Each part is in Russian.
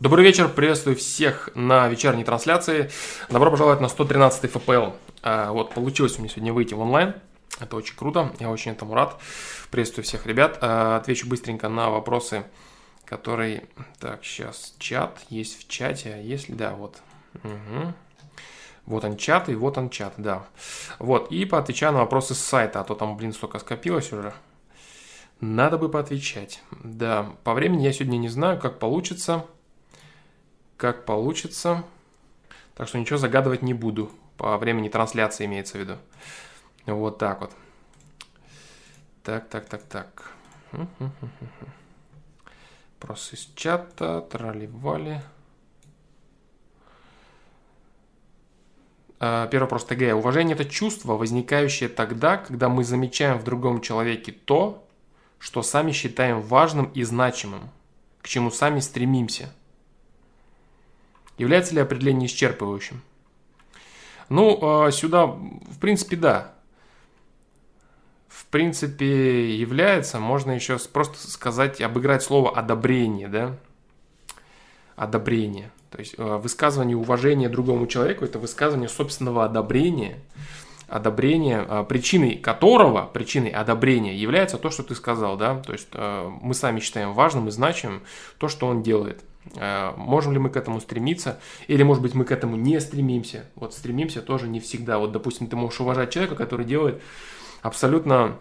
Добрый вечер, приветствую всех на вечерней трансляции. Добро пожаловать на 113 ФПЛ. А, вот, получилось у меня сегодня выйти в онлайн. Это очень круто, я очень этому рад. Приветствую всех ребят. А, отвечу быстренько на вопросы, которые... Так, сейчас чат есть в чате. А если да, вот. Угу. Вот он чат, и вот он чат, да. Вот, и поотвечаю на вопросы с сайта, а то там, блин, столько скопилось уже. Надо бы поотвечать. Да, по времени я сегодня не знаю, как получится как получится. Так что ничего загадывать не буду. По времени трансляции имеется в виду. Вот так вот. Так, так, так, так. Просто из чата, тролливали. А, первый вопрос ТГ. Уважение – это чувство, возникающее тогда, когда мы замечаем в другом человеке то, что сами считаем важным и значимым, к чему сами стремимся – Является ли определение исчерпывающим? Ну, а, сюда, в принципе, да. В принципе, является, можно еще просто сказать, обыграть слово одобрение, да? Одобрение. То есть а, высказывание уважения другому человеку – это высказывание собственного одобрения, одобрения, а, причиной которого, причиной одобрения является то, что ты сказал, да, то есть мы сами считаем важным и значимым то, что он делает. Э, можем ли мы к этому стремиться, или, может быть, мы к этому не стремимся. Вот стремимся тоже не всегда. Вот, допустим, ты можешь уважать человека, который делает абсолютно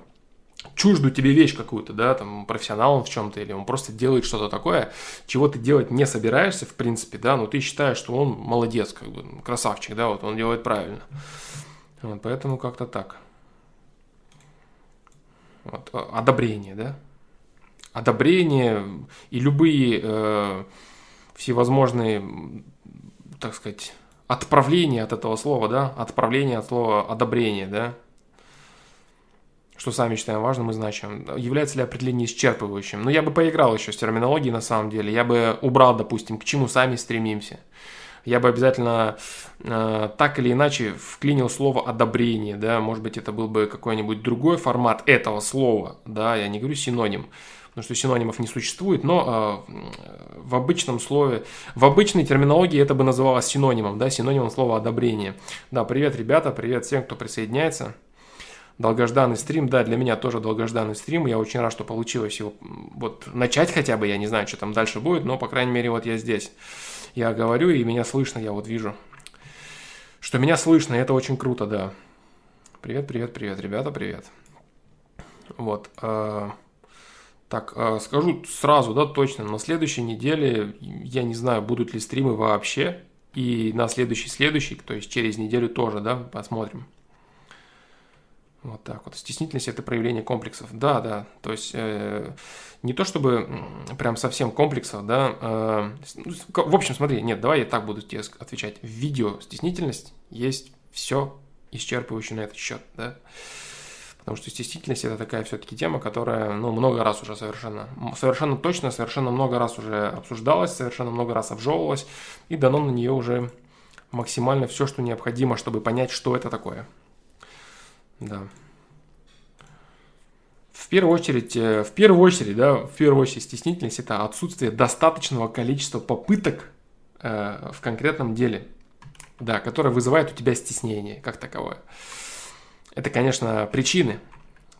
чуждую тебе вещь какую-то, да, там, профессионал он в чем-то, или он просто делает что-то такое, чего ты делать не собираешься, в принципе, да, но ты считаешь, что он молодец, как бы, красавчик, да, вот он делает правильно. Вот, поэтому как-то так. Вот, одобрение, да, одобрение и любые э, всевозможные, так сказать, отправления от этого слова, да, отправление от слова одобрение, да, что сами считаем важным и значимым. Является ли определение исчерпывающим? Ну, я бы поиграл еще с терминологией на самом деле. Я бы убрал, допустим, к чему сами стремимся. Я бы обязательно э, так или иначе вклинил слово одобрение, да, может быть, это был бы какой-нибудь другой формат этого слова, да, я не говорю синоним потому что синонимов не существует, но э, в обычном слове, в обычной терминологии это бы называлось синонимом, да, синонимом слова одобрение. Да, привет, ребята, привет всем, кто присоединяется. Долгожданный стрим, да, для меня тоже долгожданный стрим, я очень рад, что получилось его вот начать хотя бы, я не знаю, что там дальше будет, но, по крайней мере, вот я здесь. Я говорю, и меня слышно, я вот вижу, что меня слышно, и это очень круто, да. Привет, привет, привет, ребята, привет. Вот. Э так, а, скажу сразу, да, точно, на следующей неделе, я не знаю, будут ли стримы вообще, и на следующий, следующий, то есть через неделю тоже, да, посмотрим. Вот так вот. Стеснительность – это проявление комплексов. Да, да. То есть э, не то чтобы прям совсем комплексов, да. Э, в общем, смотри, нет, давай я так буду тебе отвечать. В видео стеснительность есть все исчерпывающее на этот счет, да. Потому что стеснительность это такая все-таки тема, которая ну, много раз уже совершенно, совершенно точно, совершенно много раз уже обсуждалась, совершенно много раз обжевывалась, и дано на нее уже максимально все, что необходимо, чтобы понять, что это такое. Да. В первую очередь, э, в первую очередь, да, в первую очередь стеснительность это отсутствие достаточного количества попыток э, в конкретном деле, да, которое вызывает у тебя стеснение как таковое это, конечно, причины.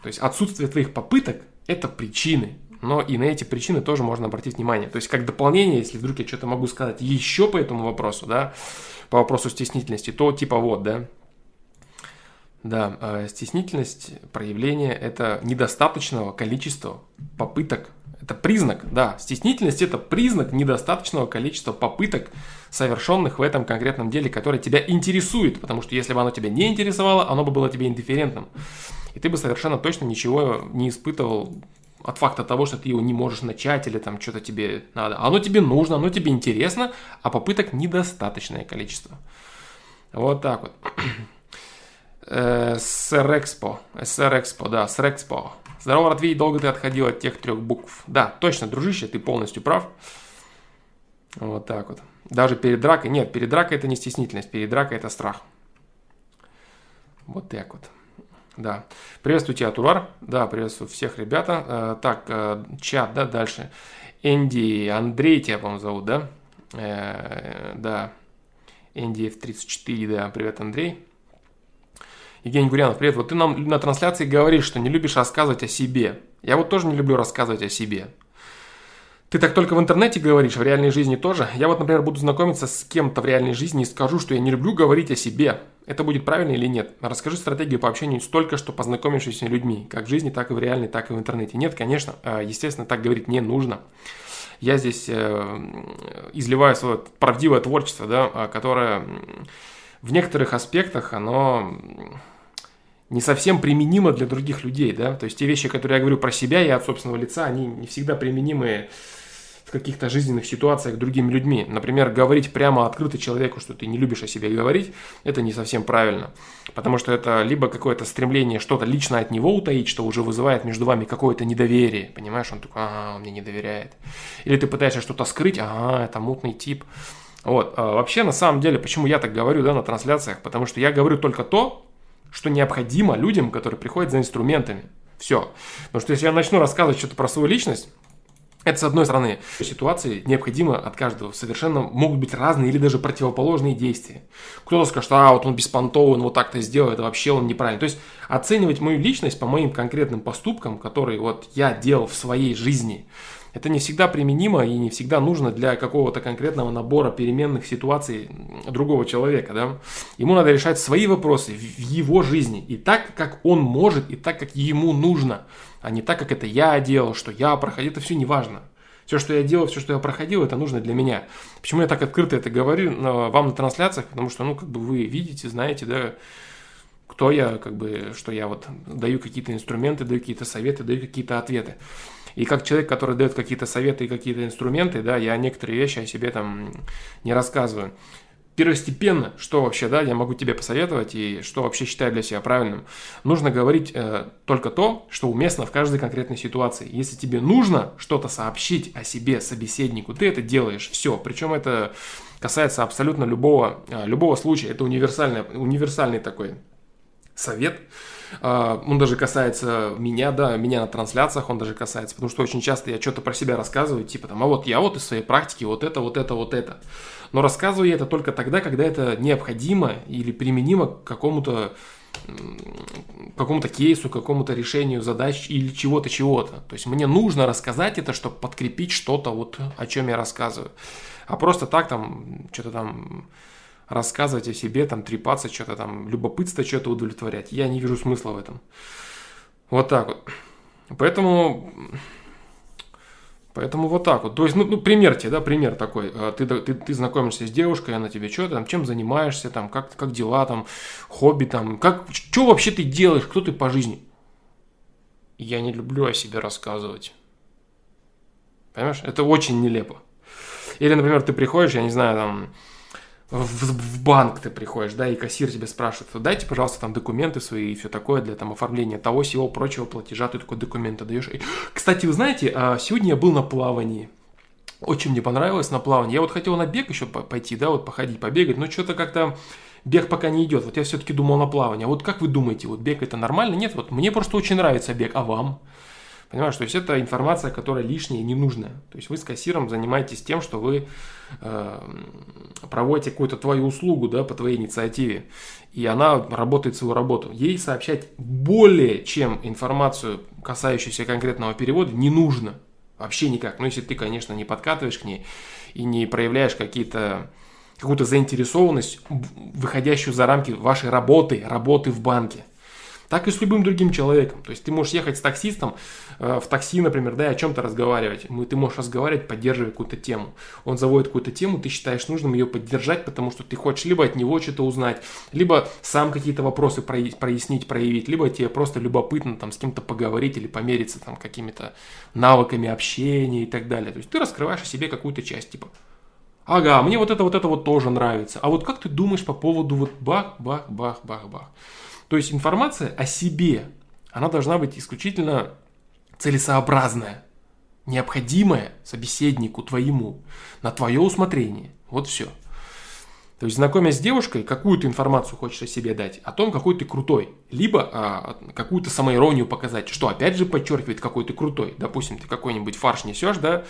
То есть отсутствие твоих попыток – это причины. Но и на эти причины тоже можно обратить внимание. То есть как дополнение, если вдруг я что-то могу сказать еще по этому вопросу, да, по вопросу стеснительности, то типа вот, да, да, а стеснительность проявления – это недостаточного количества попыток. Это признак, да, стеснительность – это признак недостаточного количества попыток совершенных в этом конкретном деле, которое тебя интересует, потому что если бы оно тебя не интересовало, оно бы было тебе индифферентным. И ты бы совершенно точно ничего не испытывал от факта того, что ты его не можешь начать или там что-то тебе надо. Оно тебе нужно, оно тебе интересно, а попыток недостаточное количество. Вот так вот. Срекспо. Срекспо, да, Срекспо. Здорово, Ратвей, долго ты отходил от тех трех букв. Да, точно, дружище, ты полностью прав. Вот так вот. Даже перед дракой. Нет, перед дракой это не стеснительность, перед дракой это страх. Вот так вот. Да. Приветствую тебя, Турар. Да, приветствую всех ребята. Э, так, э, чат, да, дальше. Энди, Андрей тебя, по-моему, зовут, да? Э, да, NDF34, да, привет, Андрей. Евгений Гурянов, привет. Вот ты нам на трансляции говоришь, что не любишь рассказывать о себе. Я вот тоже не люблю рассказывать о себе. Ты так только в интернете говоришь, в реальной жизни тоже. Я вот, например, буду знакомиться с кем-то в реальной жизни и скажу, что я не люблю говорить о себе. Это будет правильно или нет? Расскажи стратегию по общению столько, что познакомившись с людьми, как в жизни, так и в реальной, так и в интернете. Нет, конечно, э, естественно, так говорить не нужно. Я здесь э, изливаю свое правдивое творчество, да, а, которое в некоторых аспектах, оно не совсем применимо для других людей, да, то есть те вещи, которые я говорю про себя и от собственного лица, они не всегда применимы в каких-то жизненных ситуациях другими людьми. Например, говорить прямо открыто человеку, что ты не любишь о себе говорить, это не совсем правильно. Потому что это либо какое-то стремление что-то лично от него утаить, что уже вызывает между вами какое-то недоверие. Понимаешь, он такой, ага, он мне не доверяет. Или ты пытаешься что-то скрыть, ага, это мутный тип. Вот. А вообще, на самом деле, почему я так говорю да, на трансляциях? Потому что я говорю только то, что необходимо людям, которые приходят за инструментами. Все. Потому что если я начну рассказывать что-то про свою личность, это с одной стороны, ситуации необходимо от каждого. Совершенно могут быть разные или даже противоположные действия. Кто-то скажет, а вот он беспонтовый, он вот так-то сделал, это вообще он неправильно. То есть оценивать мою личность по моим конкретным поступкам, которые вот я делал в своей жизни, это не всегда применимо и не всегда нужно для какого-то конкретного набора переменных ситуаций другого человека. Да? Ему надо решать свои вопросы в его жизни и так, как он может, и так, как ему нужно а не так, как это я делал, что я проходил, это все не важно. Все, что я делал, все, что я проходил, это нужно для меня. Почему я так открыто это говорю вам на трансляциях? Потому что, ну, как бы вы видите, знаете, да, кто я, как бы, что я вот даю какие-то инструменты, даю какие-то советы, даю какие-то ответы. И как человек, который дает какие-то советы и какие-то инструменты, да, я некоторые вещи о себе там не рассказываю первостепенно, что вообще, да, я могу тебе посоветовать и что вообще считаю для себя правильным. Нужно говорить э, только то, что уместно в каждой конкретной ситуации. Если тебе нужно что-то сообщить о себе собеседнику, ты это делаешь, все. Причем это касается абсолютно любого, э, любого случая. Это универсальный, универсальный такой совет. Uh, он даже касается меня, да, меня на трансляциях он даже касается, потому что очень часто я что-то про себя рассказываю, типа там, а вот я вот из своей практики вот это, вот это, вот это. Но рассказываю я это только тогда, когда это необходимо или применимо к какому-то какому-то кейсу, какому-то решению задач или чего-то, чего-то. То есть мне нужно рассказать это, чтобы подкрепить что-то, вот о чем я рассказываю. А просто так там, что-то там рассказывать о себе, там трепаться, что-то там, любопытство что-то удовлетворять. Я не вижу смысла в этом. Вот так вот. Поэтому Поэтому вот так вот. То есть, ну, ну пример тебе, да, пример такой. А, ты, ты, ты знакомишься с девушкой, она тебе что там, чем занимаешься, там, как, как дела, там, хобби, там, как, что вообще ты делаешь, кто ты по жизни? Я не люблю о себе рассказывать. Понимаешь? Это очень нелепо. Или, например, ты приходишь, я не знаю, там, в, в банк ты приходишь, да, и кассир тебе спрашивает, дайте, пожалуйста, там документы свои и все такое для там оформления того, всего прочего платежа, ты такой документы даешь. И, кстати, вы знаете, а, сегодня я был на плавании. Очень мне понравилось на плавании. Я вот хотел на бег еще пойти, да, вот походить, побегать, но что-то как-то бег пока не идет. Вот я все-таки думал на плавание. А вот как вы думаете, вот бег это нормально? Нет, вот мне просто очень нравится бег, а вам? Понимаешь, то есть это информация, которая лишняя и ненужная. То есть вы с кассиром занимаетесь тем, что вы э, проводите какую-то твою услугу да, по твоей инициативе, и она работает свою работу. Ей сообщать более чем информацию, касающуюся конкретного перевода, не нужно. Вообще никак. Ну, если ты, конечно, не подкатываешь к ней и не проявляешь какие-то какую-то заинтересованность, выходящую за рамки вашей работы, работы в банке так и с любым другим человеком. То есть ты можешь ехать с таксистом э, в такси, например, да, и о чем-то разговаривать. Ты можешь разговаривать, поддерживая какую-то тему. Он заводит какую-то тему, ты считаешь нужным ее поддержать, потому что ты хочешь либо от него что-то узнать, либо сам какие-то вопросы прояснить, проявить, либо тебе просто любопытно там с кем-то поговорить или помериться там какими-то навыками общения и так далее. То есть ты раскрываешь о себе какую-то часть, типа, ага, мне вот это, вот это вот тоже нравится. А вот как ты думаешь по поводу вот бах, бах, бах, бах, бах. То есть информация о себе, она должна быть исключительно целесообразная, необходимая собеседнику твоему, на твое усмотрение. Вот все. То есть, знакомясь с девушкой, какую ты информацию хочешь о себе дать? О том, какой ты крутой. Либо а, какую-то самоиронию показать, что опять же подчеркивает, какой ты крутой. Допустим, ты какой-нибудь фарш несешь, да,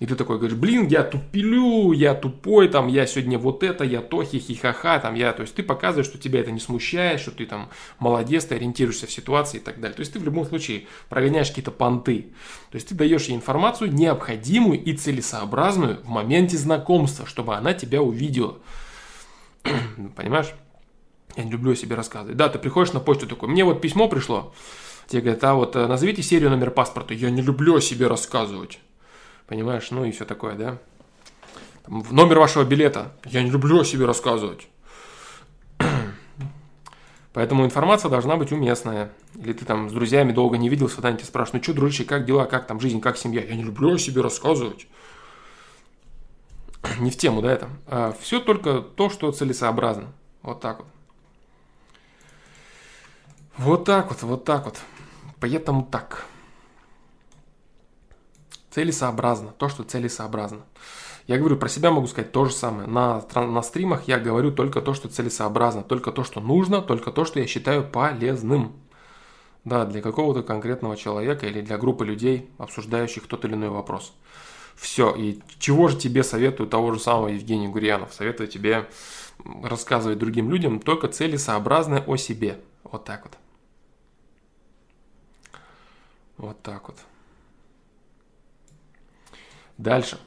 и ты такой говоришь, блин, я тупилю, я тупой, там, я сегодня вот это, я то, хихихаха, там, я, то есть ты показываешь, что тебя это не смущает, что ты там молодец, ты ориентируешься в ситуации и так далее. То есть ты в любом случае прогоняешь какие-то понты. То есть ты даешь ей информацию необходимую и целесообразную в моменте знакомства, чтобы она тебя увидела. Понимаешь? Я не люблю себе рассказывать. Да, ты приходишь на почту такой, мне вот письмо пришло, тебе говорят, а вот э, назовите серию номер паспорта. Я не люблю о себе рассказывать понимаешь, ну и все такое, да. Там, номер вашего билета. Я не люблю о себе рассказывать. Поэтому информация должна быть уместная. Или ты там с друзьями долго не виделся, да, они тебя спрашивают, ну что, дружище, как дела, как там жизнь, как семья? Я не люблю о себе рассказывать. Не в тему, да, это. А все только то, что целесообразно. Вот так вот. Вот так вот, вот так вот. Поэтому так целесообразно, то, что целесообразно. Я говорю, про себя могу сказать то же самое. На, на стримах я говорю только то, что целесообразно, только то, что нужно, только то, что я считаю полезным. Да, для какого-то конкретного человека или для группы людей, обсуждающих тот или иной вопрос. Все. И чего же тебе советую того же самого Евгения Гурьянов? Советую тебе рассказывать другим людям только целесообразное о себе. Вот так вот. Вот так вот. Дальше.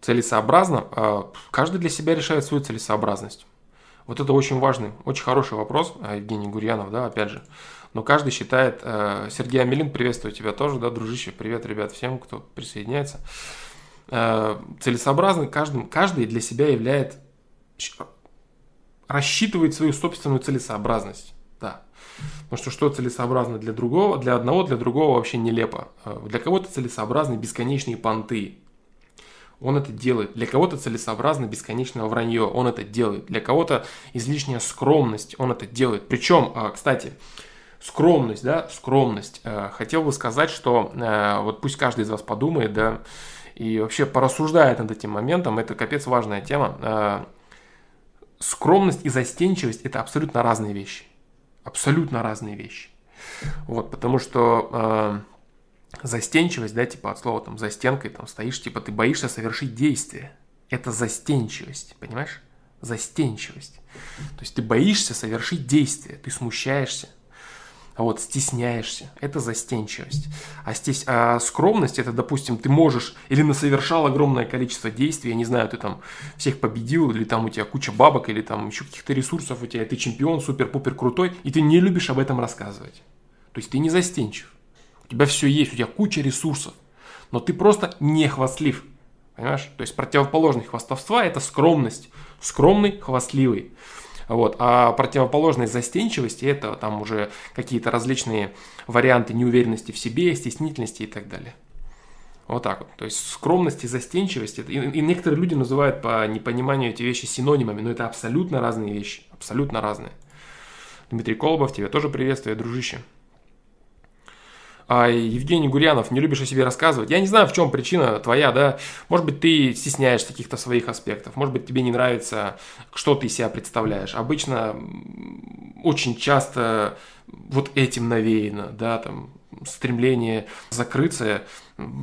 Целесообразно. А, каждый для себя решает свою целесообразность. Вот это очень важный, очень хороший вопрос, а, Евгений Гурьянов, да, опять же. Но каждый считает, э, Сергей Амелин, приветствую тебя тоже, да, дружище, привет, ребят, всем, кто присоединяется. Э, целесообразный каждый, каждый для себя являет, рассчитывает свою собственную целесообразность, да. Потому что что целесообразно для другого, для одного, для другого вообще нелепо. Э, для кого-то целесообразны бесконечные понты. Он это делает. Для кого-то целесообразно бесконечное вранье. Он это делает. Для кого-то излишняя скромность. Он это делает. Причем, кстати, скромность, да, скромность. Э, хотел бы сказать, что вот пусть каждый из вас подумает, да, и вообще порассуждает над этим моментом. Это капец важная тема. Скромность и застенчивость – это абсолютно разные вещи абсолютно разные вещи. Вот, потому что э, застенчивость, да, типа от слова там за стенкой там стоишь, типа ты боишься совершить действие. Это застенчивость, понимаешь? Застенчивость. То есть ты боишься совершить действие, ты смущаешься, вот стесняешься, это застенчивость. А, стесь, а скромность, это, допустим, ты можешь или насовершал огромное количество действий, я не знаю, ты там всех победил, или там у тебя куча бабок, или там еще каких-то ресурсов у тебя, ты чемпион, супер-пупер крутой, и ты не любишь об этом рассказывать. То есть ты не застенчив. У тебя все есть, у тебя куча ресурсов, но ты просто не хвастлив. Понимаешь? То есть противоположность хвастовства – это скромность. Скромный, хвастливый. Вот. А противоположность застенчивости – это там уже какие-то различные варианты неуверенности в себе, стеснительности и так далее. Вот так вот. То есть скромность и застенчивость. И, и некоторые люди называют по непониманию эти вещи синонимами, но это абсолютно разные вещи. Абсолютно разные. Дмитрий Колобов, тебе тоже приветствую, дружище а Евгений Гурьянов, не любишь о себе рассказывать. Я не знаю, в чем причина твоя, да. Может быть, ты стесняешься каких-то своих аспектов. Может быть, тебе не нравится, что ты себя представляешь. Обычно очень часто вот этим навеяно, да, там, стремление закрыться,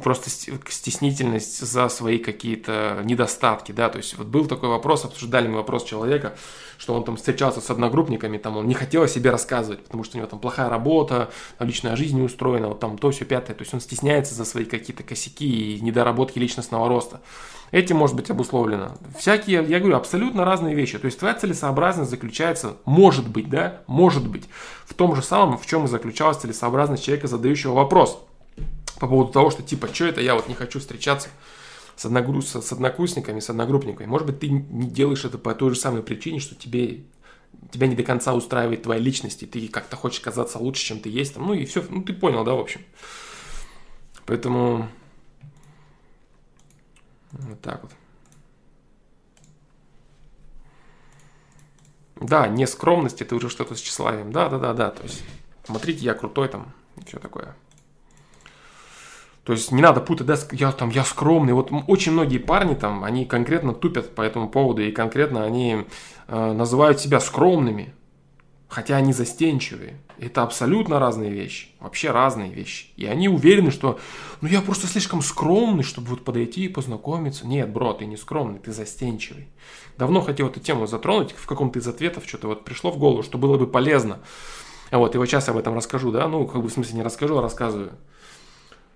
просто стеснительность за свои какие-то недостатки, да, то есть вот был такой вопрос, обсуждали мы вопрос человека, что он там встречался с одногруппниками, там он не хотел о себе рассказывать, потому что у него там плохая работа, там личная жизнь не устроена, вот там то все пятое, то есть он стесняется за свои какие-то косяки и недоработки личностного роста. Этим может быть обусловлено. Всякие, я говорю, абсолютно разные вещи. То есть твоя целесообразность заключается, может быть, да, может быть, в том же самом, в чем и заключалась целесообразность человека, задающего вопрос по поводу того, что типа, что это я вот не хочу встречаться с, одногру... с однокурсниками, с одногруппниками. Может быть, ты не делаешь это по той же самой причине, что тебе тебя не до конца устраивает твоя личность, и ты как-то хочешь казаться лучше, чем ты есть. Там, ну и все, ну ты понял, да, в общем. Поэтому вот так вот. Да, не скромность, это уже что-то с тщеславием. Да, да, да, да. То есть, смотрите, я крутой там, и все такое. То есть не надо путать, да, я там, я скромный. Вот очень многие парни там, они конкретно тупят по этому поводу, и конкретно они э, называют себя скромными, хотя они застенчивые. Это абсолютно разные вещи, вообще разные вещи. И они уверены, что, ну я просто слишком скромный, чтобы вот подойти и познакомиться. Нет, бро, ты не скромный, ты застенчивый. Давно хотел эту тему затронуть, в каком-то из ответов что-то вот пришло в голову, что было бы полезно. Вот, и вот сейчас об этом расскажу, да, ну, как бы в смысле не расскажу, а рассказываю.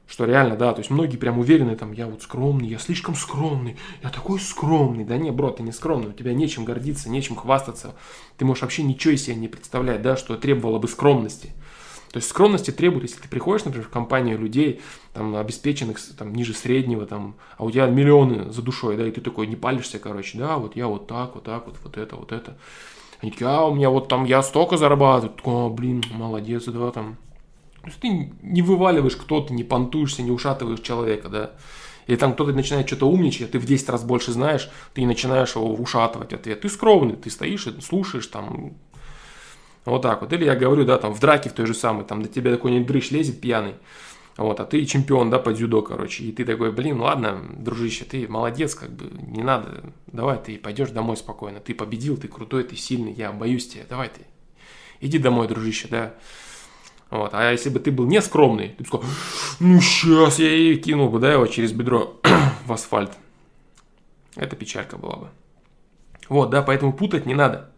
Что реально, да, то есть многие прям уверены, там, я вот скромный, я слишком скромный, я такой скромный. Да не, бро, ты не скромный, у тебя нечем гордиться, нечем хвастаться. Ты можешь вообще ничего из себя не представлять, да, что требовало бы скромности. То есть скромности требует, если ты приходишь, например, в компанию людей, там, обеспеченных, там, ниже среднего, там, а у тебя миллионы за душой, да, и ты такой не палишься, короче, да, вот я вот так, вот так, вот, вот это, вот это. Они такие, а у меня вот там, я столько зарабатываю, о, блин, молодец, да, там, то есть ты не вываливаешь кто-то, не понтуешься, не ушатываешь человека, да. Или там кто-то начинает что-то умничать, а ты в 10 раз больше знаешь, ты начинаешь его ушатывать ответ. Ты скромный, ты стоишь и слушаешь там. Вот так вот. Или я говорю, да, там в драке в той же самой, там до тебя какой-нибудь дрыщ лезет пьяный. Вот, а ты чемпион, да, по дзюдо, короче. И ты такой, блин, ладно, дружище, ты молодец, как бы, не надо. Давай ты пойдешь домой спокойно. Ты победил, ты крутой, ты сильный, я боюсь тебя. Давай ты. Иди домой, дружище, да. Вот. А если бы ты был не скромный, ты бы сказал, ну сейчас я и кинул бы, да, его через бедро в асфальт. Это печалька была бы. Вот, да, поэтому путать не надо.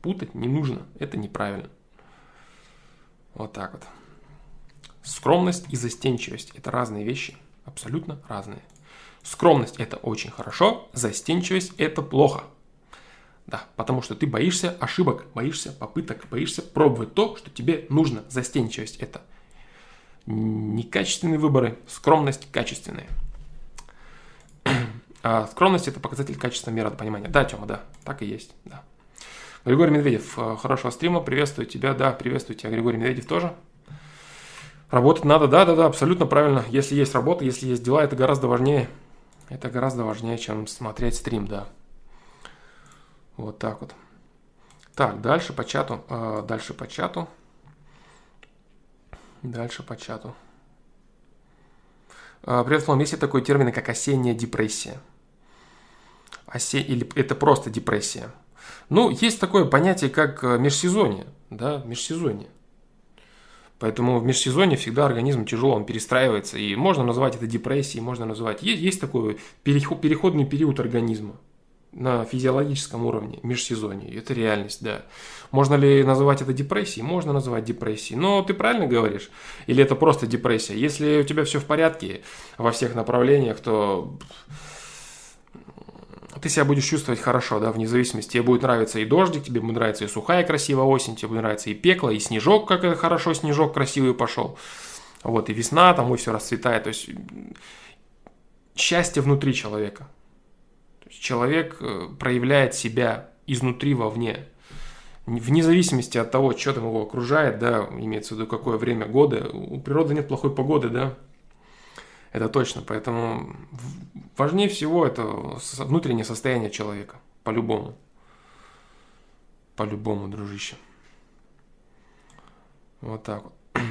Путать не нужно, это неправильно. Вот так вот. Скромность и застенчивость – это разные вещи, абсолютно разные. Скромность – это очень хорошо, застенчивость – это плохо. Да, потому что ты боишься ошибок, боишься попыток, боишься пробовать то, что тебе нужно. Застенчивость – это некачественные выборы, скромность – качественные. А скромность – это показатель качества мира понимания. Да, Тёма, да, так и есть, да. Григорий Медведев, э, хорошего стрима, приветствую тебя, да, приветствую тебя, Григорий Медведев тоже. Работать надо, да, да, да, абсолютно правильно. Если есть работа, если есть дела, это гораздо важнее. Это гораздо важнее, чем смотреть стрим, да. Вот так вот. Так, дальше по чату. Э, дальше по чату. Дальше по чату. Э, привет, Флом. Есть ли такой термин, как осенняя депрессия? Осе... Или это просто депрессия? Ну, есть такое понятие, как э, межсезонье. Да, межсезонье. Поэтому в межсезонье всегда организм тяжело, он перестраивается. И можно назвать это депрессией, можно называть... Есть, есть такой переходный период организма на физиологическом уровне, межсезонье. Это реальность, да. Можно ли называть это депрессией? Можно называть депрессией. Но ты правильно говоришь? Или это просто депрессия? Если у тебя все в порядке во всех направлениях, то ты себя будешь чувствовать хорошо, да, вне зависимости. Тебе будет нравиться и дождик, тебе будет нравиться и сухая красивая осень, тебе будет нравиться и пекло, и снежок, как это хорошо снежок красивый пошел. Вот, и весна, там и все расцветает. То есть счастье внутри человека человек э, проявляет себя изнутри вовне. Вне зависимости от того, что там его окружает, да, имеется в виду какое время года, у природы нет плохой погоды, да, это точно. Поэтому важнее всего это внутреннее состояние человека, по-любому. По-любому, дружище. Вот так вот.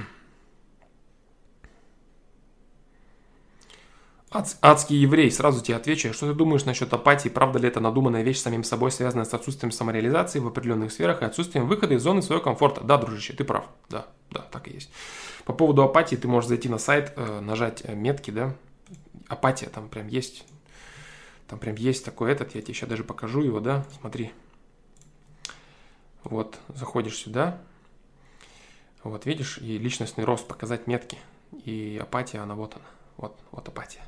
Ад, адский еврей, сразу тебе отвечу, что ты думаешь насчет апатии, правда ли это надуманная вещь самим собой, связанная с отсутствием самореализации в определенных сферах и отсутствием выхода из зоны своего комфорта? Да, дружище, ты прав, да, да, так и есть. По поводу апатии ты можешь зайти на сайт, э, нажать э, метки, да, апатия там прям есть, там прям есть такой этот, я тебе сейчас даже покажу его, да, смотри. Вот, заходишь сюда, вот видишь, и личностный рост, показать метки, и апатия, она вот она, вот, вот апатия.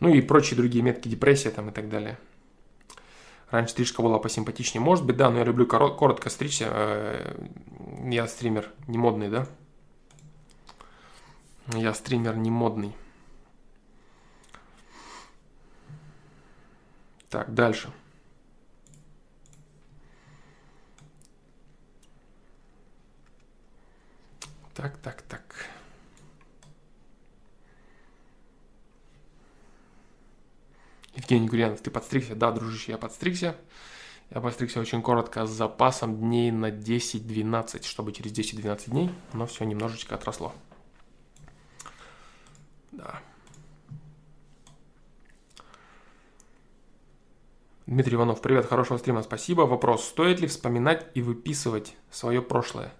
Ну и прочие другие метки, депрессия там и так далее. Раньше стрижка была посимпатичнее. Может быть, да, но я люблю коротко стричься. Э, я стример не модный, да? Я стример не модный. Так, дальше. Так, так, так. Евгений Гурьянов, ты подстригся? Да, дружище, я подстригся. Я постригся очень коротко, с запасом дней на 10-12, чтобы через 10-12 дней оно все немножечко отросло. Да. Дмитрий Иванов, привет, хорошего стрима, спасибо. Вопрос, стоит ли вспоминать и выписывать свое прошлое?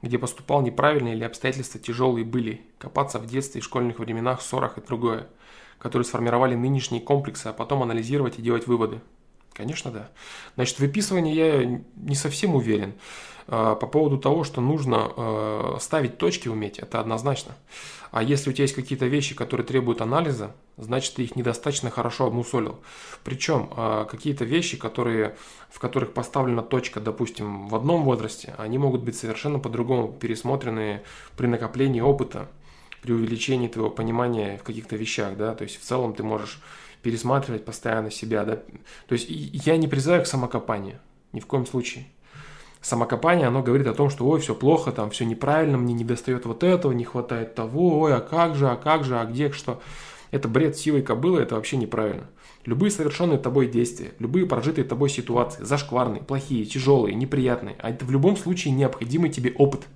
Где поступал неправильно или обстоятельства тяжелые были? Копаться в детстве и школьных временах, ссорах и другое, которые сформировали нынешние комплексы, а потом анализировать и делать выводы. Конечно, да. Значит, выписывание я не совсем уверен. А, по поводу того, что нужно э, ставить точки уметь, это однозначно. А если у тебя есть какие-то вещи, которые требуют анализа, значит, ты их недостаточно хорошо обмусолил. Причем а, какие-то вещи, которые, в которых поставлена точка, допустим, в одном возрасте, они могут быть совершенно по-другому пересмотрены при накоплении опыта, при увеличении твоего понимания в каких-то вещах, да, то есть в целом ты можешь пересматривать постоянно себя, да. То есть я не призываю к самокопанию, ни в коем случае. Самокопание, оно говорит о том, что ой, все плохо, там все неправильно, мне не достает вот этого, не хватает того, ой, а как же, а как же, а где, что. Это бред силой кобылы, это вообще неправильно. Любые совершенные тобой действия, любые прожитые тобой ситуации, зашкварные, плохие, тяжелые, неприятные, а это в любом случае необходимый тебе опыт.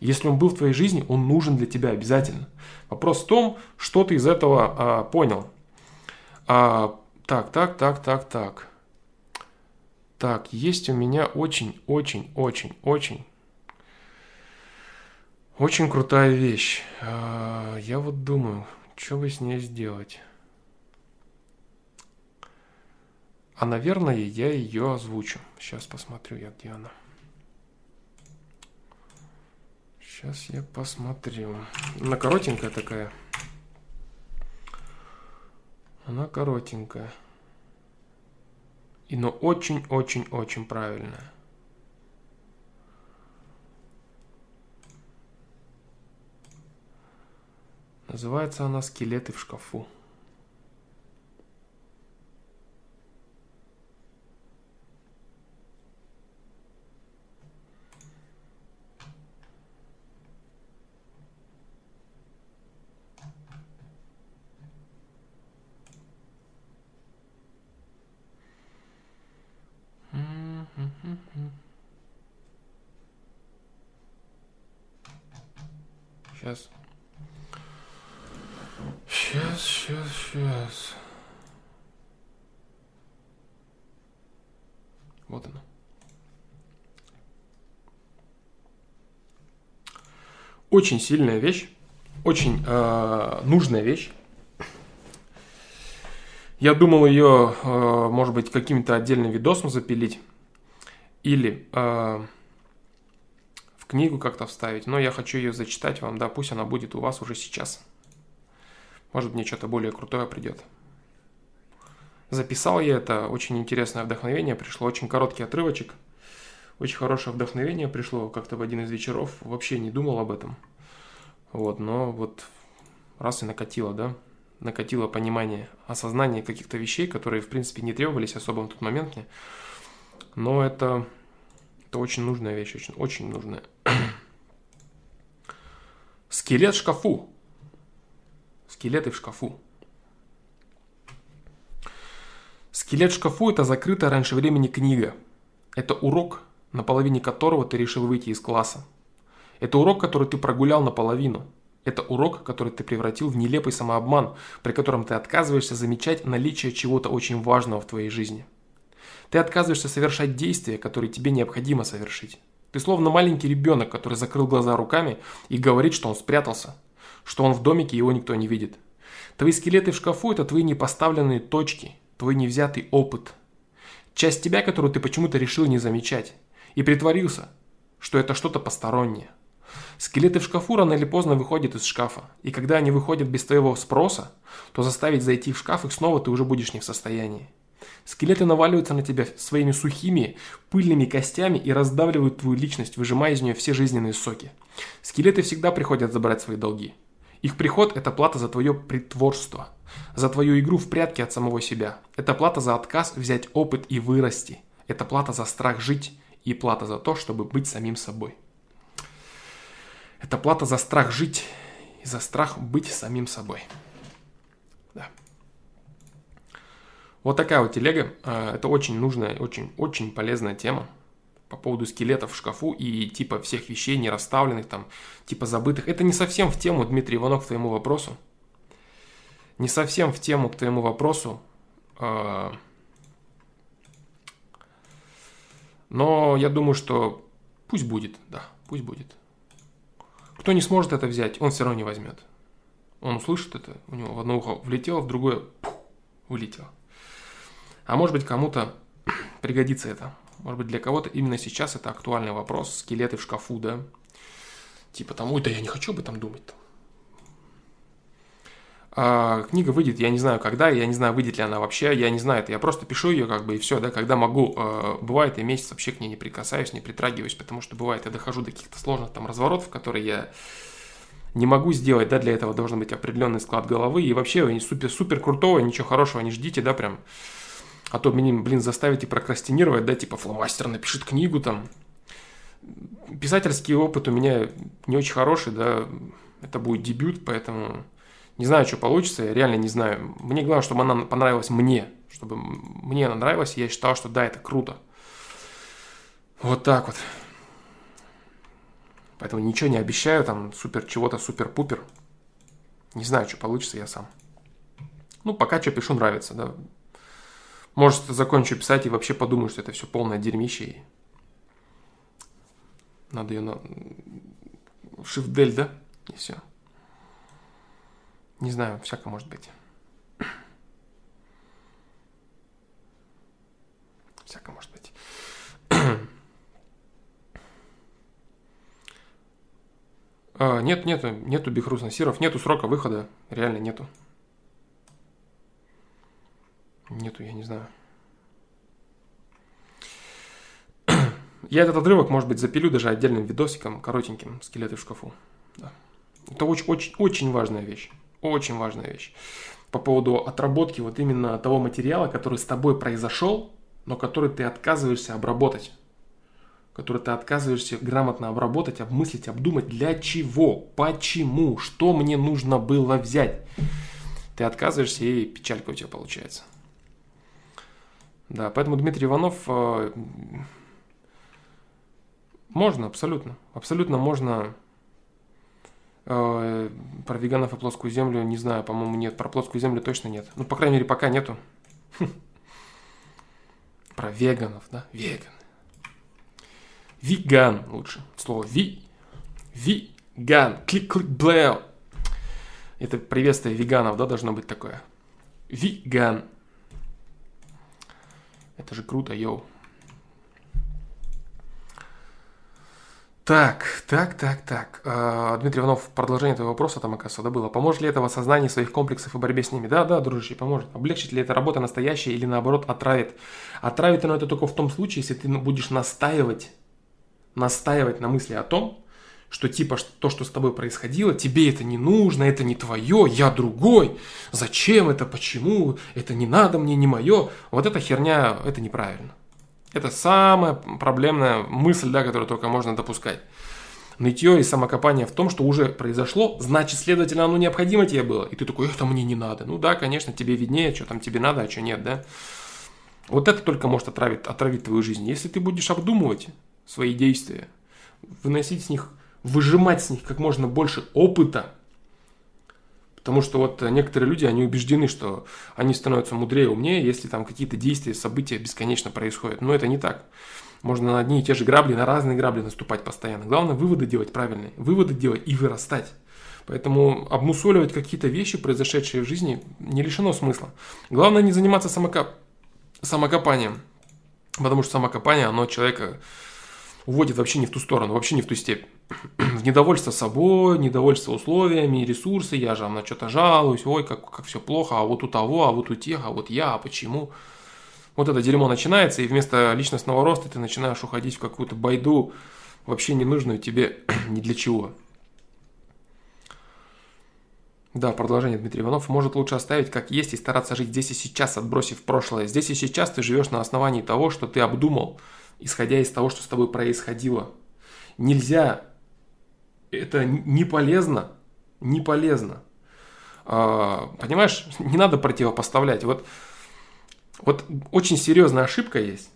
Если он был в твоей жизни, он нужен для тебя обязательно. Вопрос в том, что ты из этого а, понял. А, так, так, так, так, так. Так, есть у меня очень, очень, очень, очень, очень крутая вещь. А, я вот думаю, что бы с ней сделать. А, наверное, я ее озвучу. Сейчас посмотрю я, где она. Сейчас я посмотрю. Она коротенькая такая. Она коротенькая. И но очень-очень-очень правильная. Называется она «Скелеты в шкафу». Сейчас. Сейчас, сейчас, сейчас. Вот она. Очень сильная вещь, очень э, нужная вещь. Я думал ее, э, может быть, каким-то отдельным видосом запилить или э, книгу как-то вставить, но я хочу ее зачитать вам, да, пусть она будет у вас уже сейчас. Может, мне что-то более крутое придет. Записал я это, очень интересное вдохновение пришло, очень короткий отрывочек. Очень хорошее вдохновение пришло как-то в один из вечеров, вообще не думал об этом. Вот, но вот раз и накатило, да, накатило понимание, осознание каких-то вещей, которые, в принципе, не требовались особо в тот момент мне. Но это это очень нужная вещь, очень, очень нужная. Скелет в шкафу. Скелеты в шкафу. Скелет в шкафу – это закрытая раньше времени книга. Это урок, на половине которого ты решил выйти из класса. Это урок, который ты прогулял наполовину. Это урок, который ты превратил в нелепый самообман, при котором ты отказываешься замечать наличие чего-то очень важного в твоей жизни – ты отказываешься совершать действия, которые тебе необходимо совершить. Ты словно маленький ребенок, который закрыл глаза руками и говорит, что он спрятался, что он в домике, его никто не видит. Твои скелеты в шкафу – это твои непоставленные точки, твой невзятый опыт. Часть тебя, которую ты почему-то решил не замечать. И притворился, что это что-то постороннее. Скелеты в шкафу рано или поздно выходят из шкафа. И когда они выходят без твоего спроса, то заставить зайти в шкаф их снова ты уже будешь не в состоянии. Скелеты наваливаются на тебя своими сухими, пыльными костями и раздавливают твою личность, выжимая из нее все жизненные соки. Скелеты всегда приходят забрать свои долги. Их приход – это плата за твое притворство, за твою игру в прятки от самого себя. Это плата за отказ взять опыт и вырасти. Это плата за страх жить и плата за то, чтобы быть самим собой. Это плата за страх жить и за страх быть самим собой. Вот такая вот телега. А, это очень нужная, очень, очень полезная тема по поводу скелетов в шкафу и типа всех вещей не расставленных там, типа забытых. Это не совсем в тему, Дмитрий Иванов, к твоему вопросу. Не совсем в тему к твоему вопросу. А, но я думаю, что пусть будет, да, пусть будет. Кто не сможет это взять, он все равно не возьмет. Он услышит это, у него в одно ухо влетело, в другое пух, вылетело. А может быть кому-то пригодится это. Может быть для кого-то именно сейчас это актуальный вопрос. Скелеты в шкафу, да? Типа там, ой, да я не хочу об этом думать. А, книга выйдет, я не знаю когда, я не знаю, выйдет ли она вообще, я не знаю это, я просто пишу ее как бы и все, да, когда могу. А, бывает, и месяц вообще к ней не прикасаюсь, не притрагиваюсь, потому что бывает, я дохожу до каких-то сложных там разворотов, которые я не могу сделать, да, для этого должен быть определенный склад головы, и вообще супер, супер крутого, ничего хорошего не ждите, да, прям, а то меня, блин, заставите прокрастинировать, да, типа фломастер напишет книгу там. Писательский опыт у меня не очень хороший, да, это будет дебют, поэтому не знаю, что получится, я реально не знаю. Мне главное, чтобы она понравилась мне, чтобы мне она нравилась, я считал, что да, это круто. Вот так вот. Поэтому ничего не обещаю, там, супер чего-то, супер-пупер. Не знаю, что получится, я сам. Ну, пока что пишу, нравится, да. Может, закончу писать и вообще подумаю, что это все полное дерьмище. И... Надо ее на... Shift-дель, да? И все. Не знаю, всякое может быть. Всякое может быть. а, нет, нету, нету Бихрус Насиров, нету срока выхода, реально нету. Нету, я не знаю. Я этот отрывок, может быть, запилю даже отдельным видосиком, коротеньким, скелеты в шкафу. Да. Это очень, очень, очень важная вещь. Очень важная вещь. По поводу отработки вот именно того материала, который с тобой произошел, но который ты отказываешься обработать. Который ты отказываешься грамотно обработать, обмыслить, обдумать. Для чего? Почему? Что мне нужно было взять? Ты отказываешься, и печалька у тебя получается. Да, поэтому Дмитрий Иванов э, можно, абсолютно. Абсолютно можно Э, про веганов и плоскую землю не знаю, по-моему, нет. Про плоскую землю точно нет. Ну, по крайней мере, пока нету. Про веганов, да? Веган. Веган лучше. Слово ви. Веган. Клик-клик блэу. Это приветствие веганов, да, должно быть такое. Веган. Это же круто, йоу. Так, так, так, так. А, Дмитрий Иванов, продолжение твоего вопроса там, оказывается, да, было. Поможет ли это в осознании своих комплексов и борьбе с ними? Да, да, дружище, поможет. Облегчит ли эта работа настоящая или наоборот отравит? Отравит оно это только в том случае, если ты будешь настаивать, настаивать на мысли о том, что типа то, что с тобой происходило, тебе это не нужно, это не твое, я другой, зачем это, почему, это не надо мне, не мое. Вот эта херня, это неправильно. Это самая проблемная мысль, да, которую только можно допускать. Нытье и самокопание в том, что уже произошло, значит, следовательно, оно необходимо тебе было. И ты такой, это мне не надо. Ну да, конечно, тебе виднее, что там тебе надо, а что нет, да. Вот это только может отравить, отравить твою жизнь. Если ты будешь обдумывать свои действия, выносить с них, выжимать с них как можно больше опыта, Потому что вот некоторые люди, они убеждены, что они становятся мудрее, умнее, если там какие-то действия, события бесконечно происходят. Но это не так. Можно на одни и те же грабли, на разные грабли наступать постоянно. Главное, выводы делать правильные. Выводы делать и вырастать. Поэтому обмусоливать какие-то вещи, произошедшие в жизни, не лишено смысла. Главное не заниматься самокоп... самокопанием. Потому что самокопание, оно человека уводит вообще не в ту сторону, вообще не в ту степь. в недовольство собой, недовольство условиями, ресурсы, я же на что-то жалуюсь, ой, как, как все плохо, а вот у того, а вот у тех, а вот я, а почему. Вот это дерьмо начинается, и вместо личностного роста ты начинаешь уходить в какую-то байду, вообще не нужную тебе ни для чего. Да, продолжение Дмитрий Иванов. Может лучше оставить как есть и стараться жить здесь и сейчас, отбросив прошлое. Здесь и сейчас ты живешь на основании того, что ты обдумал, исходя из того, что с тобой происходило. Нельзя, это не полезно, не полезно. А, понимаешь, не надо противопоставлять. Вот Вот очень серьезная ошибка есть.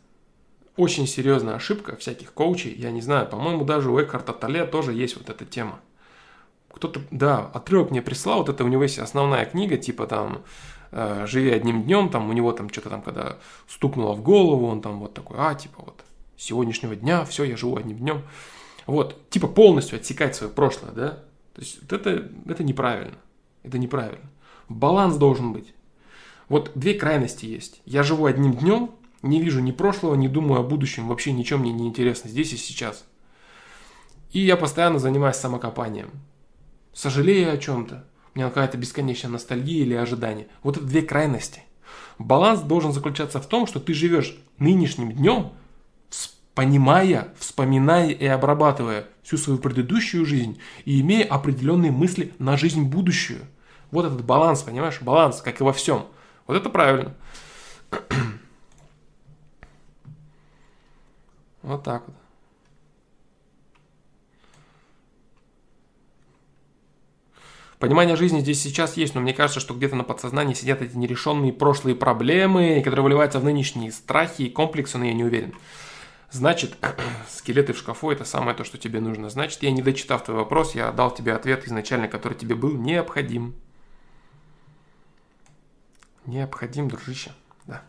Очень серьезная ошибка всяких коучей. Я не знаю, по-моему, даже у Экхарта Толе тоже есть вот эта тема. Кто-то, да, отрывок мне прислал, вот это у него есть основная книга, типа там э, «Живи одним днем», там у него там что-то там, когда стукнуло в голову, он там вот такой, а, типа вот, сегодняшнего дня, все, я живу одним днем. Вот, типа полностью отсекать свое прошлое, да? То есть вот это, это неправильно. Это неправильно. Баланс должен быть. Вот две крайности есть. Я живу одним днем, не вижу ни прошлого, не думаю о будущем, вообще ничего мне не интересно здесь и сейчас. И я постоянно занимаюсь самокопанием. Сожалею о чем-то. У меня какая-то бесконечная ностальгия или ожидание. Вот это две крайности. Баланс должен заключаться в том, что ты живешь нынешним днем, понимая, вспоминая и обрабатывая всю свою предыдущую жизнь и имея определенные мысли на жизнь будущую. Вот этот баланс, понимаешь? Баланс, как и во всем. Вот это правильно. Вот так вот. Понимание жизни здесь сейчас есть, но мне кажется, что где-то на подсознании сидят эти нерешенные прошлые проблемы, которые выливаются в нынешние страхи и комплексы, но я не уверен. Значит, скелеты в шкафу – это самое то, что тебе нужно. Значит, я не дочитав твой вопрос, я дал тебе ответ изначально, который тебе был необходим. Необходим, дружище, да.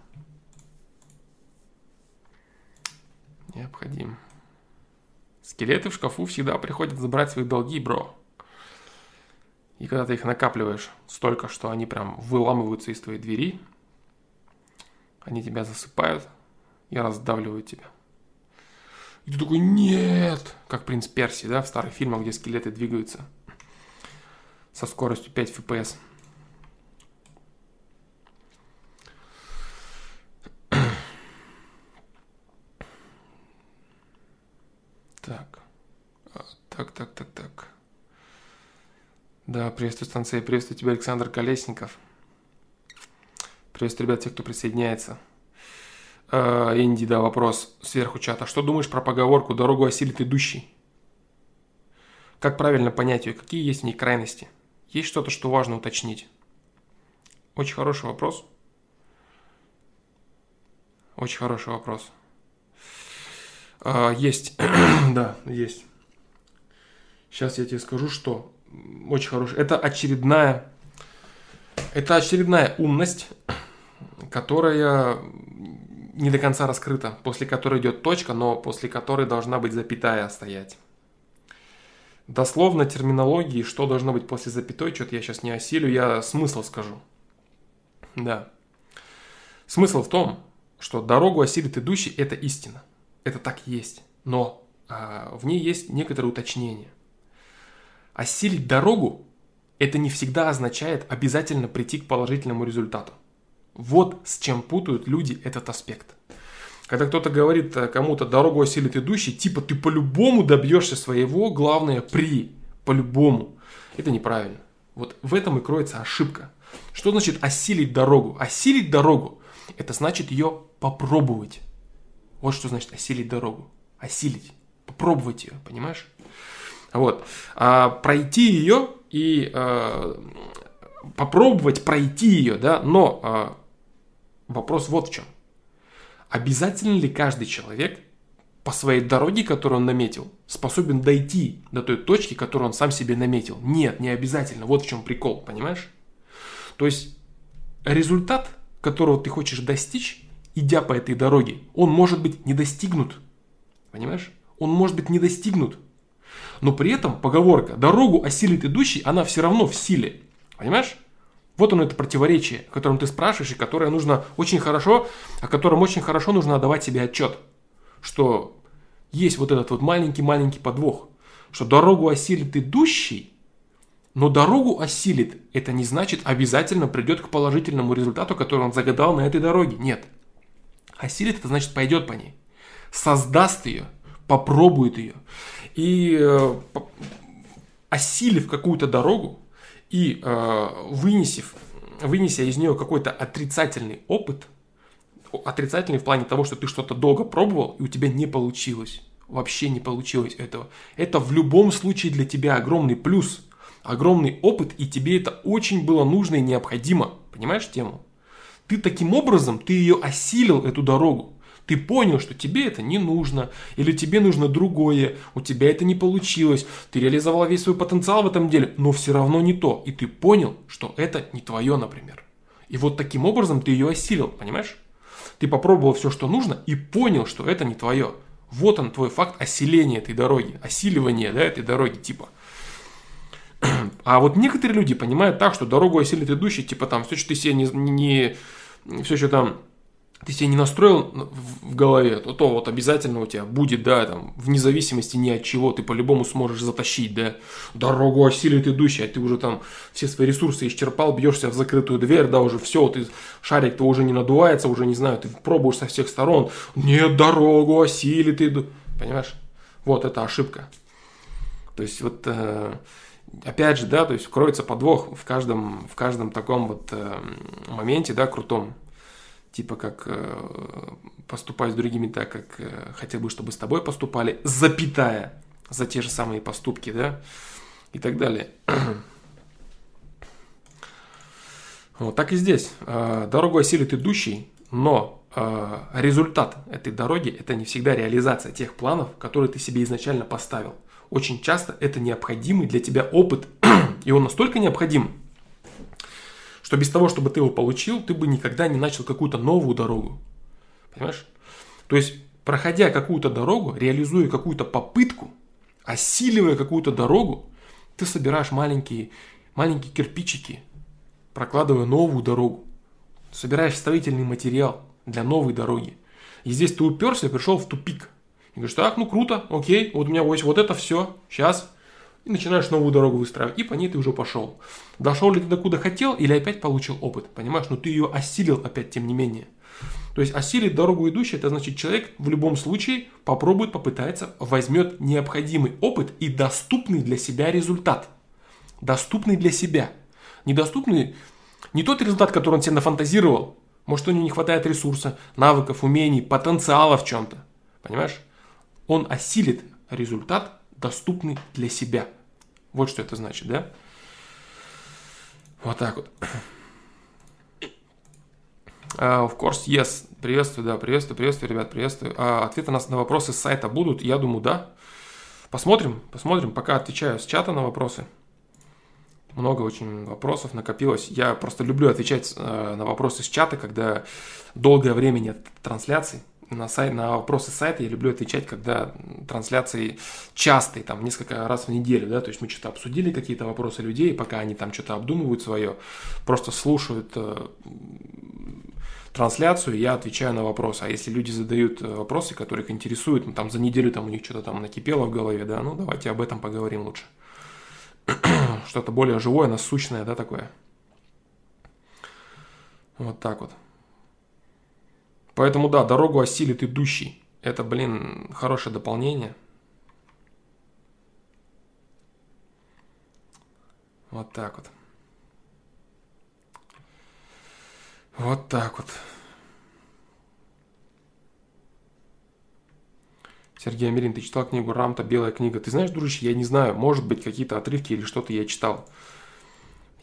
Необходим. Скелеты в шкафу всегда приходят забрать свои долги, бро. И когда ты их накапливаешь столько, что они прям выламываются из твоей двери, они тебя засыпают и раздавливают тебя. И ты такой, нет, как принц Перси, да, в старых фильмах, где скелеты двигаются со скоростью 5 FPS. Так. А, так, так, так, так. Да, приветствую станция, приветствую тебя, Александр Колесников. Приветствую, ребят, тех, кто присоединяется. Э, Инди, да, вопрос сверху чата. Что думаешь про поговорку «дорогу осилит идущий»? Как правильно понять ее? Какие есть в ней крайности? Есть что-то, что важно уточнить? Очень хороший вопрос. Очень хороший вопрос. А, есть, да, есть. Сейчас я тебе скажу, что очень хороший. Это очередная, это очередная умность, которая не до конца раскрыта, после которой идет точка, но после которой должна быть запятая стоять. Дословно терминологии, что должно быть после запятой, что-то я сейчас не осилю, я смысл скажу. Да. Смысл в том, что дорогу осилит идущий – это истина. Это так и есть. Но а, в ней есть некоторые уточнения. Осилить дорогу – это не всегда означает обязательно прийти к положительному результату. Вот с чем путают люди этот аспект. Когда кто-то говорит э, кому-то дорогу осилит идущий, типа ты по-любому добьешься своего, главное при, по-любому. Это неправильно. Вот в этом и кроется ошибка. Что значит осилить дорогу? Осилить дорогу – это значит ее попробовать. Вот что значит осилить дорогу. Осилить. Попробовать ее, понимаешь? Вот. А пройти ее и э, попробовать пройти ее, да, но э, Вопрос вот в чем. Обязательно ли каждый человек по своей дороге, которую он наметил, способен дойти до той точки, которую он сам себе наметил? Нет, не обязательно. Вот в чем прикол, понимаешь? То есть результат, которого ты хочешь достичь, идя по этой дороге, он может быть не достигнут. Понимаешь? Он может быть не достигнут. Но при этом поговорка «дорогу осилит идущий», она все равно в силе. Понимаешь? Вот оно это противоречие, о котором ты спрашиваешь, и которое нужно очень хорошо, о котором очень хорошо нужно отдавать себе отчет, что есть вот этот вот маленький-маленький подвох, что дорогу осилит идущий, но дорогу осилит, это не значит обязательно придет к положительному результату, который он загадал на этой дороге. Нет. Осилит, это значит пойдет по ней. Создаст ее, попробует ее. И э, осилив какую-то дорогу, и э, вынесив, вынеся из нее какой-то отрицательный опыт, отрицательный в плане того, что ты что-то долго пробовал, и у тебя не получилось, вообще не получилось этого, это в любом случае для тебя огромный плюс, огромный опыт, и тебе это очень было нужно и необходимо. Понимаешь тему? Ты таким образом, ты ее осилил, эту дорогу. Ты понял, что тебе это не нужно, или тебе нужно другое, у тебя это не получилось, ты реализовал весь свой потенциал в этом деле, но все равно не то. И ты понял, что это не твое, например. И вот таким образом ты ее осилил, понимаешь? Ты попробовал все, что нужно, и понял, что это не твое. Вот он твой факт осиления этой дороги, осиливания да, этой дороги типа. А вот некоторые люди понимают так, что дорогу осилит идущий, типа там все, что ты себе не, не все, что там ты себе не настроил в голове, то, то вот обязательно у тебя будет, да, там, вне зависимости ни от чего, ты по-любому сможешь затащить, да, дорогу осилит идущий, а ты уже там все свои ресурсы исчерпал, бьешься в закрытую дверь, да, уже все, ты, шарик-то уже не надувается, уже не знаю, ты пробуешь со всех сторон, нет, дорогу осилит иду, понимаешь? Вот, это ошибка. То есть, вот, э, опять же, да, то есть, кроется подвох в каждом, в каждом таком вот э, моменте, да, крутом типа как э, поступать с другими так, как э, хотел бы, чтобы с тобой поступали, запятая за те же самые поступки, да, и так далее. Вот так и здесь. Э, дорогу осилит идущий, но результат этой дороги – это не всегда реализация тех планов, которые ты себе изначально поставил. Очень часто это необходимый для тебя опыт, и он настолько необходим, что без того, чтобы ты его получил, ты бы никогда не начал какую-то новую дорогу. Понимаешь? То есть, проходя какую-то дорогу, реализуя какую-то попытку, осиливая какую-то дорогу, ты собираешь маленькие, маленькие кирпичики, прокладывая новую дорогу. Собираешь строительный материал для новой дороги. И здесь ты уперся пришел в тупик. И говоришь, так, ну круто, окей, вот у меня есть вот это все, сейчас и начинаешь новую дорогу выстраивать, и по ней ты уже пошел. Дошел ли ты до куда хотел, или опять получил опыт, понимаешь? Но ты ее осилил опять, тем не менее. То есть осилить дорогу идущую, это значит человек в любом случае попробует, попытается, возьмет необходимый опыт и доступный для себя результат. Доступный для себя. Недоступный не тот результат, который он себе нафантазировал. Может, у него не хватает ресурса, навыков, умений, потенциала в чем-то. Понимаешь? Он осилит результат доступный для себя. Вот что это значит, да? Вот так вот. Uh, of course, yes. Приветствую, да, приветствую, приветствую, ребят, приветствую. Uh, ответы на, на вопросы с сайта будут? Я думаю, да. Посмотрим, посмотрим. Пока отвечаю с чата на вопросы. Много очень вопросов накопилось. Я просто люблю отвечать uh, на вопросы с чата, когда долгое время нет трансляций на, сайт, на вопросы сайта я люблю отвечать, когда трансляции частые, там несколько раз в неделю, да, то есть мы что-то обсудили, какие-то вопросы людей, пока они там что-то обдумывают свое, просто слушают э, трансляцию, я отвечаю на вопросы. А если люди задают э, вопросы, которые интересуют, ну, там за неделю там у них что-то там накипело в голове, да, ну давайте об этом поговорим лучше. Что-то более живое, насущное, да, такое. Вот так вот. Поэтому да, дорогу осилит идущий. Это, блин, хорошее дополнение. Вот так вот. Вот так вот. Сергей Амирин, ты читал книгу Рамта «Белая книга»? Ты знаешь, дружище, я не знаю, может быть, какие-то отрывки или что-то я читал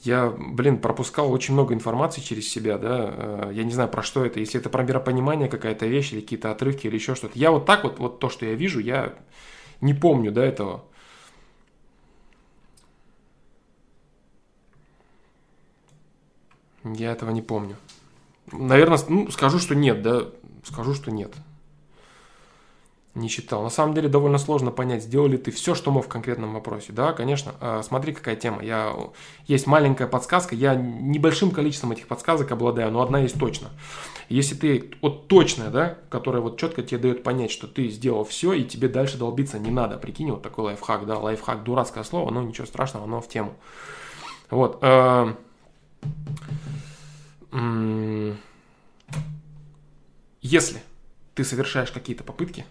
я, блин, пропускал очень много информации через себя, да, э, я не знаю, про что это, если это про миропонимание какая-то вещь или какие-то отрывки или еще что-то. Я вот так вот, вот то, что я вижу, я не помню, да, этого. Я этого не помню. Наверное, ну, скажу, что нет, да, скажу, что нет не читал. На самом деле довольно сложно понять, сделал ли ты все, что мог в конкретном вопросе. Да, конечно, а, смотри, какая тема. Я, есть маленькая подсказка, я небольшим количеством этих подсказок обладаю, но одна есть точно. Если ты вот точная, да, которая вот четко тебе дает понять, что ты сделал все, и тебе дальше долбиться не надо. Прикинь, вот такой лайфхак, да, лайфхак, дурацкое слово, но ничего страшного, оно в тему. Вот. А, если ты совершаешь какие-то попытки,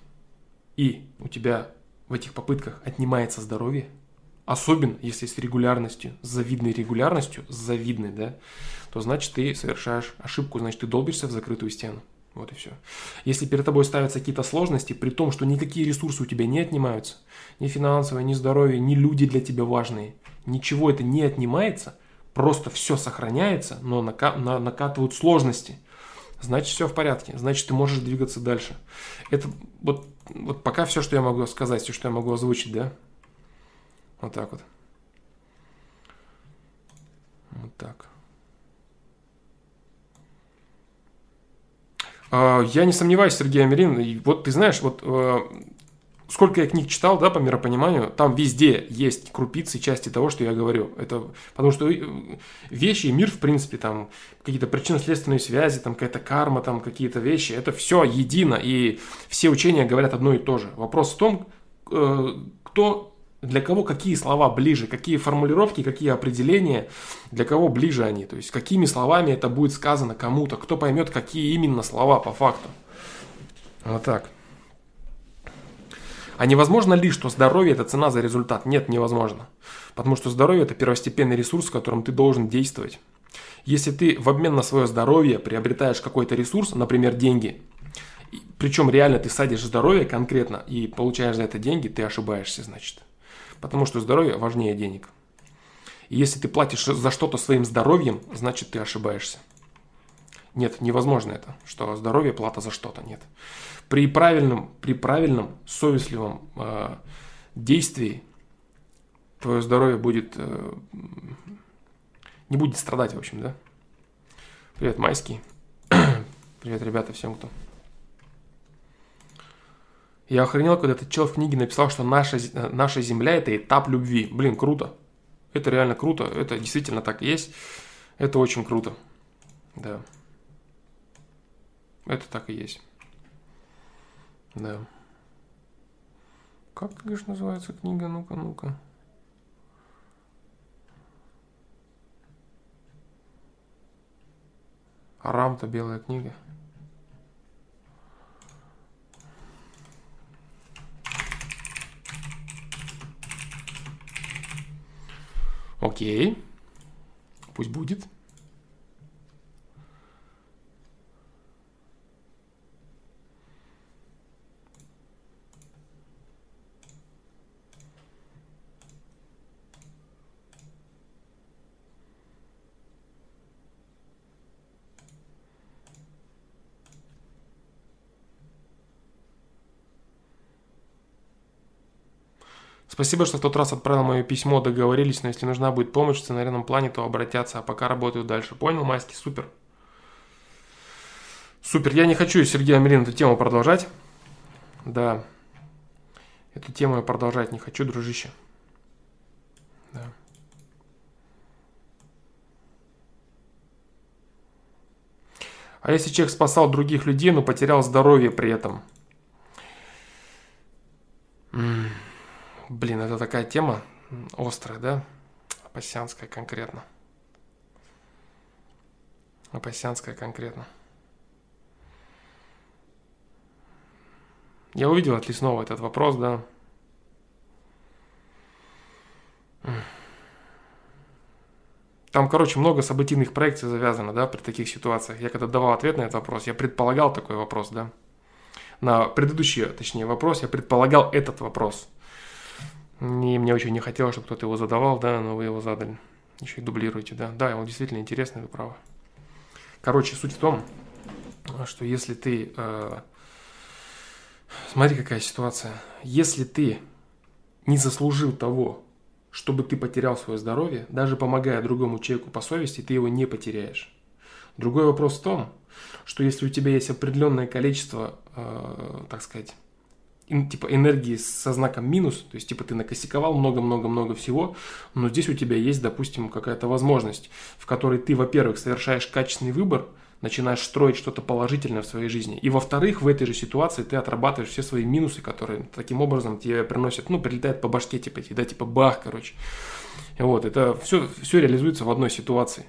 и у тебя в этих попытках отнимается здоровье, особенно если с регулярностью, с завидной регулярностью, с завидной, да, то значит ты совершаешь ошибку, значит ты долбишься в закрытую стену. Вот и все. Если перед тобой ставятся какие-то сложности, при том, что никакие ресурсы у тебя не отнимаются, ни финансовые, ни здоровье, ни люди для тебя важные, ничего это не отнимается, просто все сохраняется, но нака- на- накатывают сложности – значит все в порядке, значит ты можешь двигаться дальше. Это вот, вот пока все, что я могу сказать, все, что я могу озвучить, да? Вот так вот. Вот так. А, я не сомневаюсь, Сергей Америн. Вот ты знаешь, вот э, сколько я книг читал, да, по миропониманию, там везде есть крупицы части того, что я говорю. Это потому что э, вещи, мир, в принципе, там какие-то причинно-следственные связи, там какая-то карма, там какие-то вещи, это все едино, и все учения говорят одно и то же. Вопрос в том, э, кто для кого какие слова ближе, какие формулировки, какие определения, для кого ближе они. То есть какими словами это будет сказано кому-то, кто поймет, какие именно слова по факту. Вот так. А невозможно ли, что здоровье – это цена за результат? Нет, невозможно. Потому что здоровье – это первостепенный ресурс, которым ты должен действовать. Если ты в обмен на свое здоровье приобретаешь какой-то ресурс, например, деньги, причем реально ты садишь здоровье конкретно и получаешь за это деньги, ты ошибаешься, значит. Потому что здоровье важнее денег. И если ты платишь за что-то своим здоровьем, значит ты ошибаешься. Нет, невозможно это, что здоровье плата за что-то, нет. При правильном, при правильном совестливом э, действии твое здоровье будет, э, не будет страдать, в общем, да. Привет, майский. Привет, ребята, всем, кто я охренел, когда этот чел в книге написал, что наша, наша Земля – это этап любви. Блин, круто. Это реально круто. Это действительно так и есть. Это очень круто. Да. Это так и есть. Да. Как, говоришь, называется книга? Ну-ка, ну-ка. Арам-то белая книга. Окей. Пусть будет. Спасибо, что в тот раз отправил мое письмо, договорились, но если нужна будет помощь в сценарийном плане, то обратятся, а пока работаю дальше. Понял, Майский? Супер. Супер. Я не хочу, Сергей Амелин, эту тему продолжать. Да. Эту тему я продолжать не хочу, дружище. Да. А если человек спасал других людей, но потерял здоровье при этом? М-м. Блин, это такая тема острая, да? Апассианская конкретно. Апассианская конкретно. Я увидел от Лесного этот вопрос, да. Там, короче, много событийных проекций завязано, да, при таких ситуациях. Я когда давал ответ на этот вопрос, я предполагал такой вопрос, да. На предыдущий, точнее, вопрос я предполагал этот вопрос – и мне очень не хотелось, чтобы кто-то его задавал, да, но вы его задали. Еще и дублируете, да. Да, он действительно интересный, вы правы. Короче, суть в том, что если ты... Э, смотри, какая ситуация. Если ты не заслужил того, чтобы ты потерял свое здоровье, даже помогая другому человеку по совести, ты его не потеряешь. Другой вопрос в том, что если у тебя есть определенное количество, э, так сказать, типа энергии со знаком минус, то есть типа ты накосяковал много-много-много всего, но здесь у тебя есть, допустим, какая-то возможность, в которой ты, во-первых, совершаешь качественный выбор, начинаешь строить что-то положительное в своей жизни, и во-вторых, в этой же ситуации ты отрабатываешь все свои минусы, которые таким образом тебе приносят, ну, прилетает по башке, типа, да, типа бах, короче. И вот, это все, все реализуется в одной ситуации.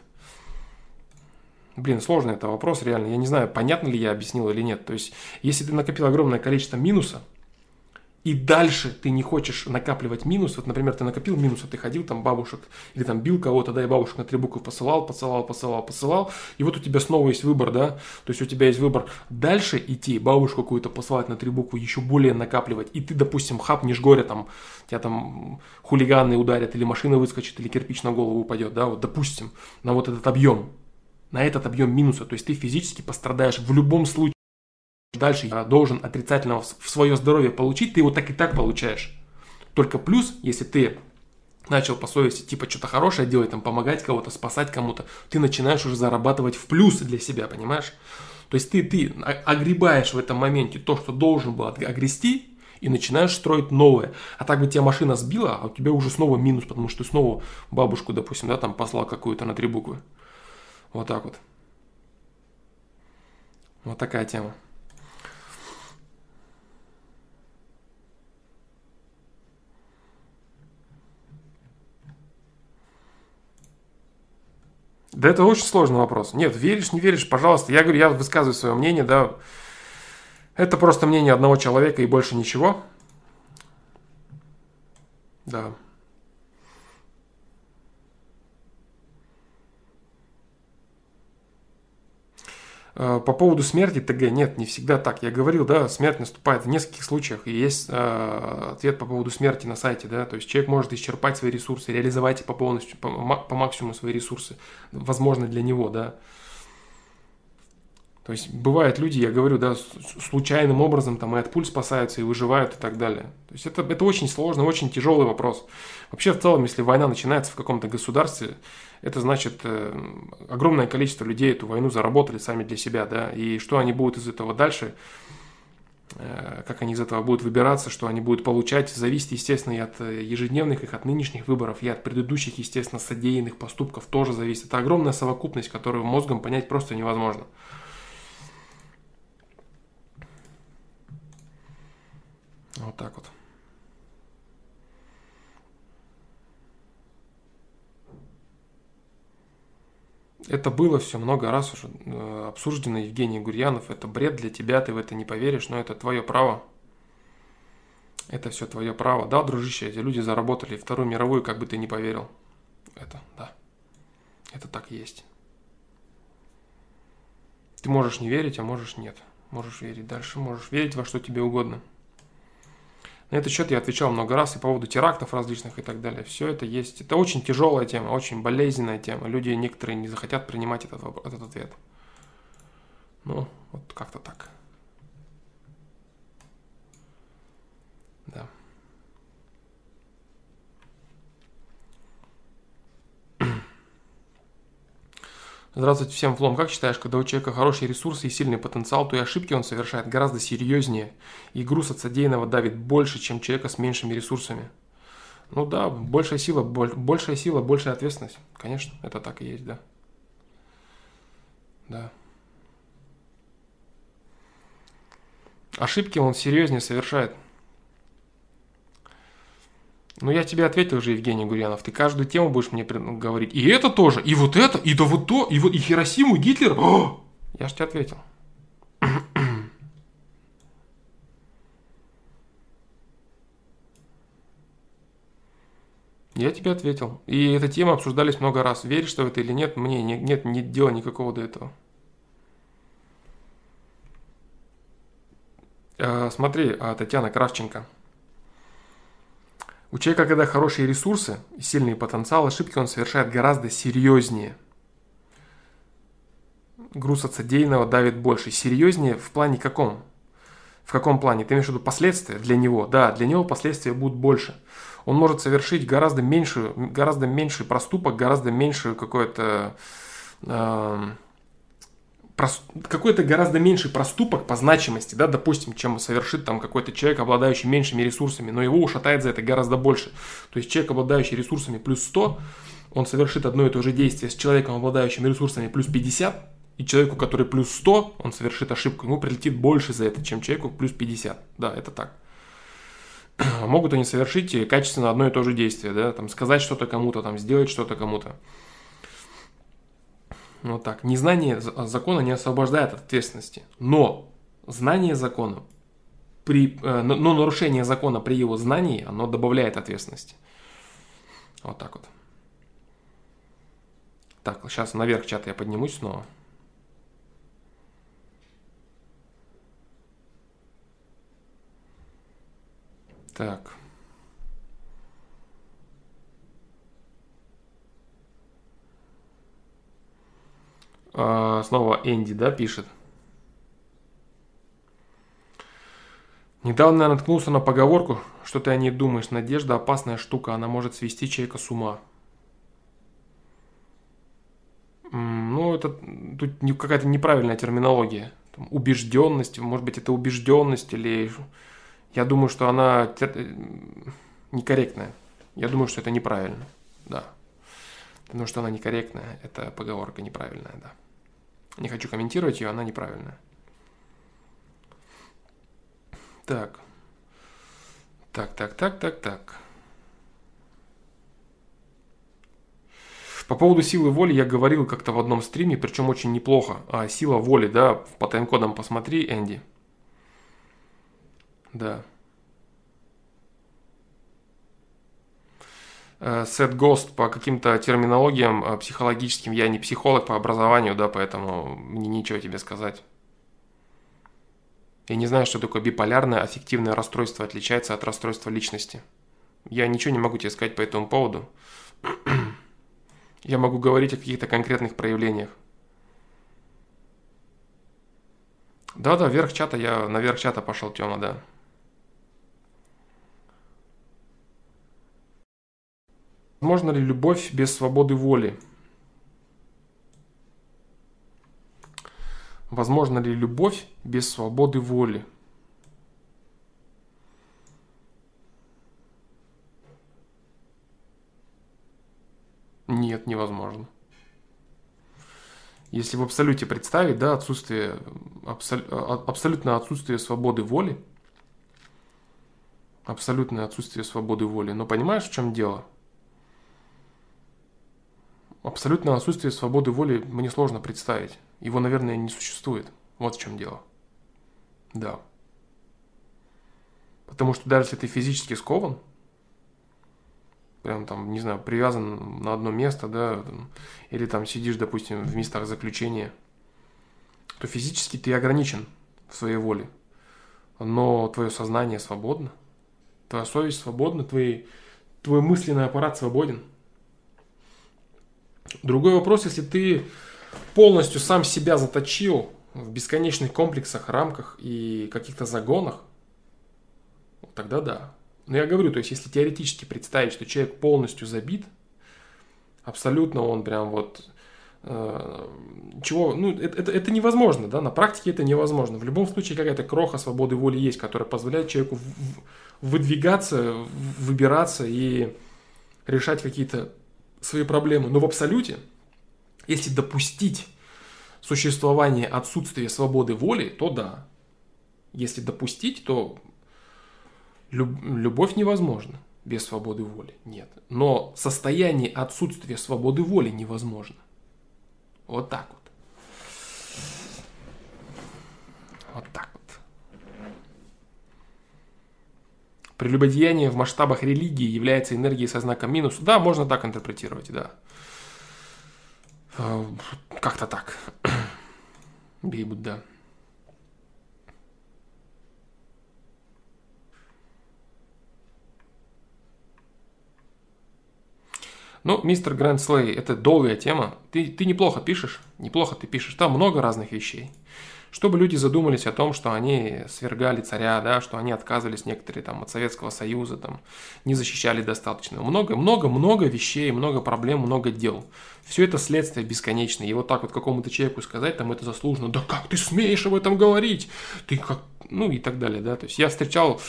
Блин, сложный это вопрос, реально. Я не знаю, понятно ли я объяснил или нет. То есть, если ты накопил огромное количество минуса, и дальше ты не хочешь накапливать минус, вот, например, ты накопил минус, а ты ходил там бабушек, или там бил кого-то, да, и бабушек на три буквы посылал, посылал, посылал, посылал, и вот у тебя снова есть выбор, да, то есть у тебя есть выбор дальше идти, бабушку какую-то посылать на три буквы, еще более накапливать, и ты, допустим, хапнешь горе, там, тебя там хулиганы ударят, или машина выскочит, или кирпич на голову упадет, да, вот, допустим, на вот этот объем, на этот объем минуса. То есть ты физически пострадаешь в любом случае. Дальше я должен отрицательного в свое здоровье получить, ты его так и так получаешь. Только плюс, если ты начал по совести типа что-то хорошее делать, там помогать кого-то, спасать кому-то, ты начинаешь уже зарабатывать в плюс для себя, понимаешь? То есть ты, ты огребаешь в этом моменте то, что должен был огрести, и начинаешь строить новое. А так бы тебя машина сбила, а у тебя уже снова минус, потому что ты снова бабушку, допустим, да, там послал какую-то на три буквы. Вот так вот. Вот такая тема. Да это очень сложный вопрос. Нет, веришь, не веришь, пожалуйста. Я говорю, я высказываю свое мнение, да. Это просто мнение одного человека и больше ничего. Да. По поводу смерти ТГ, нет, не всегда так. Я говорил, да, смерть наступает в нескольких случаях, и есть э, ответ по поводу смерти на сайте, да, то есть человек может исчерпать свои ресурсы, реализовать по полностью, по, по максимуму свои ресурсы, возможно для него, да. То есть бывают люди, я говорю, да, случайным образом там и от пуль спасаются, и выживают и так далее. То есть это, это очень сложный, очень тяжелый вопрос. Вообще в целом, если война начинается в каком-то государстве, это значит, э, огромное количество людей эту войну заработали сами для себя, да, и что они будут из этого дальше, э, как они из этого будут выбираться, что они будут получать, зависит, естественно, и от э, ежедневных их, от нынешних выборов, и от предыдущих, естественно, содеянных поступков тоже зависит. Это огромная совокупность, которую мозгом понять просто невозможно. Вот так вот. Это было все много раз уже э, обсуждено, Евгений Гурьянов. Это бред для тебя, ты в это не поверишь, но это твое право. Это все твое право. Да, дружище, эти люди заработали Вторую мировую, как бы ты не поверил. Это, да. Это так есть. Ты можешь не верить, а можешь нет. Можешь верить дальше, можешь верить во что тебе угодно. На этот счет я отвечал много раз и по поводу терактов различных и так далее. Все это есть. Это очень тяжелая тема, очень болезненная тема. Люди некоторые не захотят принимать этот, этот ответ. Ну, вот как-то так. Здравствуйте всем, Флом. Как считаешь, когда у человека хорошие ресурсы и сильный потенциал, то и ошибки он совершает гораздо серьезнее, и груз от содеянного давит больше, чем человека с меньшими ресурсами? Ну да, большая сила, большая сила, большая ответственность. Конечно, это так и есть, да. Да. Ошибки он серьезнее совершает. Ну, я тебе ответил уже, Евгений Гурьянов. Ты каждую тему будешь мне говорить. И это тоже, и вот это, и да вот то, и вот и Хиросиму, и Гитлер. О! Я же тебе ответил. Я тебе ответил. И эта тема обсуждались много раз. Веришь в это или нет, мне не, нет, нет дела никакого до этого. Э, смотри, а, Татьяна Кравченко. У человека, когда хорошие ресурсы и сильный потенциал, ошибки он совершает гораздо серьезнее. Груз от содеянного давит больше. Серьезнее в плане каком? В каком плане? Ты имеешь в виду последствия для него? Да, для него последствия будут больше. Он может совершить гораздо меньшую, гораздо меньший проступок, гораздо меньшую какое-то э, какой-то гораздо меньший проступок по значимости, да, допустим, чем совершит там какой-то человек, обладающий меньшими ресурсами, но его ушатает за это гораздо больше. То есть человек, обладающий ресурсами плюс 100, он совершит одно и то же действие с человеком, обладающим ресурсами плюс 50, и человеку, который плюс 100, он совершит ошибку, ему прилетит больше за это, чем человеку плюс 50. Да, это так. Могут они совершить качественно одно и то же действие, да, там сказать что-то кому-то, там сделать что-то кому-то. Вот так. Незнание закона не освобождает от ответственности. Но знание закона, при, э, но нарушение закона при его знании, оно добавляет ответственности. Вот так вот. Так, сейчас наверх чата я поднимусь снова. Так. Снова Энди, да, пишет. Недавно я наткнулся на поговорку, что ты о ней думаешь. Надежда опасная штука, она может свести человека с ума. Ну, это тут какая-то неправильная терминология. Там, убежденность, может быть, это убежденность или... Я думаю, что она э, некорректная. Я думаю, что это неправильно, да. Потому что она некорректная, это поговорка неправильная, да. Не хочу комментировать ее, она неправильная. Так. Так, так, так, так, так. По поводу силы воли я говорил как-то в одном стриме, причем очень неплохо. А, сила воли, да, по тайм-кодам посмотри, Энди. Да. Сет Гост по каким-то терминологиям э, психологическим. Я не психолог по образованию, да, поэтому мне нечего тебе сказать. Я не знаю, что такое биполярное аффективное расстройство отличается от расстройства личности. Я ничего не могу тебе сказать по этому поводу. Я могу говорить о каких-то конкретных проявлениях. Да-да, верх чата, я на верх чата пошел, Тёма, да. Можно ли любовь без свободы воли? Возможно ли любовь без свободы воли? Нет, невозможно. Если в абсолюте представить, да, отсутствие, абсол, а, абсолютное отсутствие свободы воли, абсолютное отсутствие свободы воли, но понимаешь, в чем дело? Абсолютное отсутствие свободы воли мне сложно представить. Его, наверное, не существует. Вот в чем дело. Да. Потому что даже если ты физически скован, прям там, не знаю, привязан на одно место, да, или там сидишь, допустим, в местах заключения, то физически ты ограничен в своей воле. Но твое сознание свободно, твоя совесть свободна, твой, твой мысленный аппарат свободен. Другой вопрос, если ты полностью сам себя заточил в бесконечных комплексах, рамках и каких-то загонах, тогда да. Но я говорю, то есть если теоретически представить, что человек полностью забит, абсолютно он прям вот э, чего, ну, это, это, невозможно, да, на практике это невозможно. В любом случае какая-то кроха свободы воли есть, которая позволяет человеку выдвигаться, выбираться и решать какие-то свои проблемы. Но в абсолюте, если допустить существование отсутствия свободы воли, то да. Если допустить, то любовь невозможна без свободы воли. Нет. Но состояние отсутствия свободы воли невозможно. Вот так вот. Вот так вот. Прелюбодеяние в масштабах религии является энергией со знаком минус. Да, можно так интерпретировать, да. Э, как-то так. Бейбут, да. Ну, мистер Грэнд Слей, это долгая тема. Ты, ты неплохо пишешь, неплохо ты пишешь. Там много разных вещей. Чтобы люди задумались о том, что они свергали царя, да, что они отказывались некоторые там от Советского Союза, там, не защищали достаточно. Много, много, много вещей, много проблем, много дел. Все это следствие бесконечное. И вот так вот какому-то человеку сказать, там это заслуженно, да как ты смеешь об этом говорить? Ты как, ну и так далее, да. То есть я встречал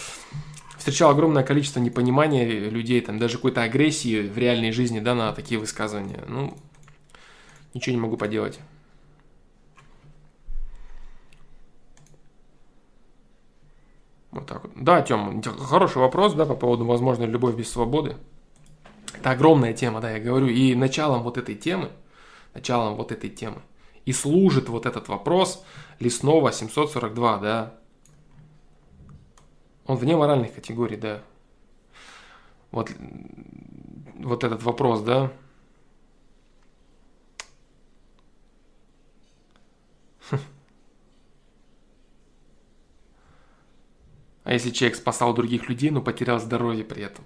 встречал огромное количество непонимания людей, там даже какой-то агрессии в реальной жизни, да, на такие высказывания. Ну, ничего не могу поделать. Вот так вот. Да, Тём, хороший вопрос, да, по поводу возможной любовь без свободы. Это огромная тема, да, я говорю. И началом вот этой темы, началом вот этой темы и служит вот этот вопрос Лесного 742, да, он вне моральных категорий, да. Вот, вот этот вопрос, да. А если человек спасал других людей, но потерял здоровье при этом?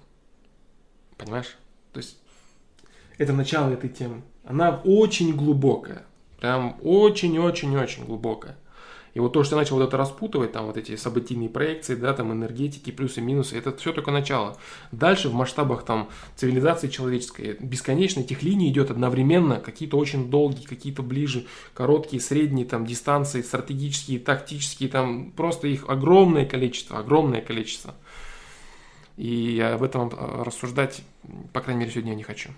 Понимаешь? То есть это начало этой темы. Она очень глубокая. Прям очень-очень-очень глубокая. И вот то, что я начал вот это распутывать, там вот эти событийные проекции, да, там энергетики, плюсы, минусы, это все только начало. Дальше в масштабах там цивилизации человеческой бесконечно этих линий идет одновременно, какие-то очень долгие, какие-то ближе, короткие, средние там дистанции, стратегические, тактические, там просто их огромное количество, огромное количество. И об этом рассуждать, по крайней мере, сегодня я не хочу.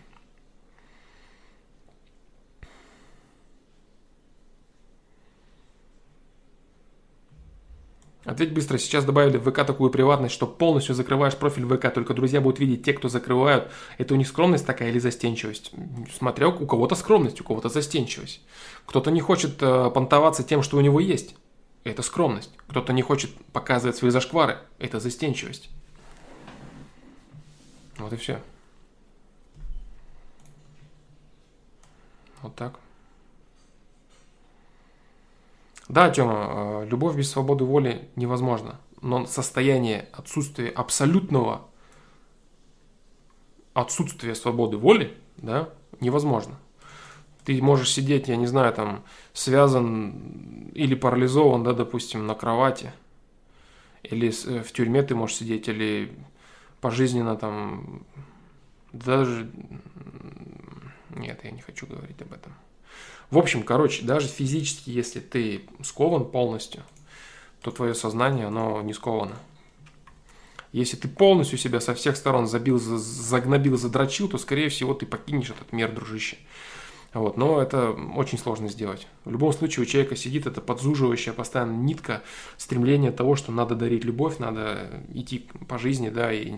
Ответь быстро, сейчас добавили в ВК такую приватность, что полностью закрываешь профиль ВК, только друзья будут видеть те, кто закрывают. Это у них скромность такая или застенчивость? Смотря у кого-то скромность, у кого-то застенчивость. Кто-то не хочет э, понтоваться тем, что у него есть. Это скромность. Кто-то не хочет показывать свои зашквары. Это застенчивость. Вот и все. Вот так. Да, Тёма, э, любовь без свободы воли невозможна. Но состояние отсутствия абсолютного отсутствия свободы воли, да, невозможно. Ты можешь сидеть, я не знаю, там, связан или парализован, да, допустим, на кровати, или э, в тюрьме ты можешь сидеть, или пожизненно там, даже... Нет, я не хочу говорить об этом. В общем, короче, даже физически, если ты скован полностью, то твое сознание, оно не сковано. Если ты полностью себя со всех сторон забил, загнобил, задрочил, то, скорее всего, ты покинешь этот мир, дружище. Вот, но это очень сложно сделать. В любом случае у человека сидит эта подзуживающая постоянно нитка стремления того, что надо дарить любовь, надо идти по жизни, да, и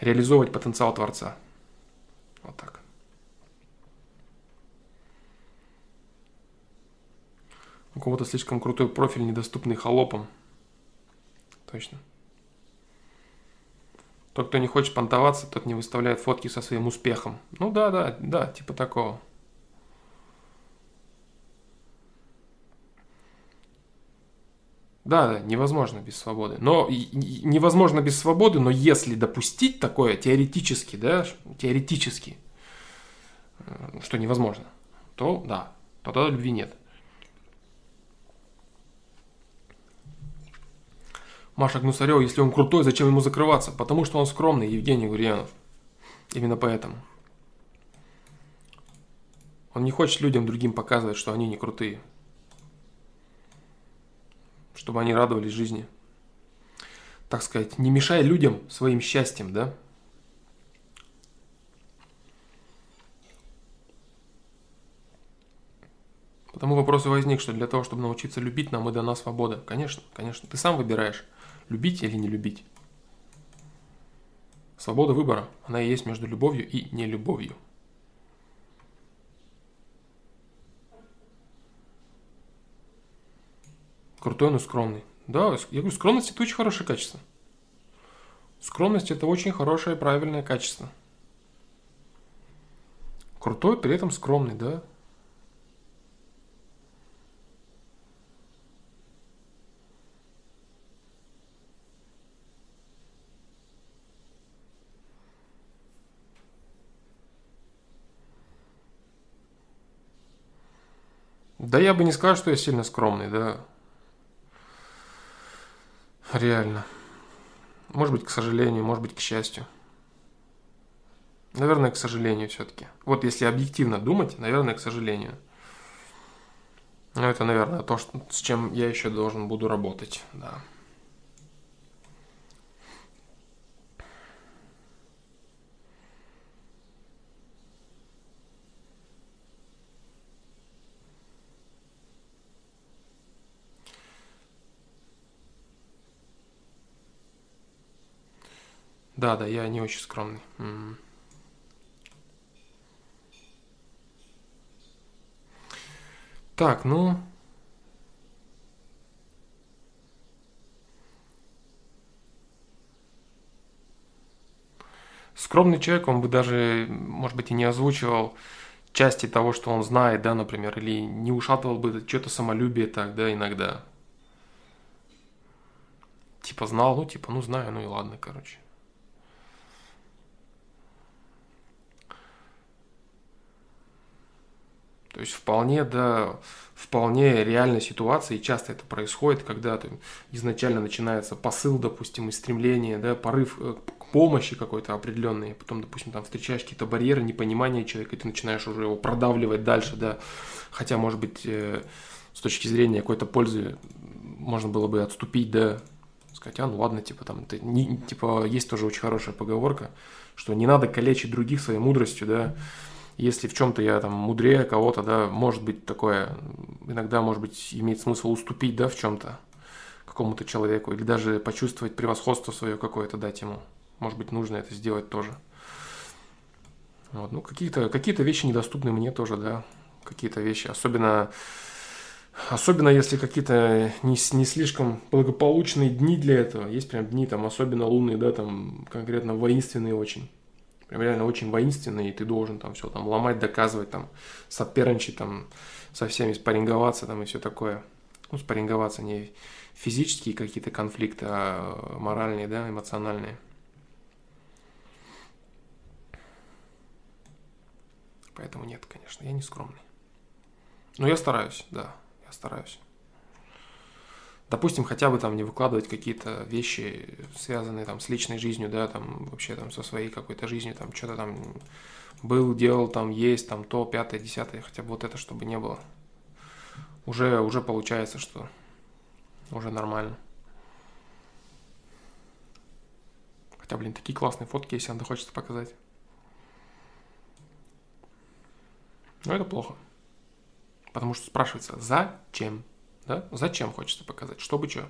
реализовывать потенциал Творца. Вот так. У кого-то слишком крутой профиль, недоступный холопам. Точно. Тот, кто не хочет понтоваться, тот не выставляет фотки со своим успехом. Ну да, да, да, типа такого. Да, да, невозможно без свободы. Но невозможно без свободы, но если допустить такое теоретически, да, теоретически, э, что невозможно, то да, тогда любви нет. Маша Гнусарева, если он крутой, зачем ему закрываться? Потому что он скромный, Евгений Гурьянов. Именно поэтому. Он не хочет людям другим показывать, что они не крутые. Чтобы они радовались жизни. Так сказать, не мешай людям своим счастьем, да? Потому вопрос и возник, что для того, чтобы научиться любить, нам и дана свобода. Конечно, конечно. Ты сам выбираешь. Любить или не любить? Свобода выбора, она и есть между любовью и нелюбовью. Крутой, но скромный. Да, я говорю, скромность это очень хорошее качество. Скромность это очень хорошее правильное качество. Крутой, при этом скромный, да. Да я бы не сказал, что я сильно скромный, да. Реально. Может быть, к сожалению, может быть, к счастью. Наверное, к сожалению все-таки. Вот если объективно думать, наверное, к сожалению. Но это, наверное, то, с чем я еще должен буду работать, да. Да, да, я не очень скромный. Так, ну... Скромный человек, он бы даже, может быть, и не озвучивал части того, что он знает, да, например, или не ушатывал бы что-то самолюбие так, да, иногда. Типа знал, ну, типа, ну, знаю, ну и ладно, короче. То есть вполне, да, вполне реальная ситуация, и часто это происходит, когда ты изначально начинается посыл, допустим, и стремление, да, порыв э, к помощи какой-то определенной, потом, допустим, там встречаешь какие-то барьеры, непонимание человека, и ты начинаешь уже его продавливать дальше, да, хотя, может быть, э, с точки зрения какой-то пользы можно было бы отступить, да, сказать, а, ну ладно, типа там, ты, не, типа, есть тоже очень хорошая поговорка, что не надо калечить других своей мудростью, да, если в чем-то я там мудрее кого-то, да, может быть такое, иногда, может быть, имеет смысл уступить, да, в чем-то какому-то человеку, или даже почувствовать превосходство свое какое-то дать ему. Может быть, нужно это сделать тоже. Вот, ну, какие-то какие вещи недоступны мне тоже, да, какие-то вещи, особенно Особенно если какие-то не, не слишком благополучные дни для этого. Есть прям дни там особенно лунные, да, там конкретно воинственные очень прям реально очень воинственный, и ты должен там все там ломать, доказывать, там, соперничать, там, со всеми спарринговаться, там, и все такое. Ну, спарринговаться не физические какие-то конфликты, а моральные, да, эмоциональные. Поэтому нет, конечно, я не скромный. Но я стараюсь, да, я стараюсь допустим, хотя бы там не выкладывать какие-то вещи, связанные там с личной жизнью, да, там вообще там со своей какой-то жизнью, там что-то там был, делал, там есть, там то, пятое, десятое, хотя бы вот это, чтобы не было. Уже, уже получается, что уже нормально. Хотя, блин, такие классные фотки, если надо хочется показать. Но это плохо. Потому что спрашивается, зачем? Да? Зачем хочется показать? Чтобы что?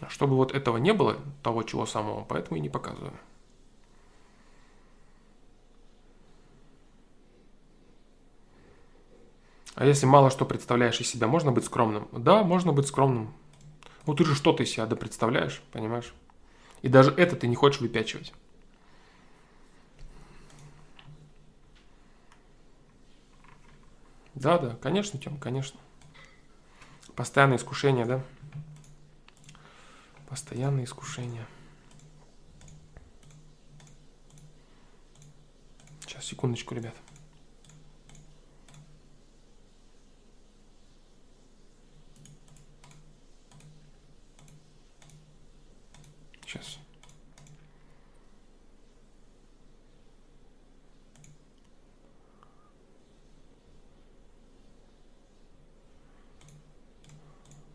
А чтобы вот этого не было, того чего самого, поэтому и не показываю. А если мало что представляешь из себя, можно быть скромным? Да, можно быть скромным. Ну ты же что-то из себя представляешь, понимаешь? И даже это ты не хочешь выпячивать. Да, да, конечно, Тем, конечно. Постоянное искушение, да? Постоянное искушение. Сейчас, секундочку, ребят. Сейчас.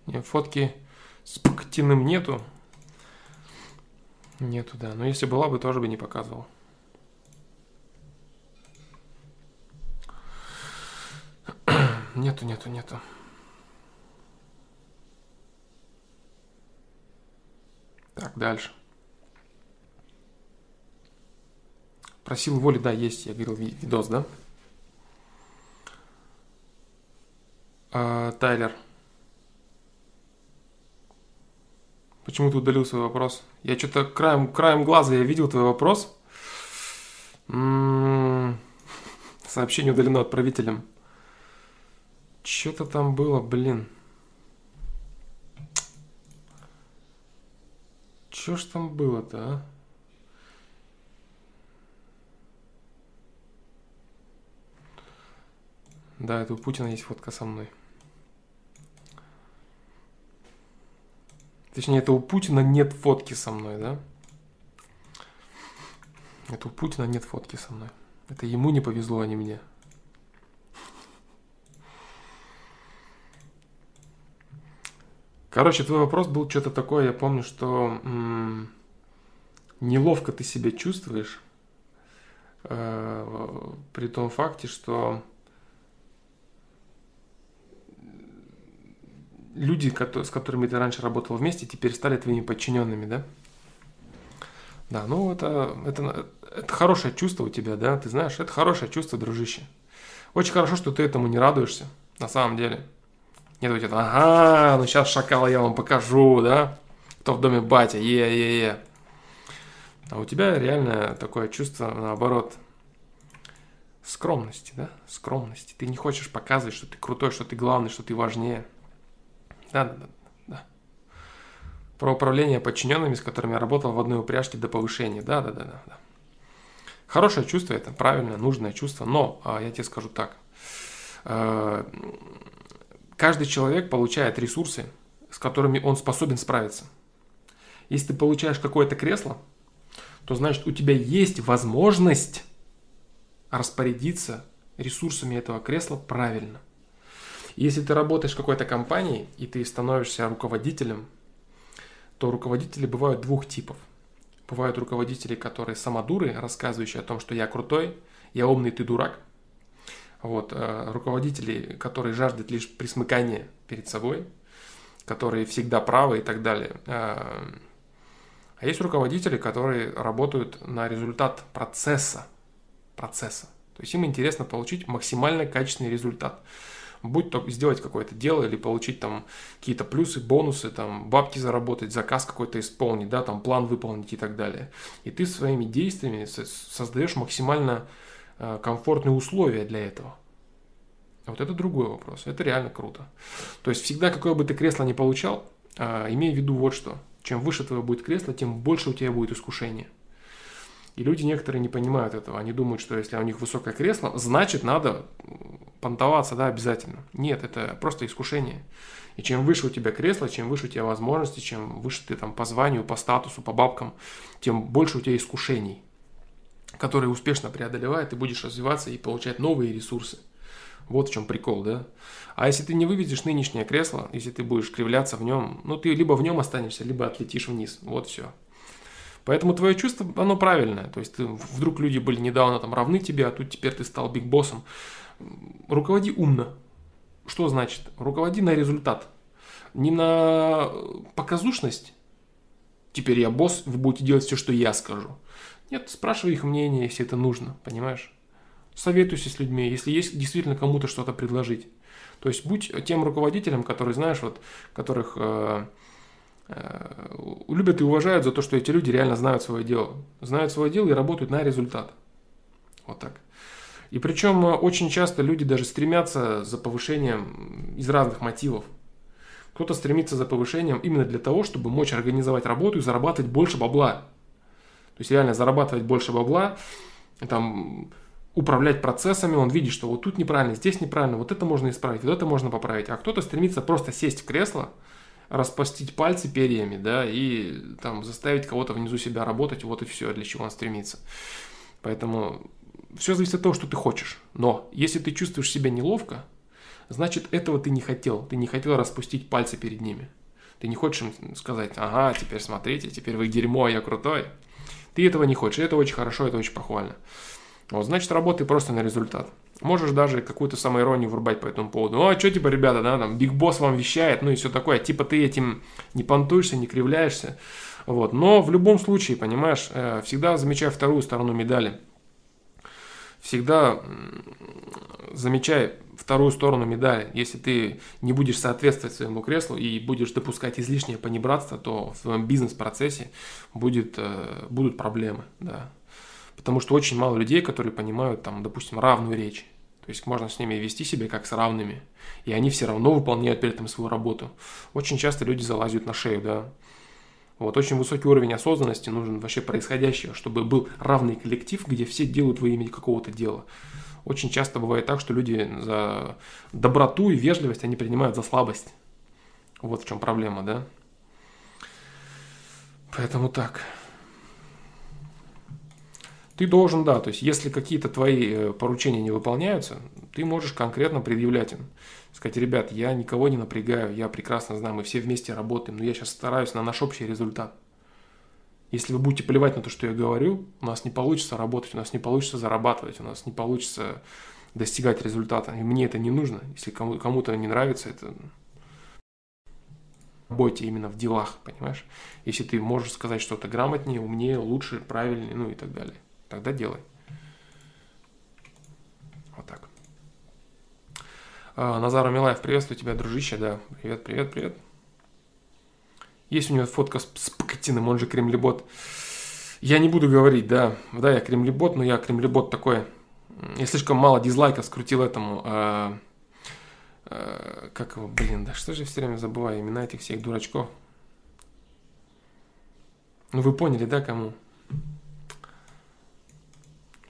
Фотки с Пактиным нету. Нету, да. Но если была бы, тоже бы не показывал. Нету, нету, нету. Так, дальше. Просил воли, да, есть, я говорил, видос, да? А, Тайлер. Почему ты удалил свой вопрос? Я что-то краем, краем глаза я видел твой вопрос. М-м-м. Сообщение удалено отправителем. Что-то там было, блин. Что ж там было-то, а? Да, это у Путина есть фотка со мной. Точнее, это у Путина нет фотки со мной, да? Это у Путина нет фотки со мной. Это ему не повезло, а не мне. Короче, твой вопрос был что-то такое, я помню, что м- неловко ты себя чувствуешь э- при том факте, что люди, с которыми ты раньше работал вместе, теперь стали твоими подчиненными, да? Да, ну это, это, это хорошее чувство у тебя, да, ты знаешь, это хорошее чувство, дружище. Очень хорошо, что ты этому не радуешься, на самом деле. Нет, у тебя, ага, ну сейчас шакала я вам покажу, да, кто в доме батя, е-е-е. А у тебя реально такое чувство, наоборот, скромности, да, скромности. Ты не хочешь показывать, что ты крутой, что ты главный, что ты важнее. Да, да, да. Про управление подчиненными, с которыми я работал в одной упряжке до повышения. Да, да, да, да. да. Хорошее чувство это правильное, нужное чувство, но а, я тебе скажу так. А, каждый человек получает ресурсы, с которыми он способен справиться. Если ты получаешь какое-то кресло, то значит у тебя есть возможность распорядиться ресурсами этого кресла правильно. Если ты работаешь в какой-то компании и ты становишься руководителем, то руководители бывают двух типов. Бывают руководители, которые самодуры, рассказывающие о том, что я крутой, я умный, ты дурак. Вот, э, руководители, которые жаждут лишь присмыкания перед собой, которые всегда правы и так далее. Э, а есть руководители, которые работают на результат процесса. Процесса. То есть им интересно получить максимально качественный результат. Будь то сделать какое-то дело или получить там какие-то плюсы, бонусы, там бабки заработать, заказ какой-то исполнить, да, там план выполнить и так далее. И ты своими действиями создаешь максимально э, комфортные условия для этого. Вот это другой вопрос. Это реально круто. То есть всегда, какое бы ты кресло ни получал, э, имей в виду вот что. Чем выше твое будет кресло, тем больше у тебя будет искушение. И люди некоторые не понимают этого. Они думают, что если у них высокое кресло, значит надо понтоваться, да, обязательно. Нет, это просто искушение. И чем выше у тебя кресло, чем выше у тебя возможности, чем выше ты там по званию, по статусу, по бабкам, тем больше у тебя искушений, которые успешно преодолевает, ты будешь развиваться и получать новые ресурсы. Вот в чем прикол, да? А если ты не выведешь нынешнее кресло, если ты будешь кривляться в нем, ну ты либо в нем останешься, либо отлетишь вниз. Вот все. Поэтому твое чувство, оно правильное. То есть ты, вдруг люди были недавно там равны тебе, а тут теперь ты стал биг-боссом. Руководи умно. Что значит? Руководи на результат. Не на показушность. Теперь я босс, вы будете делать все, что я скажу. Нет, спрашивай их мнение, если это нужно, понимаешь? советуйся с людьми, если есть действительно кому-то что-то предложить. То есть будь тем руководителем, который, знаешь, вот, которых э, э, любят и уважают за то, что эти люди реально знают свое дело. Знают свое дело и работают на результат. Вот так. И причем э, очень часто люди даже стремятся за повышением из разных мотивов. Кто-то стремится за повышением именно для того, чтобы мочь организовать работу и зарабатывать больше бабла. То есть реально зарабатывать больше бабла, там, управлять процессами, он видит, что вот тут неправильно, здесь неправильно, вот это можно исправить, вот это можно поправить. А кто-то стремится просто сесть в кресло, распастить пальцы перьями, да, и там заставить кого-то внизу себя работать, вот и все, для чего он стремится. Поэтому все зависит от того, что ты хочешь. Но если ты чувствуешь себя неловко, значит этого ты не хотел. Ты не хотел распустить пальцы перед ними. Ты не хочешь им сказать, ага, теперь смотрите, теперь вы дерьмо, я крутой. Ты этого не хочешь, это очень хорошо, это очень похвально. Вот, значит, работай просто на результат. Можешь даже какую-то самоиронию врубать по этому поводу. Ну, а что, типа, ребята, да, там, Биг Босс вам вещает, ну и все такое. Типа, ты этим не понтуешься, не кривляешься. Вот. Но в любом случае, понимаешь, э, всегда замечай вторую сторону медали. Всегда замечай вторую сторону медали. Если ты не будешь соответствовать своему креслу и будешь допускать излишнее понебратство, то в своем бизнес-процессе будет, э, будут проблемы. Да. Потому что очень мало людей, которые понимают, там, допустим, равную речь. То есть можно с ними вести себя как с равными. И они все равно выполняют при этом свою работу. Очень часто люди залазят на шею, да. Вот, очень высокий уровень осознанности нужен вообще происходящего, чтобы был равный коллектив, где все делают во имя какого-то дела. Очень часто бывает так, что люди за доброту и вежливость они принимают за слабость. Вот в чем проблема, да. Поэтому так. Ты должен, да, то есть если какие-то твои э, поручения не выполняются, ты можешь конкретно предъявлять им. Сказать, ребят, я никого не напрягаю, я прекрасно знаю, мы все вместе работаем, но я сейчас стараюсь на наш общий результат. Если вы будете плевать на то, что я говорю, у нас не получится работать, у нас не получится зарабатывать, у нас не получится достигать результата. И мне это не нужно. Если кому- кому-то не нравится, это работе именно в делах, понимаешь? Если ты можешь сказать что-то грамотнее, умнее, лучше, правильнее, ну и так далее тогда делай. Вот так. А, Назар Милаев, приветствую тебя, дружище, да. Привет, привет, привет. Есть у него фотка с, с Пакатином, он же кремлебот. Я не буду говорить, да, да, я кремлебот, но я кремлебот такой. Я слишком мало дизлайков скрутил этому. А, а, как его, блин, да что же я все время забываю имена этих всех дурачков. Ну вы поняли, да, кому?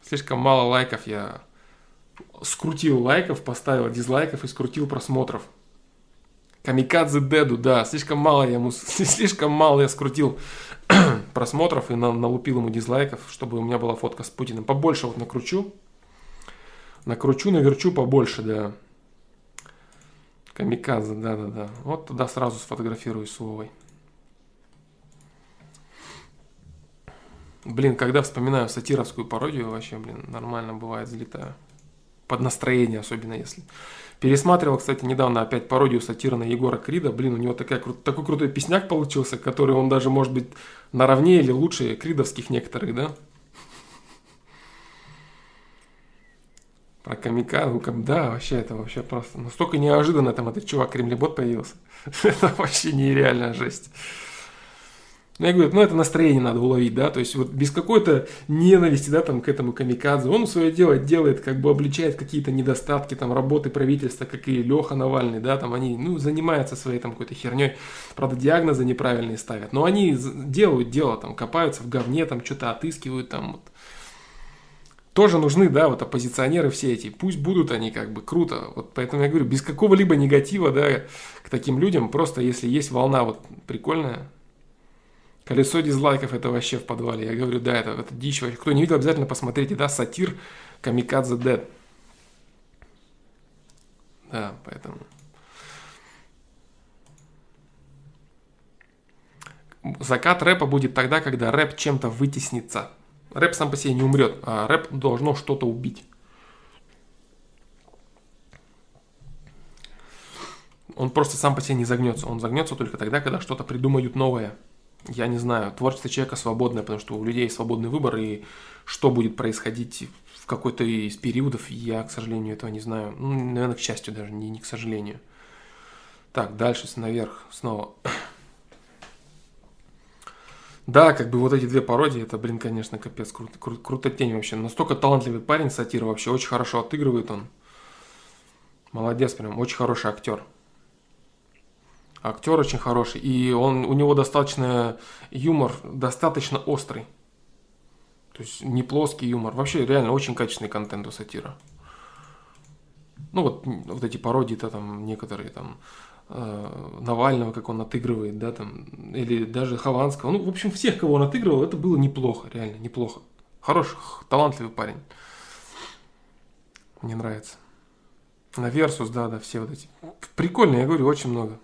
Слишком мало лайков я скрутил лайков, поставил дизлайков и скрутил просмотров. Камикадзе Деду, да, слишком мало я ему, слишком мало я скрутил просмотров и на, налупил ему дизлайков, чтобы у меня была фотка с Путиным. Побольше вот накручу. Накручу, наверчу побольше, да. Камикадзе, да-да-да. Вот туда сразу сфотографирую с Вовой. Блин, когда вспоминаю сатировскую пародию, вообще, блин, нормально бывает, взлетаю. Под настроение, особенно если. Пересматривал, кстати, недавно опять пародию сатира на Егора Крида. Блин, у него такая, такой крутой песняк получился, который он даже, может быть, наравне или лучше кридовских некоторых, да? Про камикадзе, да, вообще это вообще просто настолько неожиданно там этот чувак Кремлебот появился. это вообще нереальная жесть. Ну, я говорю, ну, это настроение надо уловить, да, то есть вот без какой-то ненависти, да, там, к этому камикадзе, он свое дело делает, как бы обличает какие-то недостатки, там, работы правительства, как и Леха Навальный, да, там, они, ну, занимаются своей, там, какой-то херней, правда, диагнозы неправильные ставят, но они делают дело, там, копаются в говне, там, что-то отыскивают, там, вот. Тоже нужны, да, вот оппозиционеры все эти, пусть будут они как бы круто, вот поэтому я говорю, без какого-либо негатива, да, к таким людям, просто если есть волна вот прикольная, Колесо дизлайков это вообще в подвале. Я говорю, да, это, это дичь вообще. Кто не видел, обязательно посмотрите, да, сатир Камикадзе Дед. Да, поэтому. Закат рэпа будет тогда, когда рэп чем-то вытеснится. Рэп сам по себе не умрет, а рэп должно что-то убить. Он просто сам по себе не загнется. Он загнется только тогда, когда что-то придумают новое я не знаю, творчество человека свободное, потому что у людей свободный выбор, и что будет происходить в какой-то из периодов, я, к сожалению, этого не знаю. Ну, наверное, к счастью даже, не, не к сожалению. Так, дальше наверх снова. Да, как бы вот эти две пародии, это, блин, конечно, капец, круто, кру, круто тень вообще. Настолько талантливый парень, сатира вообще, очень хорошо отыгрывает он. Молодец прям, очень хороший актер. Актер очень хороший, и он, у него достаточно юмор, достаточно острый. То есть не плоский юмор. Вообще реально очень качественный контент у сатира. Ну вот, вот эти пародии-то там некоторые там э, Навального, как он отыгрывает, да, там, или даже Хованского. Ну, в общем, всех, кого он отыгрывал, это было неплохо, реально, неплохо. Хороший, талантливый парень. Мне нравится. На Версус, да, да, все вот эти. Прикольно, я говорю, очень много.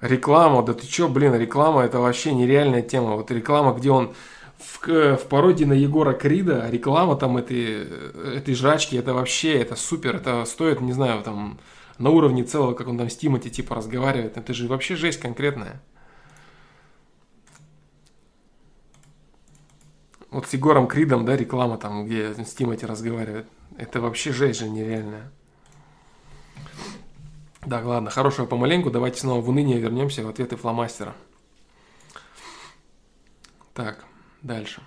Реклама, да ты чё, блин, реклама это вообще нереальная тема. Вот реклама, где он в, в пародии на Егора Крида, реклама там этой, этой жрачки, это вообще, это супер, это стоит, не знаю, там, на уровне целого, как он там с Тимати типа разговаривает, это же вообще жесть конкретная. Вот с Егором Кридом, да, реклама там, где с Тимати разговаривает, это вообще жесть же нереальная. Да, ладно, хорошего помаленьку. Давайте снова в уныние вернемся в ответы фломастера. Так, дальше.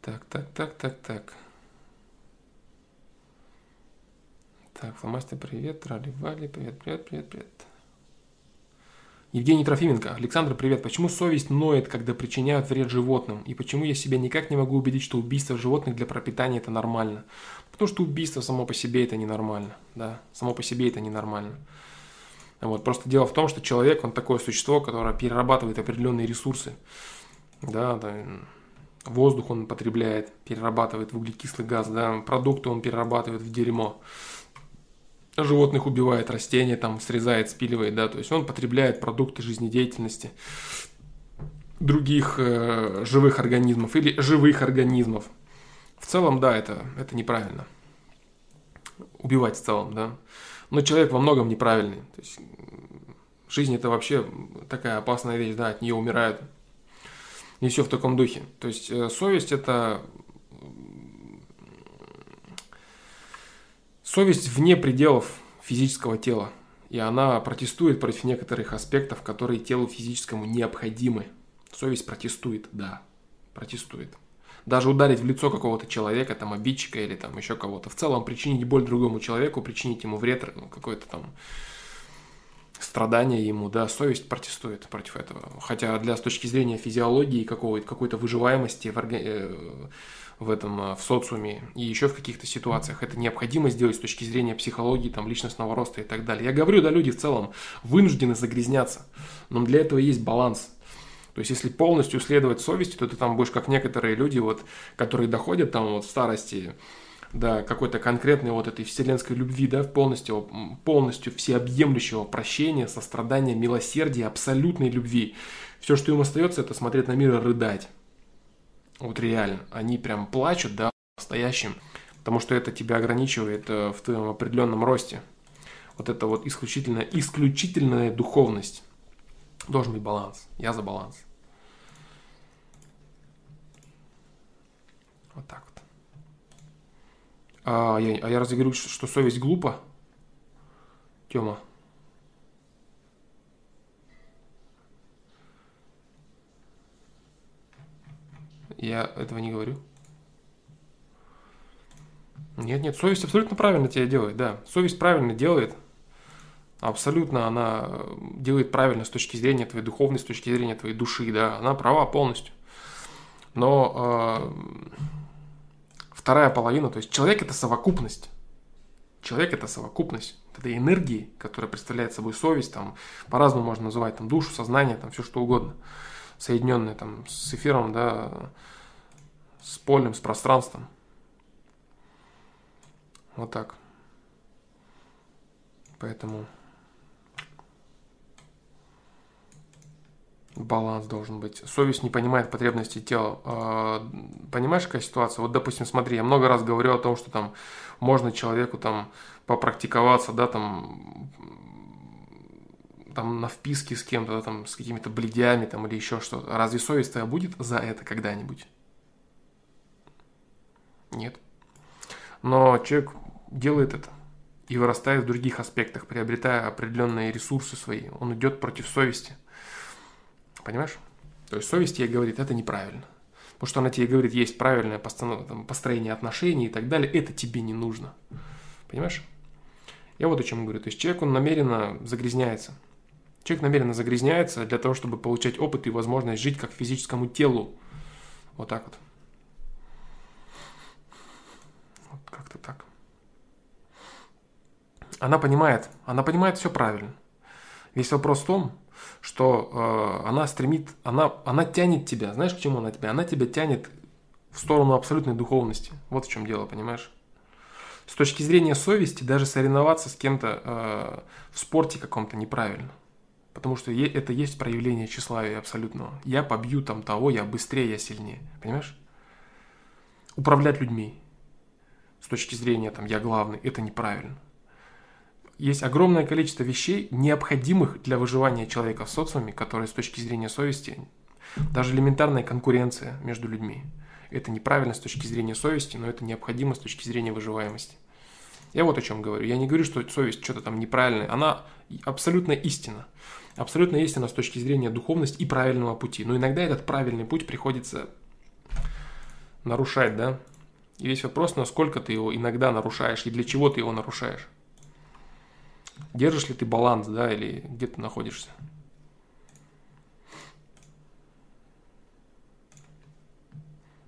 Так, так, так, так, так. Так, фломастер, привет, трали-вали, привет, привет, привет, привет. Евгений Трофименко. Александр, привет. Почему совесть ноет, когда причиняют вред животным? И почему я себя никак не могу убедить, что убийство животных для пропитания это нормально? Потому что убийство само по себе это ненормально, да, само по себе это ненормально. Вот, просто дело в том, что человек, он такое существо, которое перерабатывает определенные ресурсы, да, да воздух он потребляет, перерабатывает в углекислый газ, да, продукты он перерабатывает в дерьмо, животных убивает, растения там срезает, спиливает, да, то есть он потребляет продукты жизнедеятельности других э, живых организмов или живых организмов, в целом, да, это, это неправильно. Убивать в целом, да. Но человек во многом неправильный. То есть, жизнь это вообще такая опасная вещь, да, от нее умирают. И все в таком духе. То есть, э, совесть это... Совесть вне пределов физического тела. И она протестует против некоторых аспектов, которые телу физическому необходимы. Совесть протестует, да, протестует даже ударить в лицо какого-то человека, там, обидчика или там еще кого-то. В целом причинить боль другому человеку, причинить ему вред, ну, какой-то там страдания ему, да, совесть протестует против этого. Хотя для с точки зрения физиологии какого-то, какой-то выживаемости в, орга... Э, в этом, э, в социуме и еще в каких-то ситуациях это необходимо сделать с точки зрения психологии, там, личностного роста и так далее. Я говорю, да, люди в целом вынуждены загрязняться, но для этого есть баланс. То есть, если полностью следовать совести, то ты там будешь как некоторые люди, вот, которые доходят там вот в старости до какой-то конкретной вот этой вселенской любви, да, полностью, полностью всеобъемлющего прощения, сострадания, милосердия, абсолютной любви. Все, что им остается, это смотреть на мир и рыдать. Вот реально. Они прям плачут, да, настоящим, потому что это тебя ограничивает э, в твоем определенном росте. Вот это вот исключительно, исключительная духовность. Должен быть баланс. Я за баланс. Вот так вот. А я, а я разве говорю, что совесть глупа? Тёма. Я этого не говорю. Нет, нет, совесть абсолютно правильно тебя делает, да. Совесть правильно делает. Абсолютно она делает правильно с точки зрения твоей духовной, с точки зрения твоей души, да. Она права полностью. Но э, вторая половина, то есть человек это совокупность. Человек это совокупность этой энергии, которая представляет собой совесть, там по-разному можно называть, там душу, сознание, там все что угодно, соединенное там с эфиром, да, с полем, с пространством. Вот так. Поэтому баланс должен быть. Совесть не понимает потребности тела. А, понимаешь, какая ситуация? Вот, допустим, смотри, я много раз говорю о том, что там можно человеку там попрактиковаться, да, там там на вписке с кем-то, да, там с какими-то бледями там или еще что-то. Разве совесть твоя будет за это когда-нибудь? Нет. Но человек делает это и вырастает в других аспектах, приобретая определенные ресурсы свои. Он идет против совести. Понимаешь? То есть совесть ей говорит, это неправильно. Потому что она тебе говорит, есть правильное построение отношений и так далее, это тебе не нужно. Понимаешь? Я вот о чем говорю. То есть человек, он намеренно загрязняется. Человек намеренно загрязняется для того, чтобы получать опыт и возможность жить как физическому телу. Вот так вот. Вот как-то так. Она понимает, она понимает все правильно. Весь вопрос в том, что э, она стремит, она, она тянет тебя. Знаешь, к чему она тебя? Она тебя тянет в сторону абсолютной духовности. Вот в чем дело, понимаешь? С точки зрения совести, даже соревноваться с кем-то э, в спорте каком-то неправильно. Потому что это есть проявление тщеславия абсолютного. Я побью там того, я быстрее, я сильнее. Понимаешь? Управлять людьми с точки зрения там я главный, это неправильно есть огромное количество вещей, необходимых для выживания человека в социуме, которые с точки зрения совести, даже элементарная конкуренция между людьми. Это неправильно с точки зрения совести, но это необходимо с точки зрения выживаемости. Я вот о чем говорю. Я не говорю, что совесть что-то там неправильное. Она абсолютно истина. Абсолютно истина с точки зрения духовности и правильного пути. Но иногда этот правильный путь приходится нарушать, да? И весь вопрос, насколько ты его иногда нарушаешь и для чего ты его нарушаешь. Держишь ли ты баланс, да, или где ты находишься?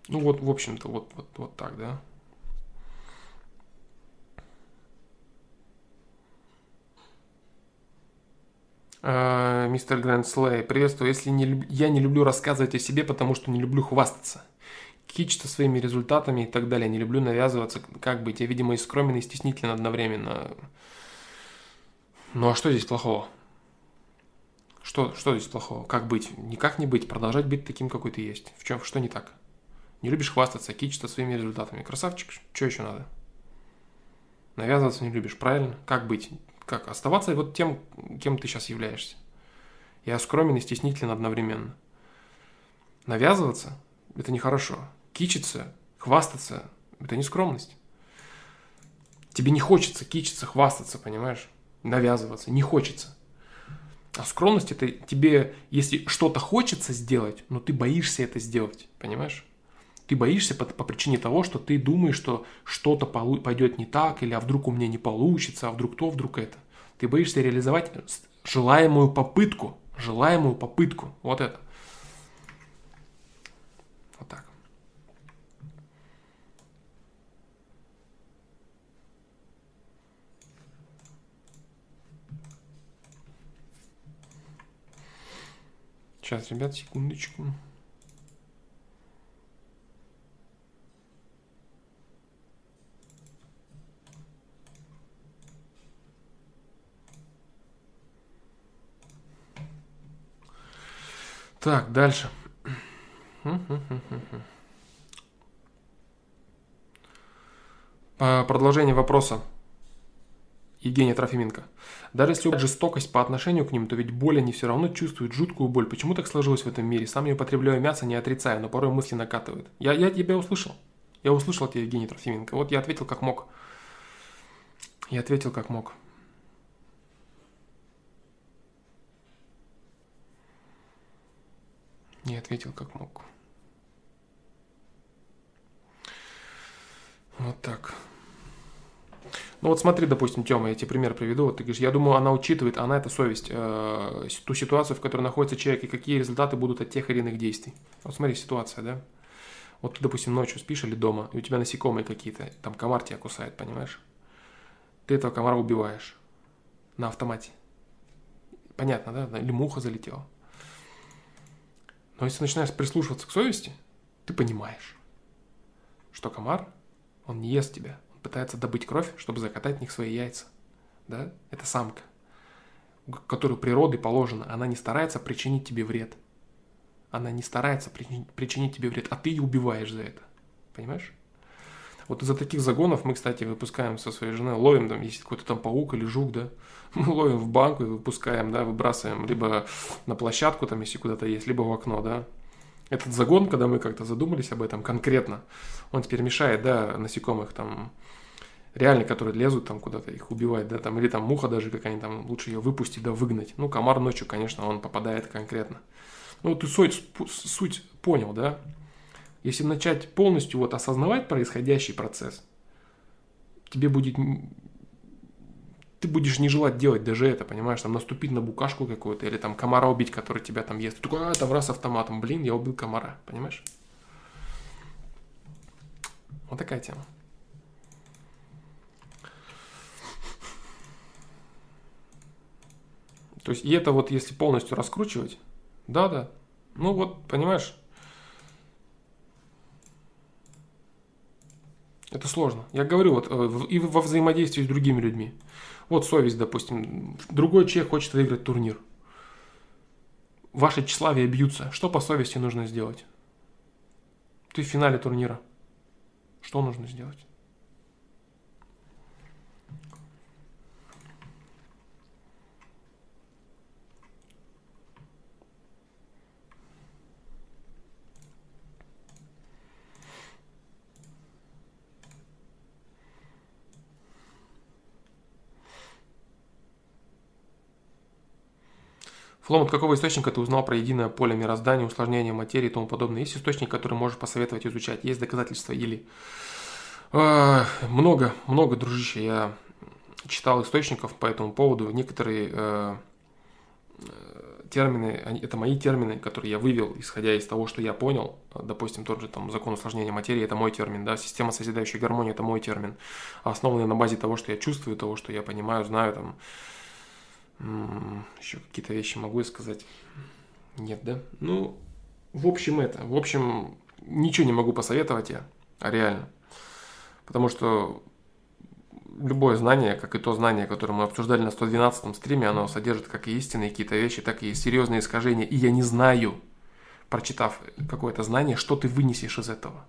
Ну вот, в общем-то, вот, вот, вот так, да. А, мистер Грэнд Слей, приветствую. Если не, я не люблю рассказывать о себе, потому что не люблю хвастаться. Кичиться своими результатами и так далее. Не люблю навязываться, как быть. Я, видимо, и скромен, и стеснителен одновременно. Ну а что здесь плохого? Что, что здесь плохого? Как быть? Никак не быть, продолжать быть таким, какой ты есть. В чем, что не так? Не любишь хвастаться, кичиться своими результатами. Красавчик, что еще надо? Навязываться не любишь, правильно? Как быть? Как? Оставаться вот тем, кем ты сейчас являешься. Я скромен и стеснителен одновременно. Навязываться – это нехорошо. Кичиться, хвастаться – это не скромность. Тебе не хочется кичиться, хвастаться, понимаешь? Навязываться, не хочется. А скромность это тебе, если что-то хочется сделать, но ты боишься это сделать, понимаешь? Ты боишься по, по причине того, что ты думаешь, что что-то пойдет не так, или а вдруг у меня не получится, а вдруг то, вдруг это. Ты боишься реализовать желаемую попытку, желаемую попытку, вот это. Вот так. Сейчас, ребят, секундочку. Так, дальше. Продолжение вопроса. Евгения Трофименко. Даже если жестокость по отношению к ним, то ведь боль они все равно чувствуют жуткую боль. Почему так сложилось в этом мире? Сам я употребляю мясо, не отрицаю, но порой мысли накатывают. Я, я тебя услышал. Я услышал тебя, Евгений Трофименко. Вот я ответил как мог. Я ответил как мог. Не ответил как мог. Вот так. Ну вот смотри, допустим, Тёма, я тебе пример приведу. Вот ты говоришь, я думаю, она учитывает, она это совесть, э, ту ситуацию, в которой находится человек, и какие результаты будут от тех или иных действий. Вот смотри, ситуация, да? Вот ты, допустим, ночью спишь или дома, и у тебя насекомые какие-то, там комар тебя кусает, понимаешь? Ты этого комара убиваешь на автомате. Понятно, да? Или муха залетела. Но если начинаешь прислушиваться к совести, ты понимаешь, что комар, он не ест тебя, пытается добыть кровь, чтобы закатать в них свои яйца. Да? Это самка, которую природой положено, она не старается причинить тебе вред. Она не старается причинить, тебе вред, а ты ее убиваешь за это. Понимаешь? Вот из-за таких загонов мы, кстати, выпускаем со своей женой, ловим там, если какой-то там паук или жук, да, мы ловим в банку и выпускаем, да, выбрасываем либо на площадку, там, если куда-то есть, либо в окно, да. Этот загон, когда мы как-то задумались об этом конкретно, он теперь мешает, да, насекомых там, реально, которые лезут там куда-то, их убивать, да, там, или там муха даже какая-нибудь, там, лучше ее выпустить, да, выгнать. Ну, комар ночью, конечно, он попадает конкретно. Ну, ты суть, суть понял, да? Если начать полностью вот осознавать происходящий процесс, тебе будет... Ты будешь не желать делать даже это, понимаешь, там наступить на букашку какую-то или там комара убить, который тебя там ест. Ты такой, а, там раз автоматом, блин, я убил комара, понимаешь? Вот такая тема. То есть, и это вот если полностью раскручивать, да-да, ну вот, понимаешь, Это сложно. Я говорю, вот э, и во взаимодействии с другими людьми. Вот совесть, допустим. Другой человек хочет выиграть турнир. Ваши тщеславия бьются. Что по совести нужно сделать? Ты в финале турнира. Что нужно сделать? Флом, от какого источника ты узнал про единое поле мироздания, усложнение материи и тому подобное? Есть источник, который можешь посоветовать изучать? Есть доказательства или... Э, много, много, дружище. Я читал источников по этому поводу. Некоторые э, термины, это мои термины, которые я вывел, исходя из того, что я понял. Допустим, тот же там закон усложнения материи – это мой термин, да, система созидающей гармонии – это мой термин, основанный на базе того, что я чувствую, того, что я понимаю, знаю, там, еще какие-то вещи могу сказать? Нет, да? Ну, в общем это. В общем, ничего не могу посоветовать я, а реально. Потому что любое знание, как и то знание, которое мы обсуждали на 112-м стриме, оно содержит как и истинные какие-то вещи, так и серьезные искажения. И я не знаю, прочитав какое-то знание, что ты вынесешь из этого.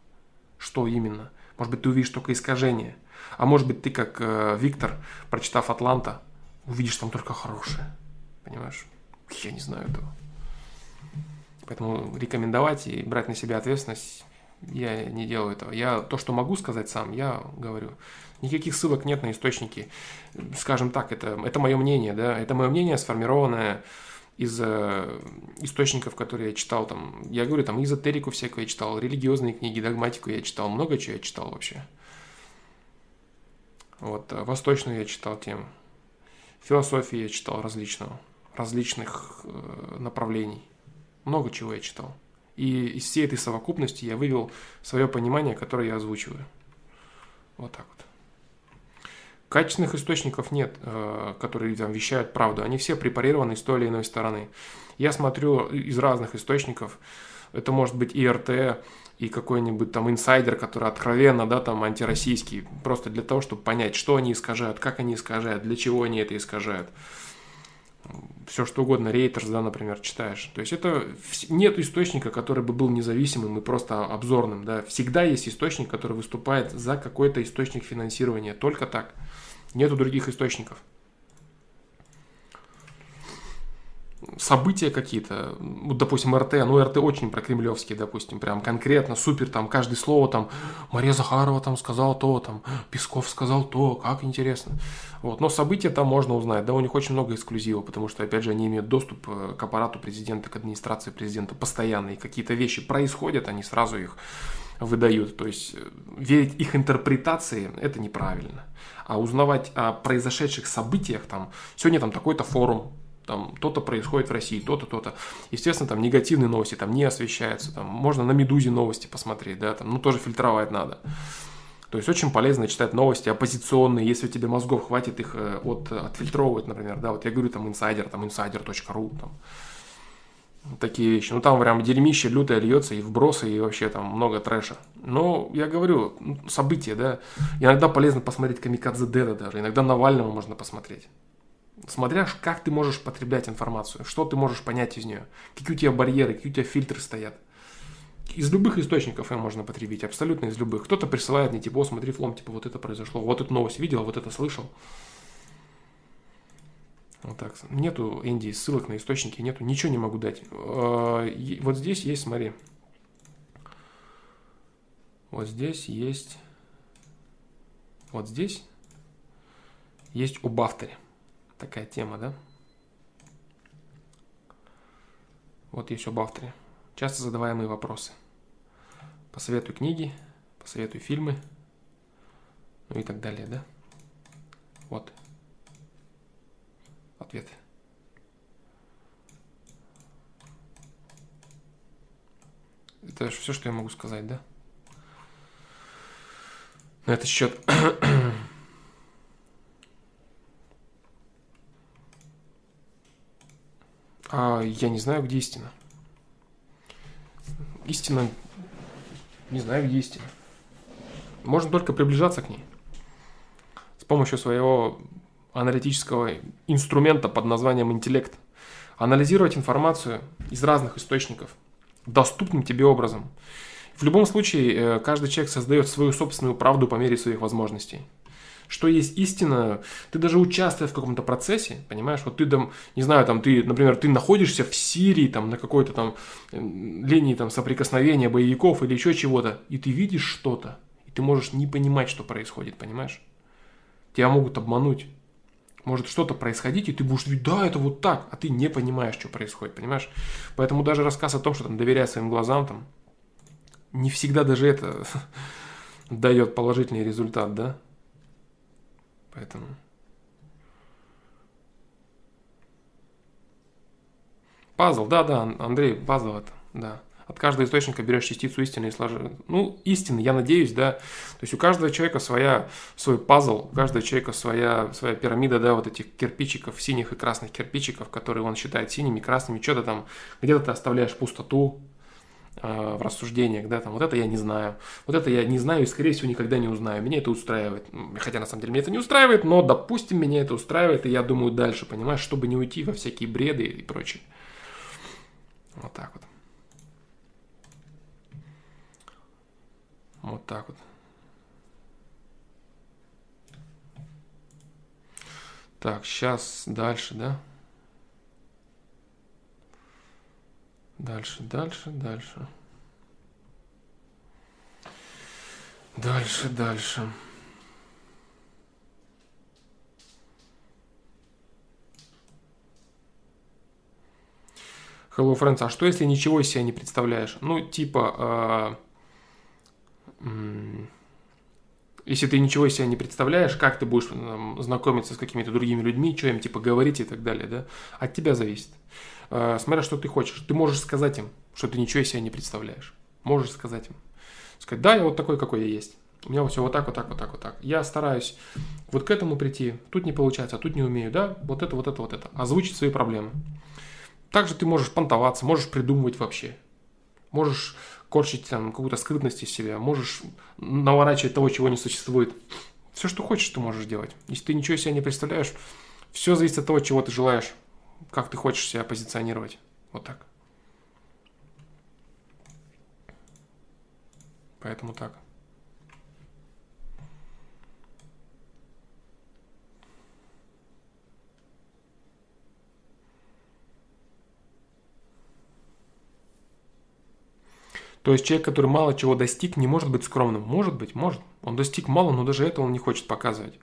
Что именно? Может быть, ты увидишь только искажение. А может быть, ты, как э, Виктор, прочитав «Атланта», увидишь там только хорошее. Понимаешь? Я не знаю этого. Поэтому рекомендовать и брать на себя ответственность я не делаю этого. Я то, что могу сказать сам, я говорю. Никаких ссылок нет на источники. Скажем так, это, это мое мнение, да, это мое мнение, сформированное из э, источников, которые я читал там. Я говорю, там эзотерику всякую я читал, религиозные книги, догматику я читал, много чего я читал вообще. Вот, э, восточную я читал тему. Философии я читал различного, различных э, направлений. Много чего я читал. И из всей этой совокупности я вывел свое понимание, которое я озвучиваю. Вот так вот. Качественных источников нет, э, которые там вещают правду. Они все препарированы с той или иной стороны. Я смотрю из разных источников. Это может быть и РТ, и какой-нибудь там инсайдер, который откровенно, да, там антироссийский, просто для того, чтобы понять, что они искажают, как они искажают, для чего они это искажают. Все что угодно, Рейтерс, да, например, читаешь. То есть это нет источника, который бы был независимым и просто обзорным, да. Всегда есть источник, который выступает за какой-то источник финансирования, только так. Нету других источников. События какие-то, вот, допустим, РТ, ну, РТ очень про кремлевские, допустим, прям конкретно, супер, там, каждое слово, там, Мария Захарова там сказала то, там, Песков сказал то, как интересно. Вот, но события там можно узнать, да, у них очень много эксклюзива, потому что, опять же, они имеют доступ э, к аппарату президента, к администрации президента постоянно, и какие-то вещи происходят, они сразу их выдают. То есть э, верить их интерпретации – это неправильно. А узнавать о произошедших событиях, там, сегодня там такой-то форум, там то-то происходит в России, то-то, то-то. Естественно, там негативные новости там не освещаются, там можно на Медузе новости посмотреть, да, там, ну тоже фильтровать надо. То есть очень полезно читать новости оппозиционные, если у тебя мозгов хватит их э, от, отфильтровывать, например, да, вот я говорю там инсайдер, там insider.ru, там, такие вещи. Ну, там прям дерьмище лютое льется, и вбросы, и вообще там много трэша. Но я говорю, события, да. Иногда полезно посмотреть Камикадзе Деда даже, иногда Навального можно посмотреть смотря как ты можешь потреблять информацию, что ты можешь понять из нее, какие у тебя барьеры, какие у тебя фильтры стоят. Из любых источников ее можно потребить, абсолютно из любых. Кто-то присылает мне, типа, о, смотри, флом, типа, вот это произошло, вот эту новость видел, вот это слышал. Вот так. Нету, Энди, ссылок на источники, нету, ничего не могу дать. А, вот здесь есть, смотри. Вот здесь есть... Вот здесь есть об авторе такая тема, да? Вот есть об авторе. Часто задаваемые вопросы. Посоветуй книги, посоветуй фильмы, ну и так далее, да? Вот. Ответ. Это все, что я могу сказать, да? На этот счет А я не знаю, где истина. Истина... Не знаю, где истина. Можно только приближаться к ней. С помощью своего аналитического инструмента под названием интеллект. Анализировать информацию из разных источников доступным тебе образом. В любом случае, э, каждый человек создает свою собственную правду по мере своих возможностей что есть истина, ты даже участвуя в каком-то процессе, понимаешь, вот ты там, не знаю, там ты, например, ты находишься в Сирии, там, на какой-то там э, линии там соприкосновения боевиков или еще чего-то, и ты видишь что-то, и ты можешь не понимать, что происходит, понимаешь? Тебя могут обмануть. Может что-то происходить, и ты будешь видеть, да, это вот так, а ты не понимаешь, что происходит, понимаешь? Поэтому даже рассказ о том, что там доверяй своим глазам, там, не всегда даже это дает положительный результат, да? Поэтому... Пазл, да, да, Андрей, пазл это, да. От каждого источника берешь частицу истины и сложишь. Ну, истины, я надеюсь, да. То есть у каждого человека своя, свой пазл, у каждого человека своя, своя пирамида, да, вот этих кирпичиков, синих и красных кирпичиков, которые он считает синими, красными, что-то там, где-то ты оставляешь пустоту, в рассуждениях, да, там, вот это я не знаю, вот это я не знаю и, скорее всего, никогда не узнаю, меня это устраивает, хотя, на самом деле, меня это не устраивает, но, допустим, меня это устраивает, и я думаю дальше, понимаешь, чтобы не уйти во всякие бреды и прочее. Вот так вот. Вот так вот. Так, сейчас дальше, да? Дальше, дальше, дальше. Дальше, дальше. Hello, Friends, а что если ничего из себя не представляешь? Ну, типа, э, Если ты ничего из себя не представляешь, как ты будешь там, знакомиться с какими-то другими людьми, что им типа говорить и так далее, да, от тебя зависит. Э, смотря что ты хочешь. Ты можешь сказать им, что ты ничего из себя не представляешь. Можешь сказать им. Сказать, да, я вот такой, какой я есть. У меня все вот так, вот так, вот так, вот так. Я стараюсь вот к этому прийти. Тут не получается, а тут не умею, да? Вот это, вот это, вот это. Озвучить свои проблемы. Также ты можешь понтоваться, можешь придумывать вообще. Можешь корчить там какую-то скрытность из себя, можешь наворачивать того, чего не существует. Все, что хочешь, ты можешь делать. Если ты ничего себе не представляешь, все зависит от того, чего ты желаешь, как ты хочешь себя позиционировать. Вот так. Поэтому так. То есть человек, который мало чего достиг, не может быть скромным. Может быть, может. Он достиг мало, но даже этого он не хочет показывать.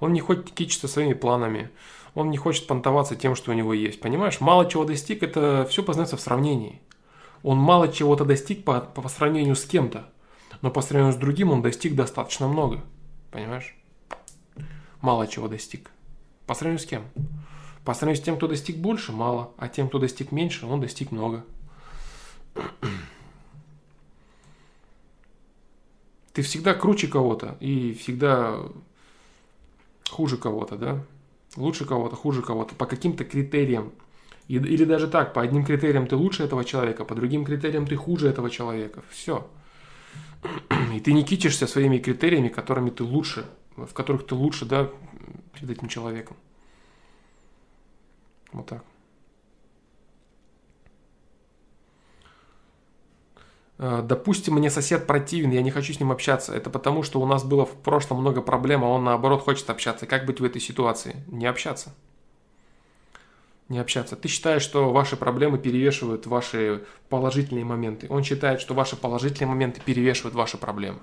Он не хочет кичиться своими планами. Он не хочет понтоваться тем, что у него есть. Понимаешь, мало чего достиг, это все познается в сравнении. Он мало чего-то достиг по, по сравнению с кем-то. Но по сравнению с другим он достиг достаточно много. Понимаешь? Мало чего достиг. По сравнению с кем? По сравнению с тем, кто достиг больше, мало. А тем, кто достиг меньше, он достиг много. Ты всегда круче кого-то и всегда хуже кого-то, да? Лучше кого-то, хуже кого-то, по каким-то критериям. Или даже так, по одним критериям ты лучше этого человека, по другим критериям ты хуже этого человека. Все. И ты не кичишься своими критериями, которыми ты лучше, в которых ты лучше, да, перед этим человеком. Вот так. Допустим, мне сосед противен, я не хочу с ним общаться. Это потому, что у нас было в прошлом много проблем, а он наоборот хочет общаться. Как быть в этой ситуации? Не общаться. Не общаться. Ты считаешь, что ваши проблемы перевешивают ваши положительные моменты. Он считает, что ваши положительные моменты перевешивают ваши проблемы.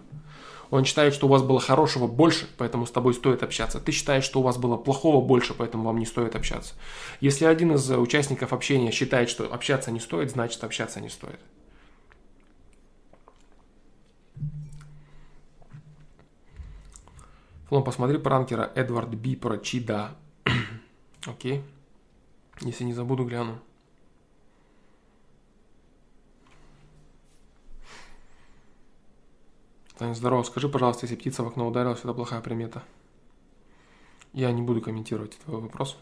Он считает, что у вас было хорошего больше, поэтому с тобой стоит общаться. Ты считаешь, что у вас было плохого больше, поэтому вам не стоит общаться. Если один из участников общения считает, что общаться не стоит, значит общаться не стоит. Флом, посмотри пранкера Эдвард Би про Чида. Окей. Если не забуду, гляну. Таня, здорово. Скажи, пожалуйста, если птица в окно ударилась, это плохая примета. Я не буду комментировать твой вопрос.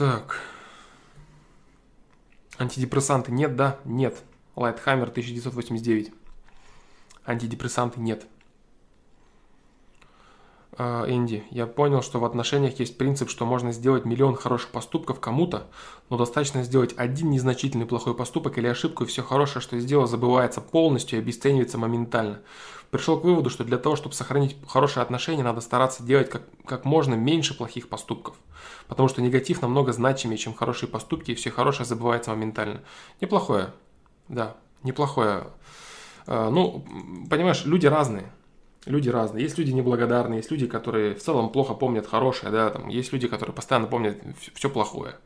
Так. Антидепрессанты нет, да? Нет. Lighthammer 1989. Антидепрессанты нет. А, Энди, я понял, что в отношениях есть принцип, что можно сделать миллион хороших поступков кому-то, но достаточно сделать один незначительный плохой поступок или ошибку, и все хорошее, что сделал, забывается полностью и обесценивается моментально. Пришел к выводу, что для того, чтобы сохранить хорошие отношения, надо стараться делать как, как можно меньше плохих поступков. Потому что негатив намного значимее, чем хорошие поступки, и все хорошее забывается моментально. Неплохое, да, неплохое. А, ну, понимаешь, люди разные. Люди разные. Есть люди неблагодарные, есть люди, которые в целом плохо помнят хорошее, да, там, есть люди, которые постоянно помнят все плохое.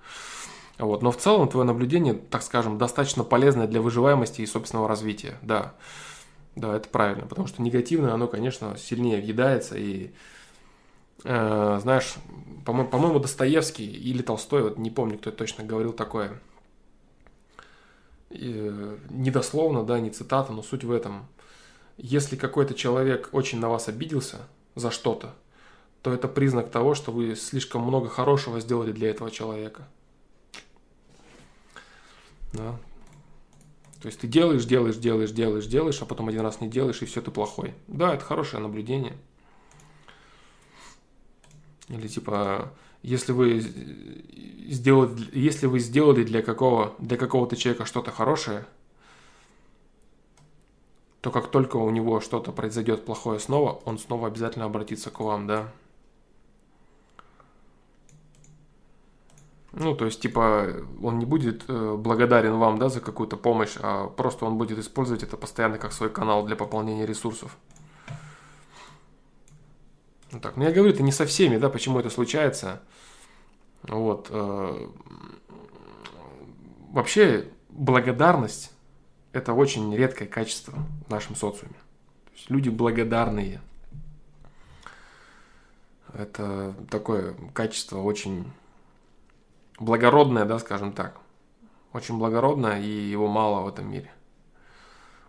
Вот. Но в целом твое наблюдение, так скажем, достаточно полезное для выживаемости и собственного развития, да. Да, это правильно, потому что негативное, оно, конечно, сильнее въедается и, э, знаешь, по-моему, по Достоевский или Толстой, вот не помню, кто это точно говорил такое, э, недословно, да, не цитата, но суть в этом – если какой-то человек очень на вас обиделся за что-то, то это признак того, что вы слишком много хорошего сделали для этого человека. Да. То есть ты делаешь, делаешь, делаешь, делаешь, делаешь, а потом один раз не делаешь, и все, ты плохой. Да, это хорошее наблюдение. Или типа, если вы сделали, если вы сделали для какого, для какого-то человека что-то хорошее, то как только у него что-то произойдет плохое снова, он снова обязательно обратится к вам, да? Ну, то есть, типа, он не будет э, благодарен вам, да, за какую-то помощь, а просто он будет использовать это постоянно как свой канал для пополнения ресурсов. Вот так. Но я говорю, это не со всеми, да, почему это случается. Вот. Э, вообще, благодарность – это очень редкое качество в нашем социуме. То есть люди благодарные. Это такое качество очень благородное, да, скажем так. Очень благородное, и его мало в этом мире.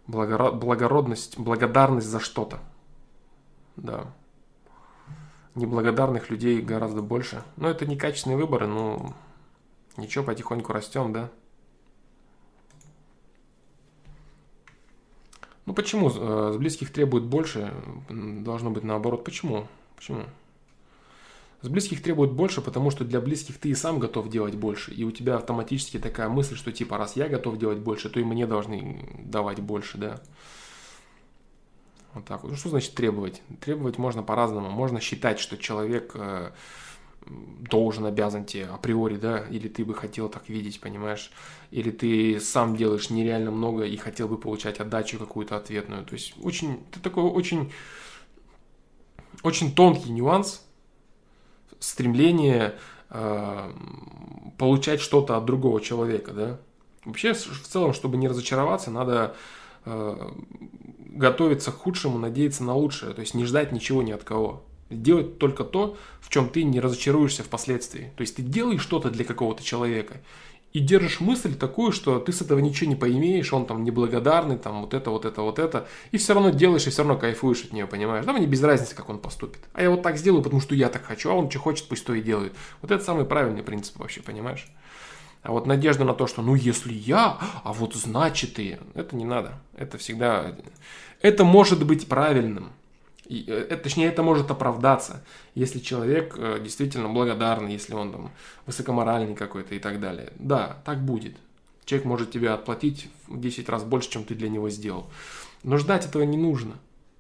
Благородность, благодарность за что-то. Да. Неблагодарных людей гораздо больше. Но это некачественные выборы, ну ничего, потихоньку растем, да. Ну почему э, с близких требуют больше, должно быть наоборот? Почему? Почему? С близких требуют больше, потому что для близких ты и сам готов делать больше. И у тебя автоматически такая мысль, что типа раз я готов делать больше, то и мне должны давать больше, да. Вот так вот. Ну что значит требовать? Требовать можно по-разному. Можно считать, что человек э, должен, обязан тебе априори, да, или ты бы хотел так видеть, понимаешь, или ты сам делаешь нереально много и хотел бы получать отдачу какую-то ответную. То есть очень, это такой очень, очень тонкий нюанс, стремление э, получать что-то от другого человека, да. Вообще, в целом, чтобы не разочароваться, надо э, готовиться к худшему, надеяться на лучшее, то есть не ждать ничего ни от кого. Делать только то, в чем ты не разочаруешься впоследствии. То есть ты делаешь что-то для какого-то человека, и держишь мысль такую, что ты с этого ничего не поимеешь, он там неблагодарный, там вот это, вот это, вот это, и все равно делаешь, и все равно кайфуешь от нее, понимаешь? Да мне без разницы, как он поступит. А я вот так сделаю, потому что я так хочу, а он что хочет, пусть то и делает. Вот это самый правильный принцип вообще, понимаешь? А вот надежда на то, что ну если я, а вот значит и, это не надо. Это всегда, это может быть правильным. И, э, точнее, это может оправдаться, если человек э, действительно благодарный, если он там высокоморальный какой-то и так далее. Да, так будет. Человек может тебе отплатить в 10 раз больше, чем ты для него сделал. Но ждать этого не нужно.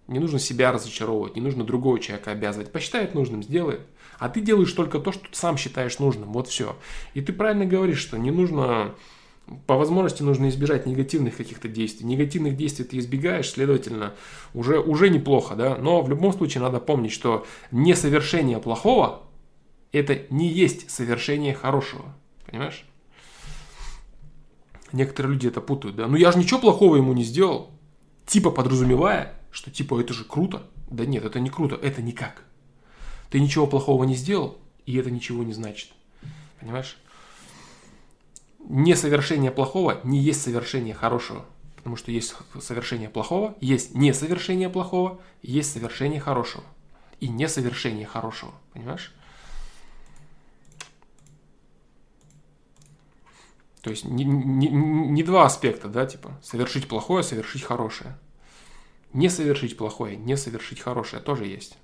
Не нужно себя разочаровывать, не нужно другого человека обязывать. Посчитает нужным, сделает. А ты делаешь только то, что сам считаешь нужным. Вот все. И ты правильно говоришь, что не нужно по возможности нужно избежать негативных каких-то действий. Негативных действий ты избегаешь, следовательно, уже, уже неплохо, да. Но в любом случае надо помнить, что несовершение плохого – это не есть совершение хорошего. Понимаешь? Некоторые люди это путают, да. Ну я же ничего плохого ему не сделал. Типа подразумевая, что типа это же круто. Да нет, это не круто, это никак. Ты ничего плохого не сделал, и это ничего не значит. Понимаешь? Несовершение плохого не есть совершение хорошего. Потому что есть совершение плохого, есть несовершение плохого, есть совершение хорошего. И несовершение хорошего. Понимаешь? То есть не, не, не два аспекта, да, типа совершить плохое, совершить хорошее. Не совершить плохое, не совершить хорошее тоже есть.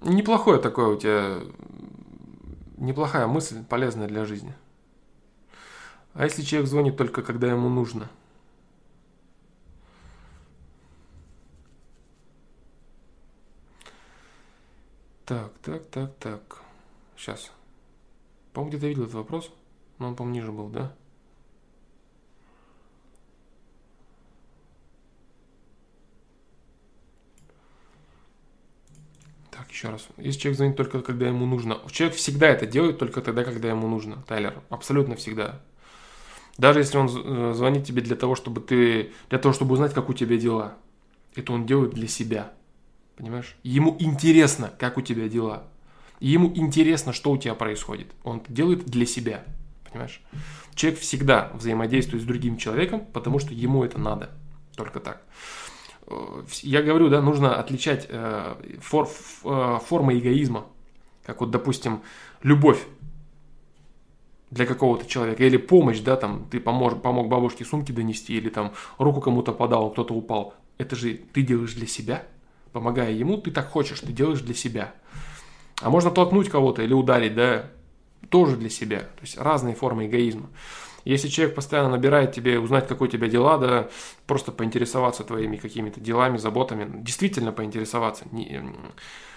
Неплохое такое у тебя, неплохая мысль, полезная для жизни. А если человек звонит только когда ему нужно? Так, так, так, так. Сейчас. По-моему, где-то видел этот вопрос, но он, по-моему, ниже был, да? Так, еще раз. Если человек звонит только когда ему нужно. Человек всегда это делает только тогда, когда ему нужно, Тайлер. Абсолютно всегда. Даже если он э, звонит тебе для того, чтобы ты, для того, чтобы узнать, как у тебя дела. Это он делает для себя. Понимаешь? Ему интересно, как у тебя дела. Ему интересно, что у тебя происходит. Он делает для себя. Понимаешь? Человек всегда взаимодействует с другим человеком, потому что ему это надо. Только так. Э, я говорю, да, нужно отличать э, фор, э, формы эгоизма, как вот, допустим, любовь для какого-то человека, или помощь, да, там, ты помог, помог бабушке сумки донести, или там руку кому-то подал, кто-то упал. Это же ты делаешь для себя, помогая ему, ты так хочешь, ты делаешь для себя. А можно толкнуть кого-то или ударить, да, тоже для себя. То есть разные формы эгоизма. Если человек постоянно набирает тебе, узнать, как у тебя дела, да, просто поинтересоваться твоими какими-то делами, заботами, действительно поинтересоваться,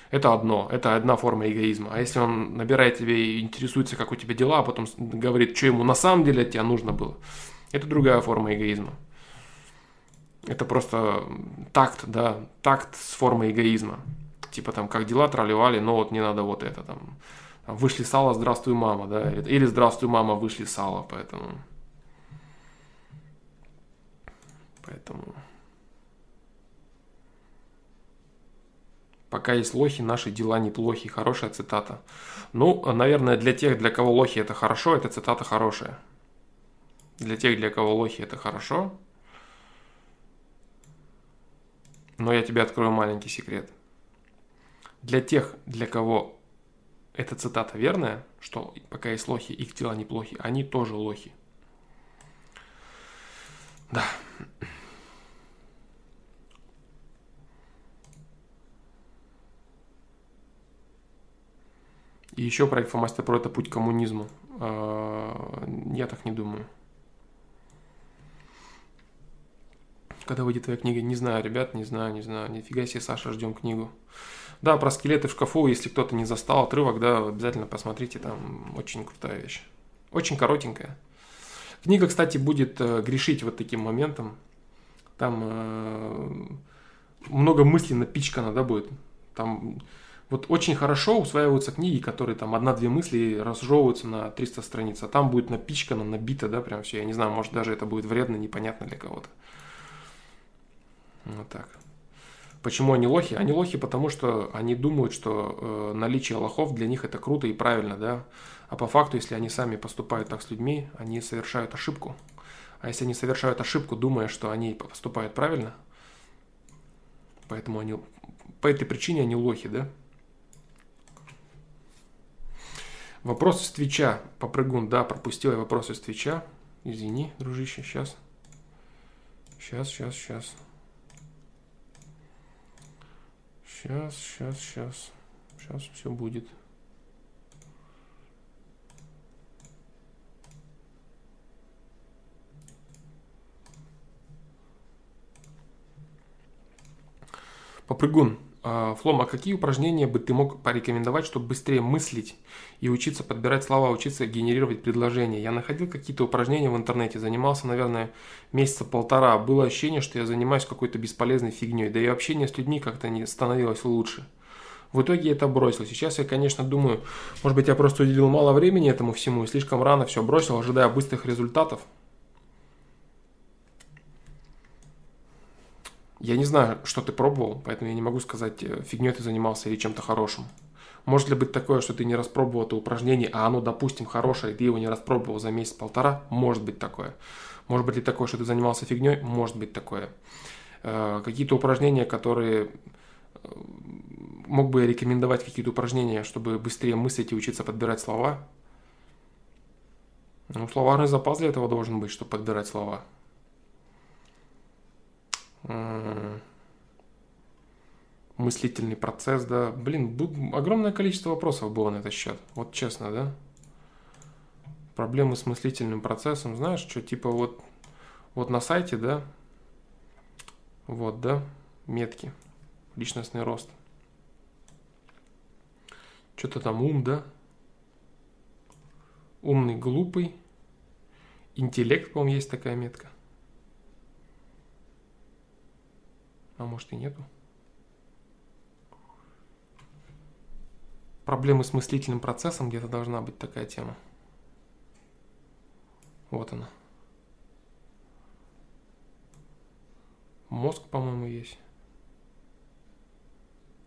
это одно, это одна форма эгоизма. А если он набирает тебе и интересуется, как у тебя дела, а потом говорит, что ему на самом деле от тебя нужно было, Это другая форма эгоизма. Это просто такт, да, такт с формой эгоизма. Типа там, как дела тролливали, но вот не надо вот это там. Вышли сало, здравствуй, мама, да, или здравствуй, мама, вышли сало, поэтому... Поэтому... Пока есть лохи, наши дела неплохи. Хорошая цитата. Ну, наверное, для тех, для кого лохи это хорошо, эта цитата хорошая. Для тех, для кого лохи это хорошо. Но я тебе открою маленький секрет. Для тех, для кого эта цитата верная, что пока есть лохи, их дела неплохи, они тоже лохи. Да. И еще проект Фомастер Про это путь к коммунизму. А, я так не думаю. Когда выйдет твоя книга? Не знаю, ребят, не знаю, не знаю. Нифига себе, Саша, ждем книгу. Да, про скелеты в шкафу, если кто-то не застал отрывок, да, обязательно посмотрите, там очень крутая вещь. Очень коротенькая. Книга, кстати, будет э, грешить вот таким моментом. Там э, много мыслей напичкано, да, будет. Там вот очень хорошо усваиваются книги, которые там одна-две мысли разжевываются на 300 страниц, а там будет напичкано, набито, да, прям все. Я не знаю, может даже это будет вредно, непонятно для кого-то. Вот так. Почему они лохи? Они лохи, потому что они думают, что э, наличие лохов для них это круто и правильно, да. А по факту, если они сами поступают так с людьми, они совершают ошибку. А если они совершают ошибку, думая, что они поступают правильно, поэтому они по этой причине они лохи, да. Вопрос из Твича. Попрыгун, да, пропустил я вопрос из Твича. Извини, дружище, сейчас. Сейчас, сейчас, сейчас. Сейчас, сейчас, сейчас. Сейчас все будет. Попрыгун. А, Флом, а какие упражнения бы ты мог порекомендовать, чтобы быстрее мыслить и учиться подбирать слова, учиться генерировать предложения? Я находил какие-то упражнения в интернете, занимался, наверное, месяца полтора. Было ощущение, что я занимаюсь какой-то бесполезной фигней, да и общение с людьми как-то не становилось лучше. В итоге я это бросил. Сейчас я, конечно, думаю, может быть, я просто уделил мало времени этому всему и слишком рано все бросил, ожидая быстрых результатов. Я не знаю, что ты пробовал, поэтому я не могу сказать, э, фигней ты занимался или чем-то хорошим. Может ли быть такое, что ты не распробовал это упражнение, а оно, допустим, хорошее, и ты его не распробовал за месяц-полтора? Может быть такое. Может быть ли такое, что ты занимался фигней? Может быть такое. Э, какие-то упражнения, которые э, мог бы я рекомендовать какие-то упражнения, чтобы быстрее мыслить и учиться подбирать слова? Ну, словарный запас для этого должен быть, чтобы подбирать слова мыслительный процесс, да. Блин, огромное количество вопросов было на этот счет. Вот честно, да. Проблемы с мыслительным процессом, знаешь, что типа вот, вот на сайте, да, вот, да, метки, личностный рост. Что-то там ум, да? Умный, глупый. Интеллект, по-моему, есть такая метка. А может и нету. Проблемы с мыслительным процессом где-то должна быть такая тема. Вот она. Мозг, по-моему, есть.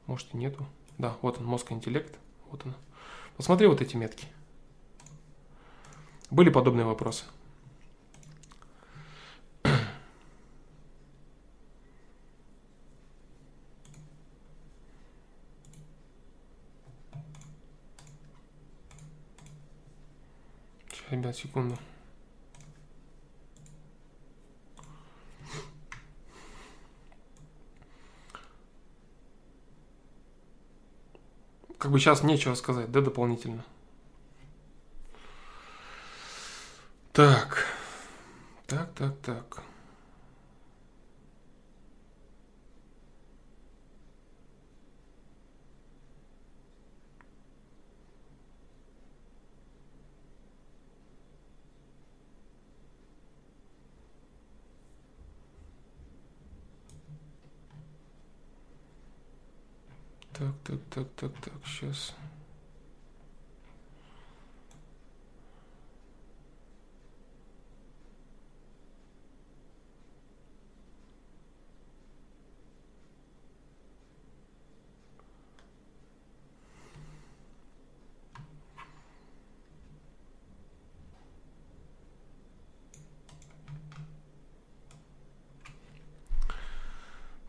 Может и нету. Да, вот он, мозг, интеллект. Вот он. Посмотри вот эти метки. Были подобные вопросы? Ребят, секунду. Как бы сейчас нечего сказать, да, дополнительно. Так. Так, так, так. Так, так, так, так, так, сейчас.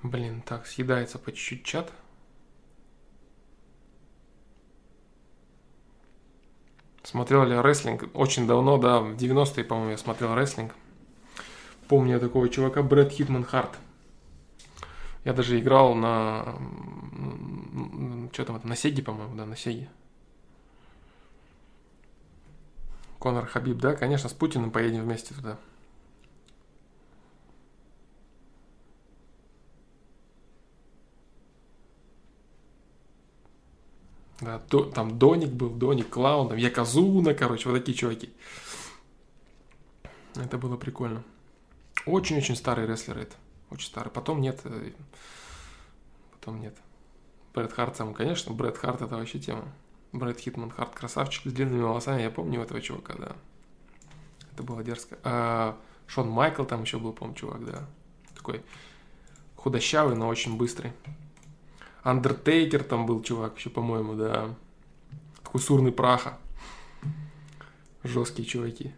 Блин, так, съедается по чуть-чуть чат. Смотрел ли рестлинг? Очень давно, да, в 90-е, по-моему, я смотрел рестлинг. Помню такого чувака Брэд Хитман Харт. Я даже играл на... Что там это? На Сеге, по-моему, да, на Сеге. Конор Хабиб, да, конечно, с Путиным поедем вместе туда. Да, до, там Доинк был, Доинк, Клаун, там Ёкодзуна, короче, вот такие чуваки. Это было прикольно. Очень-очень старый рестлер это. Очень старый. Потом нет. Э, потом нет. Брэд Харт сам, конечно, Брэд Харт это вообще тема. Брэд Хитман Харт, красавчик с длинными волосами. Я помню этого чувака, да. Это было дерзко. А, Шон Майкл там еще был, помню, чувак, да. Такой худощавый, но очень быстрый. Андертейкер там был чувак еще, по-моему, да. Такой сурный праха. Жесткие чуваки.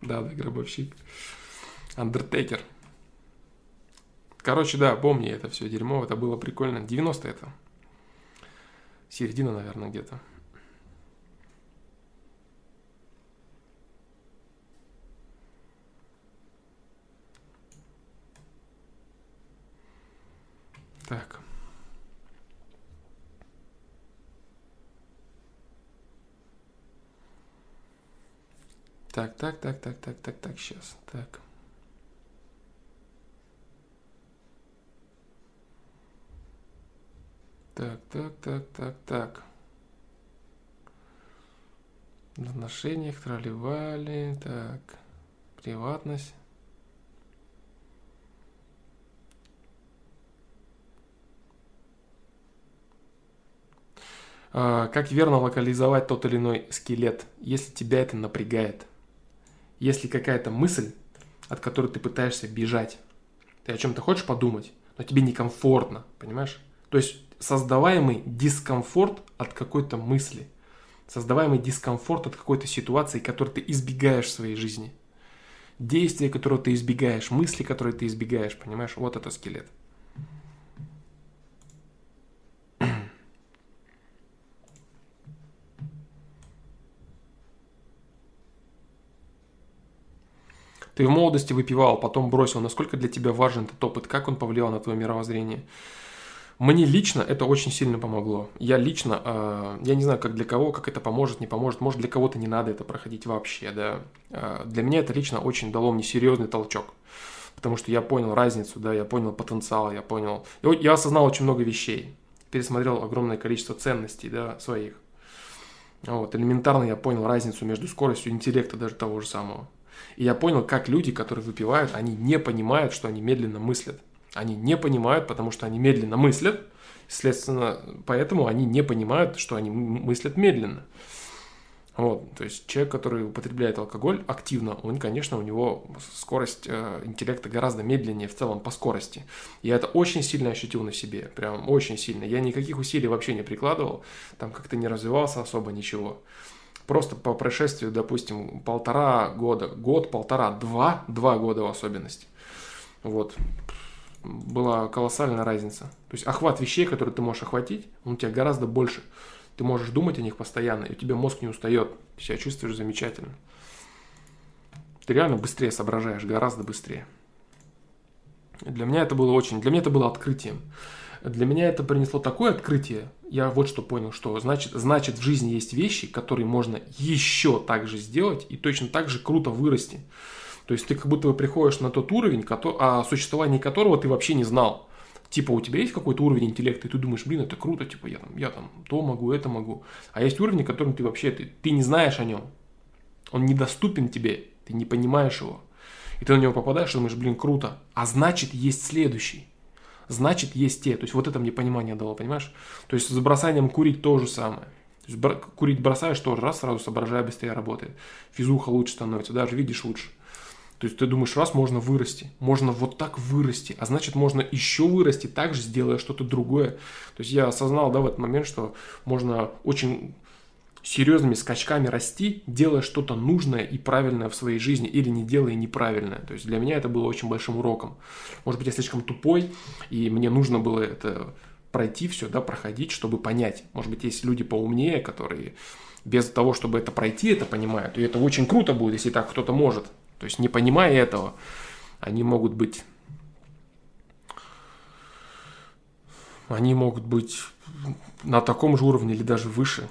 Да, да, гробовщик. Андертейкер. Короче, да, помни это все дерьмо, это было прикольно. 90 это. Середина, наверное, где-то. Так. Так, так, так, так, так, так, так, сейчас. Так. Так, так, так, так, так. В отношениях тролливали. Так. Приватность. Как верно локализовать тот или иной скелет, если тебя это напрягает? Если какая-то мысль, от которой ты пытаешься бежать, ты о чем-то хочешь подумать, но тебе некомфортно, понимаешь? То есть создаваемый дискомфорт от какой-то мысли, создаваемый дискомфорт от какой-то ситуации, которую ты избегаешь в своей жизни. Действия, которые ты избегаешь, мысли, которые ты избегаешь, понимаешь? Вот это скелет. Ты в молодости выпивал, потом бросил. Насколько для тебя важен этот опыт? Как он повлиял на твое мировоззрение? Мне лично это очень сильно помогло. Я лично, э, я не знаю, как для кого, как это поможет, не поможет. Может, для кого-то не надо это проходить вообще, да. Э, для меня это лично очень дало мне серьезный толчок. Потому что я понял разницу, да, я понял потенциал, я понял... Я осознал очень много вещей. Пересмотрел огромное количество ценностей, да, своих. Вот, элементарно я понял разницу между скоростью интеллекта даже того же самого. И я понял, как люди, которые выпивают, они не понимают, что они медленно мыслят. Они не понимают, потому что они медленно мыслят, следственно, поэтому они не понимают, что они мыслят медленно. Вот, то есть человек, который употребляет алкоголь активно, он, конечно, у него скорость э, интеллекта гораздо медленнее в целом по скорости. Я это очень сильно ощутил на себе, прям очень сильно. Я никаких усилий вообще не прикладывал, там как-то не развивался особо ничего просто по прошествию, допустим, полтора года, год, полтора, два, два года в особенности. Вот. Была колоссальная разница. То есть охват вещей, которые ты можешь охватить, он у тебя гораздо больше. Ты можешь думать о них постоянно, и у тебя мозг не устает. Ты себя чувствуешь замечательно. Ты реально быстрее соображаешь, гораздо быстрее. Для меня это было очень, для меня это было открытием. Для меня это принесло такое открытие. Я вот что понял, что значит, значит в жизни есть вещи, которые можно еще так же сделать и точно так же круто вырасти. То есть ты как будто бы приходишь на тот уровень, о существовании которого ты вообще не знал. Типа у тебя есть какой-то уровень интеллекта, и ты думаешь, блин, это круто, типа я там, я там то могу, это могу. А есть уровень, которым ты вообще, ты, ты не знаешь о нем. Он недоступен тебе, ты не понимаешь его. И ты на него попадаешь и думаешь, блин, круто. А значит, есть следующий. Значит есть те. То есть вот это мне понимание дало, понимаешь? То есть с бросанием курить то же самое. То есть бр- курить бросаешь тоже, раз, сразу соображая быстрее работает. Физуха лучше становится, даже видишь лучше. То есть ты думаешь, раз можно вырасти, можно вот так вырасти, а значит можно еще вырасти, так же сделая что-то другое. То есть я осознал, да, в этот момент, что можно очень серьезными скачками расти, делая что-то нужное и правильное в своей жизни или не делая неправильное. То есть для меня это было очень большим уроком. Может быть, я слишком тупой, и мне нужно было это пройти все, да, проходить, чтобы понять. Может быть, есть люди поумнее, которые без того, чтобы это пройти, это понимают. И это очень круто будет, если так кто-то может. То есть, не понимая этого, они могут быть... Они могут быть на таком же уровне или даже выше.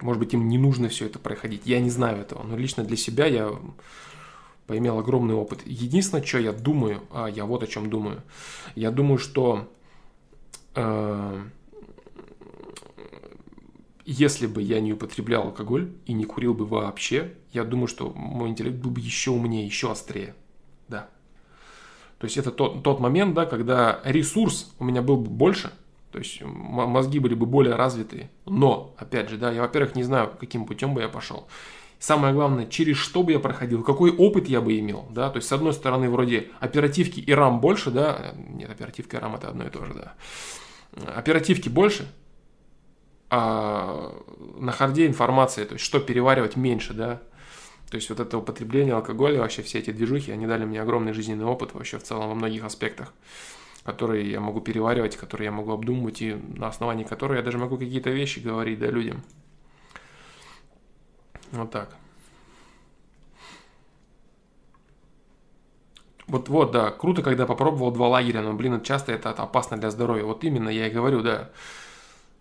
Может быть, им не нужно все это проходить. Я не знаю этого. Но лично для себя я поимел огромный опыт. Единственное, что я думаю, а я вот о чем думаю. Я думаю, что э, если бы я не употреблял алкоголь и не курил бы вообще, я думаю, что мой интеллект был бы еще умнее, еще острее. Да. То есть это тот, тот момент, да, когда ресурс у меня был бы больше, то есть мозги были бы более развитые. Но, опять же, да, я, во-первых, не знаю, каким путем бы я пошел. Самое главное, через что бы я проходил, какой опыт я бы имел, да, то есть с одной стороны вроде оперативки и рам больше, да, нет, оперативка и рам это одно и то же, да, оперативки больше, а на харде информации, то есть что переваривать меньше, да. То есть вот это употребление алкоголя, вообще все эти движухи, они дали мне огромный жизненный опыт вообще в целом во многих аспектах, которые я могу переваривать, которые я могу обдумывать, и на основании которых я даже могу какие-то вещи говорить, да, людям. Вот так. Вот, вот, да, круто, когда попробовал два лагеря, но, блин, часто это опасно для здоровья. Вот именно, я и говорю, да.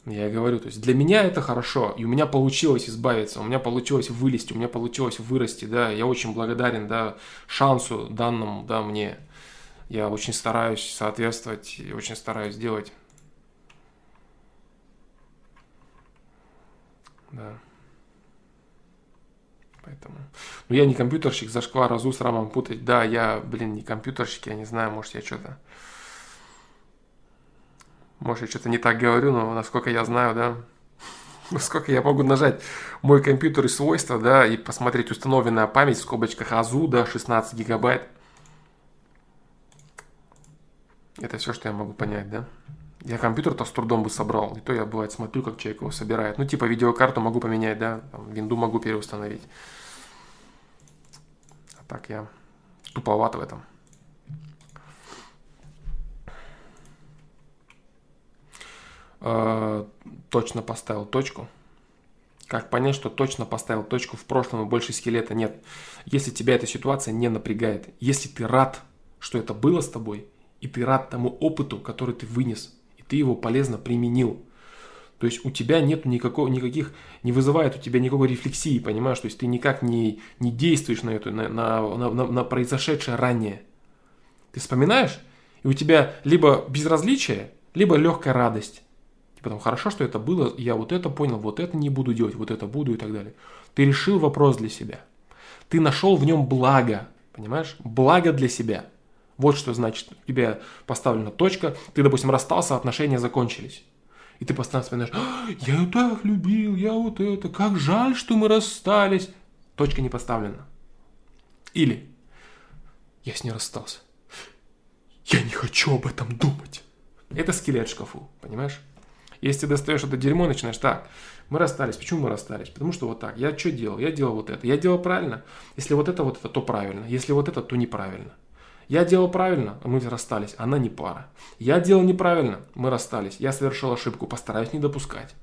Я и говорю, то есть для меня это хорошо, и у меня получилось избавиться, у меня получилось вылезти, у меня получилось вырасти, да, я очень благодарен, да, шансу данному, да, мне. Я очень стараюсь соответствовать и очень стараюсь делать. Да. Поэтому. Ну, я не компьютерщик, зашквар, разу с рамом путать. Да, я, блин, не компьютерщик, я не знаю, может, я что-то может, я что-то не так говорю, но насколько я знаю, да, насколько я могу нажать мой компьютер и свойства, да, и посмотреть установленная память в скобочках АЗУ, да, 16 гигабайт. Это все, что я могу понять, да. Я компьютер-то с трудом бы собрал. И то я, бывает, смотрю, как человек его собирает. Ну, типа, видеокарту могу поменять, да, там, винду могу переустановить. А так я туповат в этом. э, точно поставил точку. Как понять, что точно поставил точку в прошлом и больше скелета нет? Если тебя эта ситуация не напрягает, если ты рад, что это было с тобой, и ты рад тому опыту, который ты вынес, и ты его полезно применил, то есть у тебя нет никакого, никаких, не вызывает у тебя никакой рефлексии, понимаешь? То есть ты никак не, не действуешь на эту, на, на, на, на произошедшее ранее. Ты вспоминаешь, и у тебя либо безразличие, либо легкая радость. Потом, хорошо, что это было, я вот это понял, вот это не буду делать, вот это буду и так далее. Ты решил вопрос для себя. Ты нашел в нем благо, понимаешь? Благо для себя. Вот что значит, у тебя поставлена точка, ты, допустим, расстался, отношения закончились. И ты постоянно вспоминаешь, «А, я ее так любил, я вот это, как жаль, что мы расстались. Точка не поставлена. Или, я с ней расстался. Я не хочу об этом думать. Это скелет в шкафу, понимаешь? Если ты достаешь это дерьмо, начинаешь так, мы расстались. Почему мы расстались? Потому что вот так. Я что делал? Я делал вот это. Я делал правильно. Если вот это, вот это, то правильно. Если вот это, то неправильно. Я делал правильно, а мы расстались. Она не пара. Я делал неправильно, мы расстались. Я совершил ошибку, постараюсь не допускать.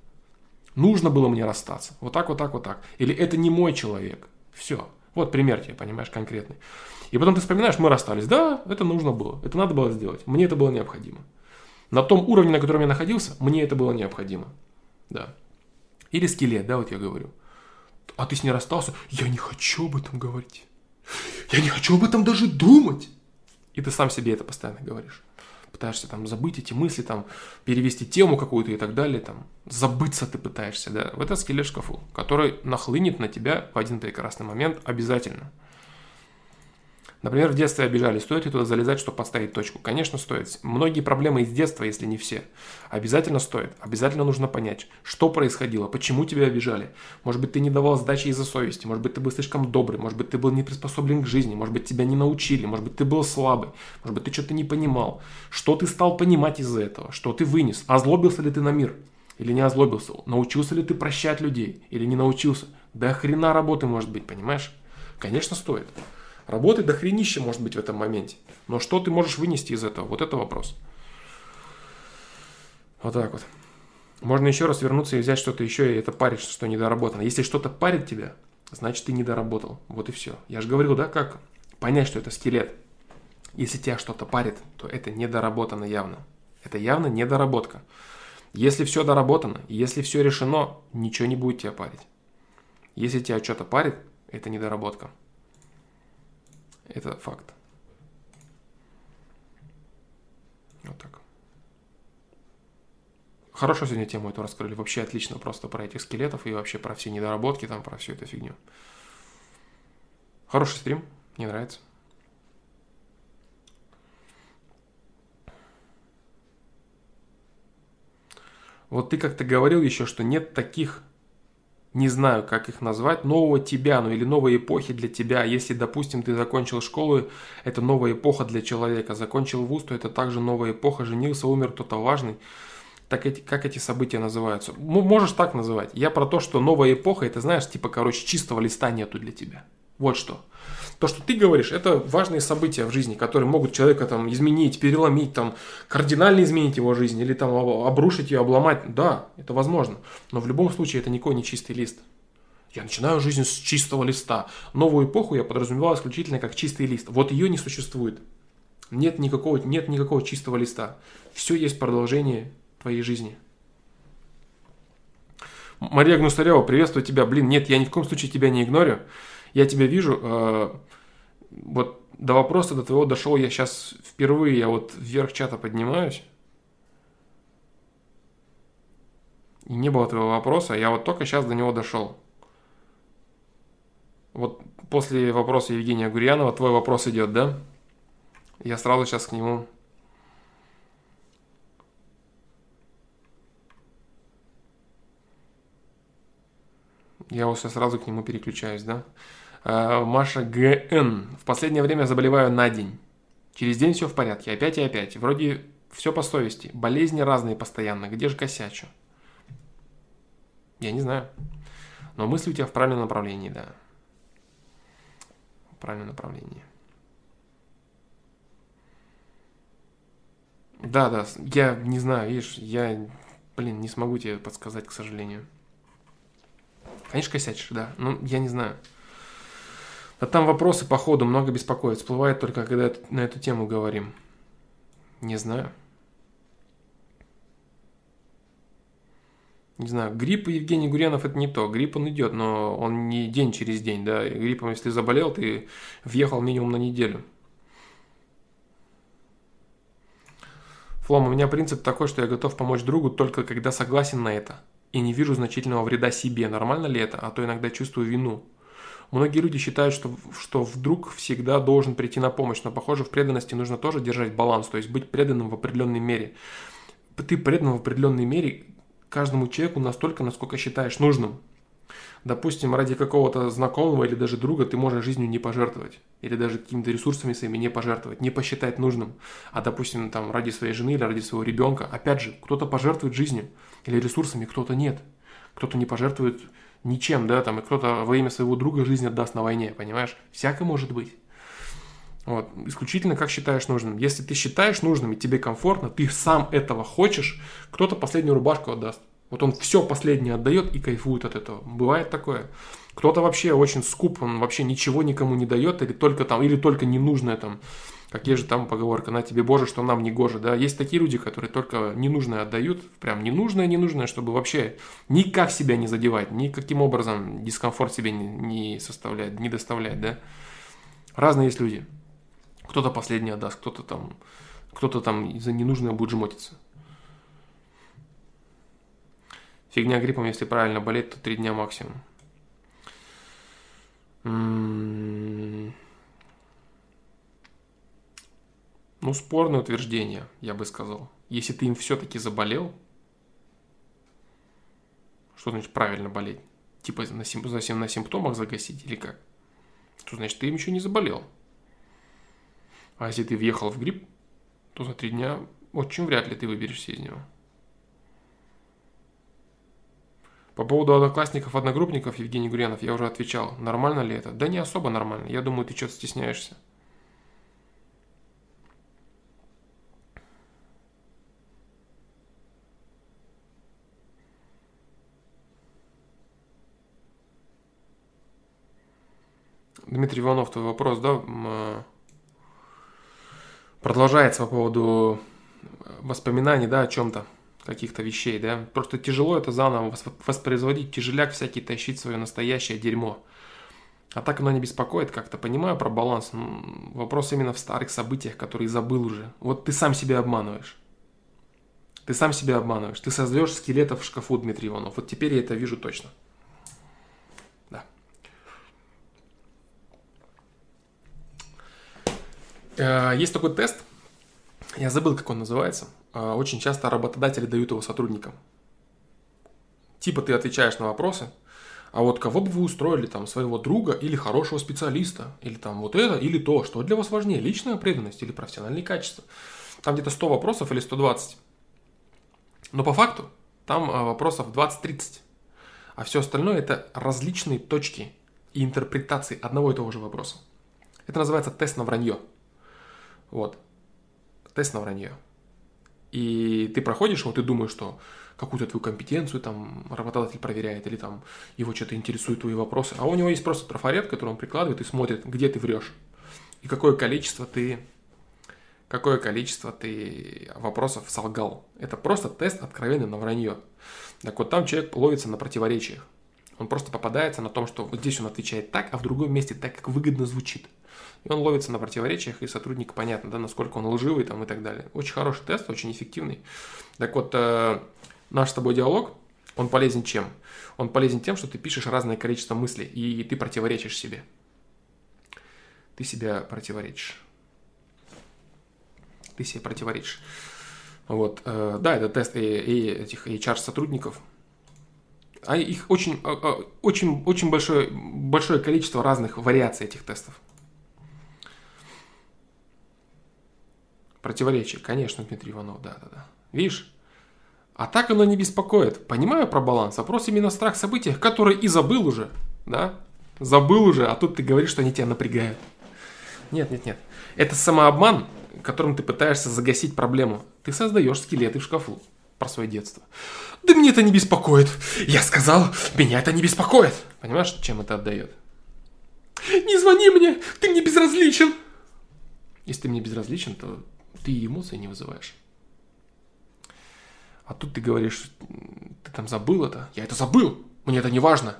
Нужно было мне расстаться. Вот так, вот так, вот так. Или это не мой человек. Все. Вот пример тебе, понимаешь, конкретный. И потом ты вспоминаешь, мы расстались. Да, это нужно было. Это надо было сделать. Мне это было необходимо. На том уровне, на котором я находился, мне это было необходимо. Да. Или скелет, да, вот я говорю. А ты с ней расстался? Я не хочу об этом говорить. Я не хочу об этом даже думать. И ты сам себе это постоянно говоришь. Пытаешься там забыть эти мысли, там, перевести тему какую-то и так далее, там, забыться ты пытаешься, да. В это скелет шкафу, который нахлынет на тебя в один прекрасный момент обязательно. Например, в детстве обижали, стоит ли туда залезать, чтобы поставить точку? Конечно, стоит. Многие проблемы из детства, если не все. Обязательно стоит. Обязательно нужно понять, что происходило, почему тебя обижали. Может быть, ты не давал сдачи из-за совести, может быть, ты был слишком добрый, может быть, ты был не приспособлен к жизни, может быть, тебя не научили, может быть, ты был слабый, может быть, ты что-то не понимал. Что ты стал понимать из-за этого? Что ты вынес? Озлобился ли ты на мир? Или не озлобился? Научился ли ты прощать людей? Или не научился? Да хрена работы может быть, понимаешь? Конечно, стоит. Работы до хренища может быть в этом моменте. Но что ты можешь вынести из этого? Вот это вопрос. Вот так вот. Можно еще раз вернуться и взять что-то еще, и это парит, что недоработано. Если что-то парит тебя, значит ты недоработал. Вот и все. Я же говорил, да, как понять, что это скелет. Если тебя что-то парит, то это недоработано явно. Это явно недоработка. Если все доработано, если все решено, ничего не будет тебя парить. Если тебя что-то парит, это недоработка. Это факт. Вот так. Хорошо сегодня тему эту раскрыли. Вообще отлично просто про этих скелетов и вообще про все недоработки, там про всю эту фигню. Хороший стрим, мне нравится. Вот ты как-то говорил еще, что нет таких не знаю, как их назвать, нового тебя, ну или новой эпохи для тебя. Если, допустим, ты закончил школу, это новая эпоха для человека. Закончил вуз, то это также новая эпоха. Женился, умер кто-то важный. Так эти, как эти события называются? Можешь так называть. Я про то, что новая эпоха, это знаешь, типа, короче, чистого листа нету для тебя. Вот что. То, что ты говоришь, это важные события в жизни, которые могут человека там изменить, переломить, там, кардинально изменить его жизнь или там обрушить ее, обломать. Да, это возможно. Но в любом случае это никакой не чистый лист. Я начинаю жизнь с чистого листа. Новую эпоху я подразумевал исключительно как чистый лист. Вот ее не существует. Нет никакого, нет никакого чистого листа. Все есть продолжение твоей жизни. Мария Гнусарева, приветствую тебя. Блин, нет, я ни в коем случае тебя не игнорю. Я тебя вижу. Э, вот до вопроса до твоего дошел я сейчас впервые, я вот вверх чата поднимаюсь. И не было твоего вопроса, я вот только сейчас до него дошел. Вот после вопроса Евгения Гурьянова твой вопрос идет, да? Я сразу сейчас к нему Я вот сразу к нему переключаюсь, да? А, Маша ГН. В последнее время заболеваю на день. Через день все в порядке, опять и опять. Вроде все по совести. Болезни разные постоянно. Где же косячу? Я не знаю. Но мысли у тебя в правильном направлении, да. В правильном направлении. Да, да, я не знаю, видишь, я, блин, не смогу тебе подсказать, к сожалению. Конечно, косячишь, да. Ну, я не знаю. Да там вопросы по ходу много беспокоит. Всплывает только, когда на эту тему говорим. Не знаю. Не знаю, грипп и Евгений Гурьянов это не то. Грипп он идет, но он не день через день, да. Гриппом, если заболел, ты въехал минимум на неделю. Флом, у меня принцип такой, что я готов помочь другу только когда согласен на это. И не вижу значительного вреда себе. Нормально ли это? А то иногда чувствую вину. Многие люди считают, что, что вдруг всегда должен прийти на помощь, но, похоже, в преданности нужно тоже держать баланс, то есть быть преданным в определенной мере. Ты предан в определенной мере каждому человеку настолько, насколько считаешь нужным. Допустим, ради какого-то знакомого или даже друга ты можешь жизнью не пожертвовать. Или даже какими-то ресурсами своими не пожертвовать, не посчитать нужным. А допустим, там ради своей жены или ради своего ребенка. Опять же, кто-то пожертвует жизнью или ресурсами, кто-то нет. Кто-то не пожертвует ничем, да, там, и кто-то во имя своего друга жизнь отдаст на войне, понимаешь? Всякое может быть. Вот. Исключительно как считаешь нужным. Если ты считаешь нужным и тебе комфортно, ты сам этого хочешь, кто-то последнюю рубашку отдаст. Вот он все последнее отдает и кайфует от этого. Бывает такое. Кто-то вообще очень скуп, он вообще ничего никому не дает, или только там, или только ненужное там как есть же там поговорка, на тебе Боже, что нам не гоже, да, есть такие люди, которые только ненужное отдают, прям ненужное, ненужное, чтобы вообще никак себя не задевать, никаким образом дискомфорт себе не, составлять, не доставлять, да. Разные есть люди. Кто-то последний отдаст, кто-то там, кто-то там за ненужное будет жмотиться. Фигня гриппом, если правильно болеть, то три дня максимум. М -м -м Ну, спорное утверждение, я бы сказал. Если ты им все-таки заболел, что значит правильно болеть? Типа на, сим, на симптомах загасить или как? То значит, ты им еще не заболел. А если ты въехал в грипп, то за три дня очень вряд ли ты выберешься из него. По поводу одноклассников, одногруппников, Евгений Гурьянов, я уже отвечал. Нормально ли это? Да не особо нормально. Я думаю, ты что-то стесняешься. Дмитрий Иванов, твой вопрос, да, э, продолжается по поводу воспоминаний, да, о чем-то, каких-то вещей, да. Просто тяжело это заново воспроизводить, тяжеляк всякий тащить свое настоящее дерьмо. А так оно не беспокоит как-то. Понимаю про баланс. Вопрос именно в старых событиях, которые забыл уже. Вот ты сам себя обманываешь. Ты сам себя обманываешь. Ты создаешь скелетов в шкафу, Дмитрий Иванов. Вот теперь я это вижу точно. Есть такой тест, я забыл, как он называется. Э, очень часто работодатели дают его сотрудникам. Типа ты отвечаешь на вопросы, а вот кого бы вы устроили, там, своего друга или хорошего специалиста, или там вот это, или то, что для вас важнее, личная преданность или профессиональные качества. Там где-то 100 вопросов или 120. Но по факту там э, вопросов 20-30. А все остальное это различные точки и интерпретации одного и того же вопроса. Это называется тест на вранье. Вот. Тест на вранье. И ты проходишь его, ты думаешь, что какую-то твою компетенцию там работодатель проверяет, или там его что-то интересует, твои вопросы. А у него есть просто трафарет, который он прикладывает и смотрит, где ты врешь. И какое количество ты какое количество ты вопросов солгал. Это просто тест откровенный на вранье. Так вот, там человек ловится на противоречиях. Он просто попадается на том, что вот здесь он отвечает так, а в другом месте так, как выгодно звучит. И он ловится на противоречиях, и сотрудник понятно, да, насколько он лживый там и так далее. Очень хороший тест, очень эффективный. Так вот, э, наш с тобой диалог, он полезен чем? Он полезен тем, что ты пишешь разное количество мыслей, и ты противоречишь себе. Ты себя противоречишь. Ты себе противоречишь. Вот, э, да, это тест и, и этих HR-сотрудников. А их очень, э, э, очень, очень большое, большое количество разных вариаций этих тестов. Противоречие, конечно, Дмитрий Иванов, да-да-да. Видишь? А так оно не беспокоит. Понимаю про баланс. Вопрос именно страх событий, который и забыл уже, да? Забыл уже, а тут ты говоришь, что они тебя напрягают. Нет, нет, нет. Это самообман, которым ты пытаешься загасить проблему. Ты создаешь скелеты в шкафу про свое детство. Да мне это не беспокоит. Я сказал, меня это не беспокоит. Понимаешь, чем это отдает? Не звони мне, ты мне безразличен. Если ты мне безразличен, то ты эмоции не вызываешь. А тут ты говоришь, ты там забыл это? Я это забыл, мне это не важно.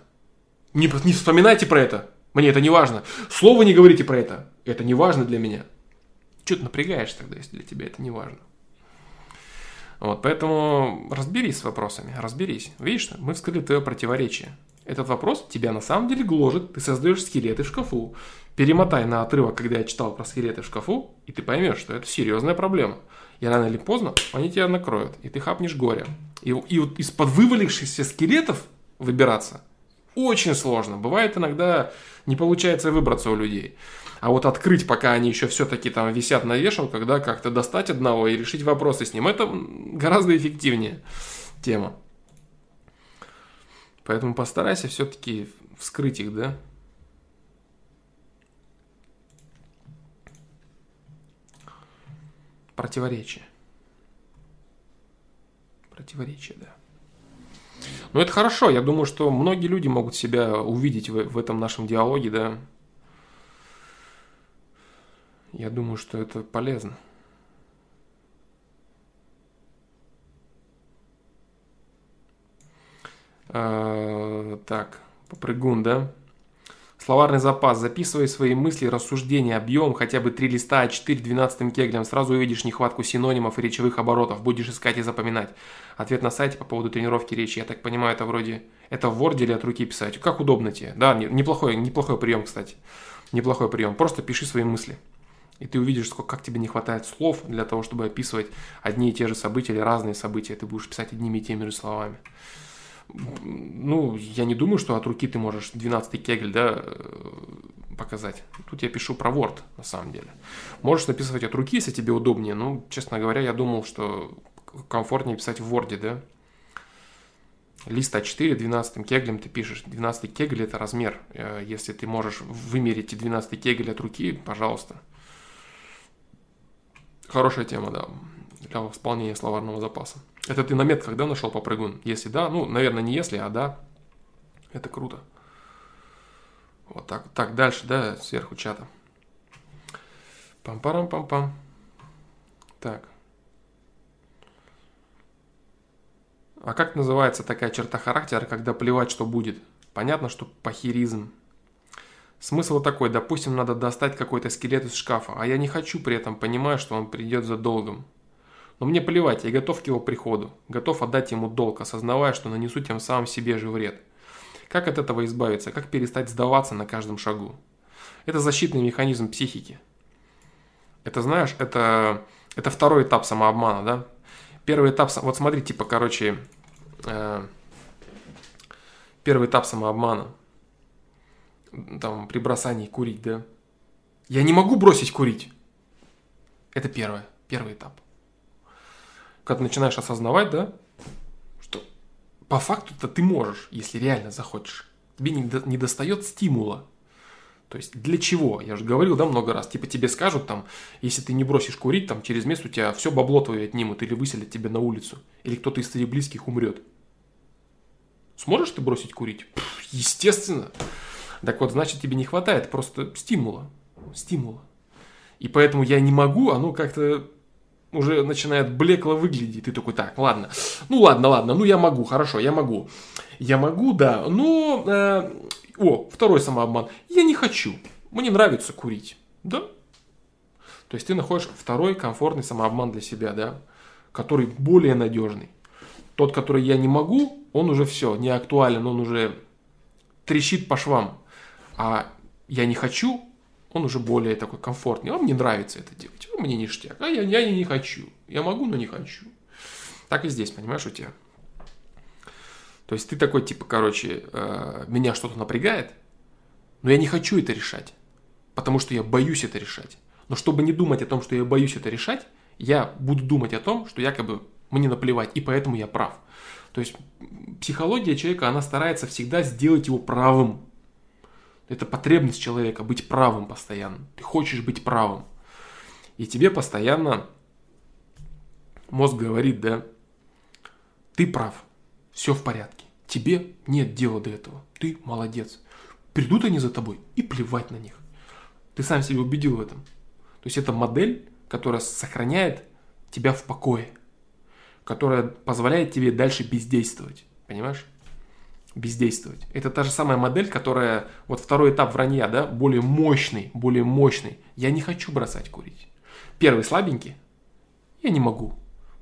Не, не вспоминайте про это, мне это не важно. Слово не говорите про это, это не важно для меня. Что ты напрягаешь тогда, если для тебя это не важно? Вот, поэтому разберись с вопросами, разберись. Видишь, мы вскрыли твое противоречие. Этот вопрос тебя на самом деле гложет, ты создаешь скелеты в шкафу. Перемотай на отрывок, когда я читал про скелеты в шкафу, и ты поймешь, что это серьезная проблема. И рано или поздно они тебя накроют, и ты хапнешь горе. И, и вот из-под вывалившихся скелетов выбираться очень сложно. Бывает иногда не получается выбраться у людей. А вот открыть, пока они еще все-таки там висят на вешалках, да, как-то достать одного и решить вопросы с ним, это гораздо эффективнее тема. Поэтому постарайся все-таки вскрыть их, да. Противоречие. Противоречие, да. Но это хорошо. Я думаю, что многие люди могут себя увидеть в, в этом нашем диалоге, да. Я думаю, что это полезно. А, так, попрыгун, да? Словарный запас. Записывай свои мысли, рассуждения, объем, хотя бы три листа А4 12 кеглем. Сразу увидишь нехватку синонимов и речевых оборотов. Будешь искать и запоминать. Ответ на сайте по поводу тренировки речи. Я так понимаю, это вроде... Это в Word или от руки писать. Как удобно тебе. Да, неплохой, неплохой прием, кстати. Неплохой прием. Просто пиши свои мысли. И ты увидишь, сколько, как тебе не хватает слов для того, чтобы описывать одни и те же события или разные события. Ты будешь писать одними и теми же словами. Ну, я не думаю, что от руки ты можешь 12-й кегель, да, э, показать. Тут я пишу про Word, на самом деле. Можешь написывать от руки, если тебе удобнее. Ну, честно говоря, я думал, что комфортнее писать в Word, да. Лист А4 12 кеглем ты пишешь. 12 кегель это размер. Э, если ты можешь вымерить 12 кегель от руки, пожалуйста. Хорошая тема, да, для восполнения словарного запаса. Это ты на метках, да, нашел попрыгун? Если да, ну, наверное, не если, а да, это круто. Вот так, так, дальше, да, сверху чата. Пам-парам-пам-пам. Так. А как называется такая черта характера, когда плевать, что будет? Понятно, что похеризм. Смысл такой, допустим, надо достать какой-то скелет из шкафа, а я не хочу при этом, понимая, что он придет за долгом. Но мне плевать, я готов к его приходу, готов отдать ему долг, осознавая, что нанесу тем самым себе же вред. Как от этого избавиться? Как перестать сдаваться на каждом шагу? Это защитный механизм психики. Это, знаешь, это, это второй этап самообмана, да? Первый этап, вот смотри, типа, короче, э, первый этап самообмана – там, при бросании курить, да. Я не могу бросить курить. Это первое, первый этап. Когда начинаешь осознавать, да, что по факту-то ты можешь, если реально захочешь. Тебе не, не достает стимула. То есть для чего? Я же говорил, да, много раз. Типа тебе скажут там, если ты не бросишь курить, там через месяц у тебя все бабло твое отнимут или выселят тебя на улицу. Или кто-то из твоих близких умрет. Сможешь ты бросить курить? Пфф, естественно. Так вот, значит, тебе не хватает просто стимула. Стимула. И поэтому я не могу, оно как-то уже начинает блекло выглядеть. Ты такой, так, ладно, ну ладно, ладно, ну я могу, хорошо, я могу. Я могу, да, но... Э, о, второй самообман. Я не хочу, мне нравится курить, да? То есть ты находишь второй комфортный самообман для себя, да, который более надежный. Тот, который я не могу, он уже все, не актуален, он уже трещит по швам а я не хочу, он уже более такой комфортный. А мне нравится это делать. А мне ништяк. А я, я не хочу. Я могу, но не хочу. Так и здесь, понимаешь, у тебя. То есть ты такой, типа, короче, э, меня что-то напрягает, но я не хочу это решать, потому что я боюсь это решать. Но чтобы не думать о том, что я боюсь это решать, я буду думать о том, что якобы мне наплевать, и поэтому я прав. То есть психология человека, она старается всегда сделать его правым. Это потребность человека быть правым постоянно. Ты хочешь быть правым. И тебе постоянно мозг говорит, да, ты прав, все в порядке. Тебе нет дела до этого. Ты молодец. Придут они за тобой и плевать на них. Ты сам себя убедил в этом. То есть это модель, которая сохраняет тебя в покое, которая позволяет тебе дальше бездействовать. Понимаешь? Бездействовать. Это та же самая модель, которая, вот второй этап вранья, да, более мощный, более мощный. Я не хочу бросать курить. Первый слабенький, я не могу.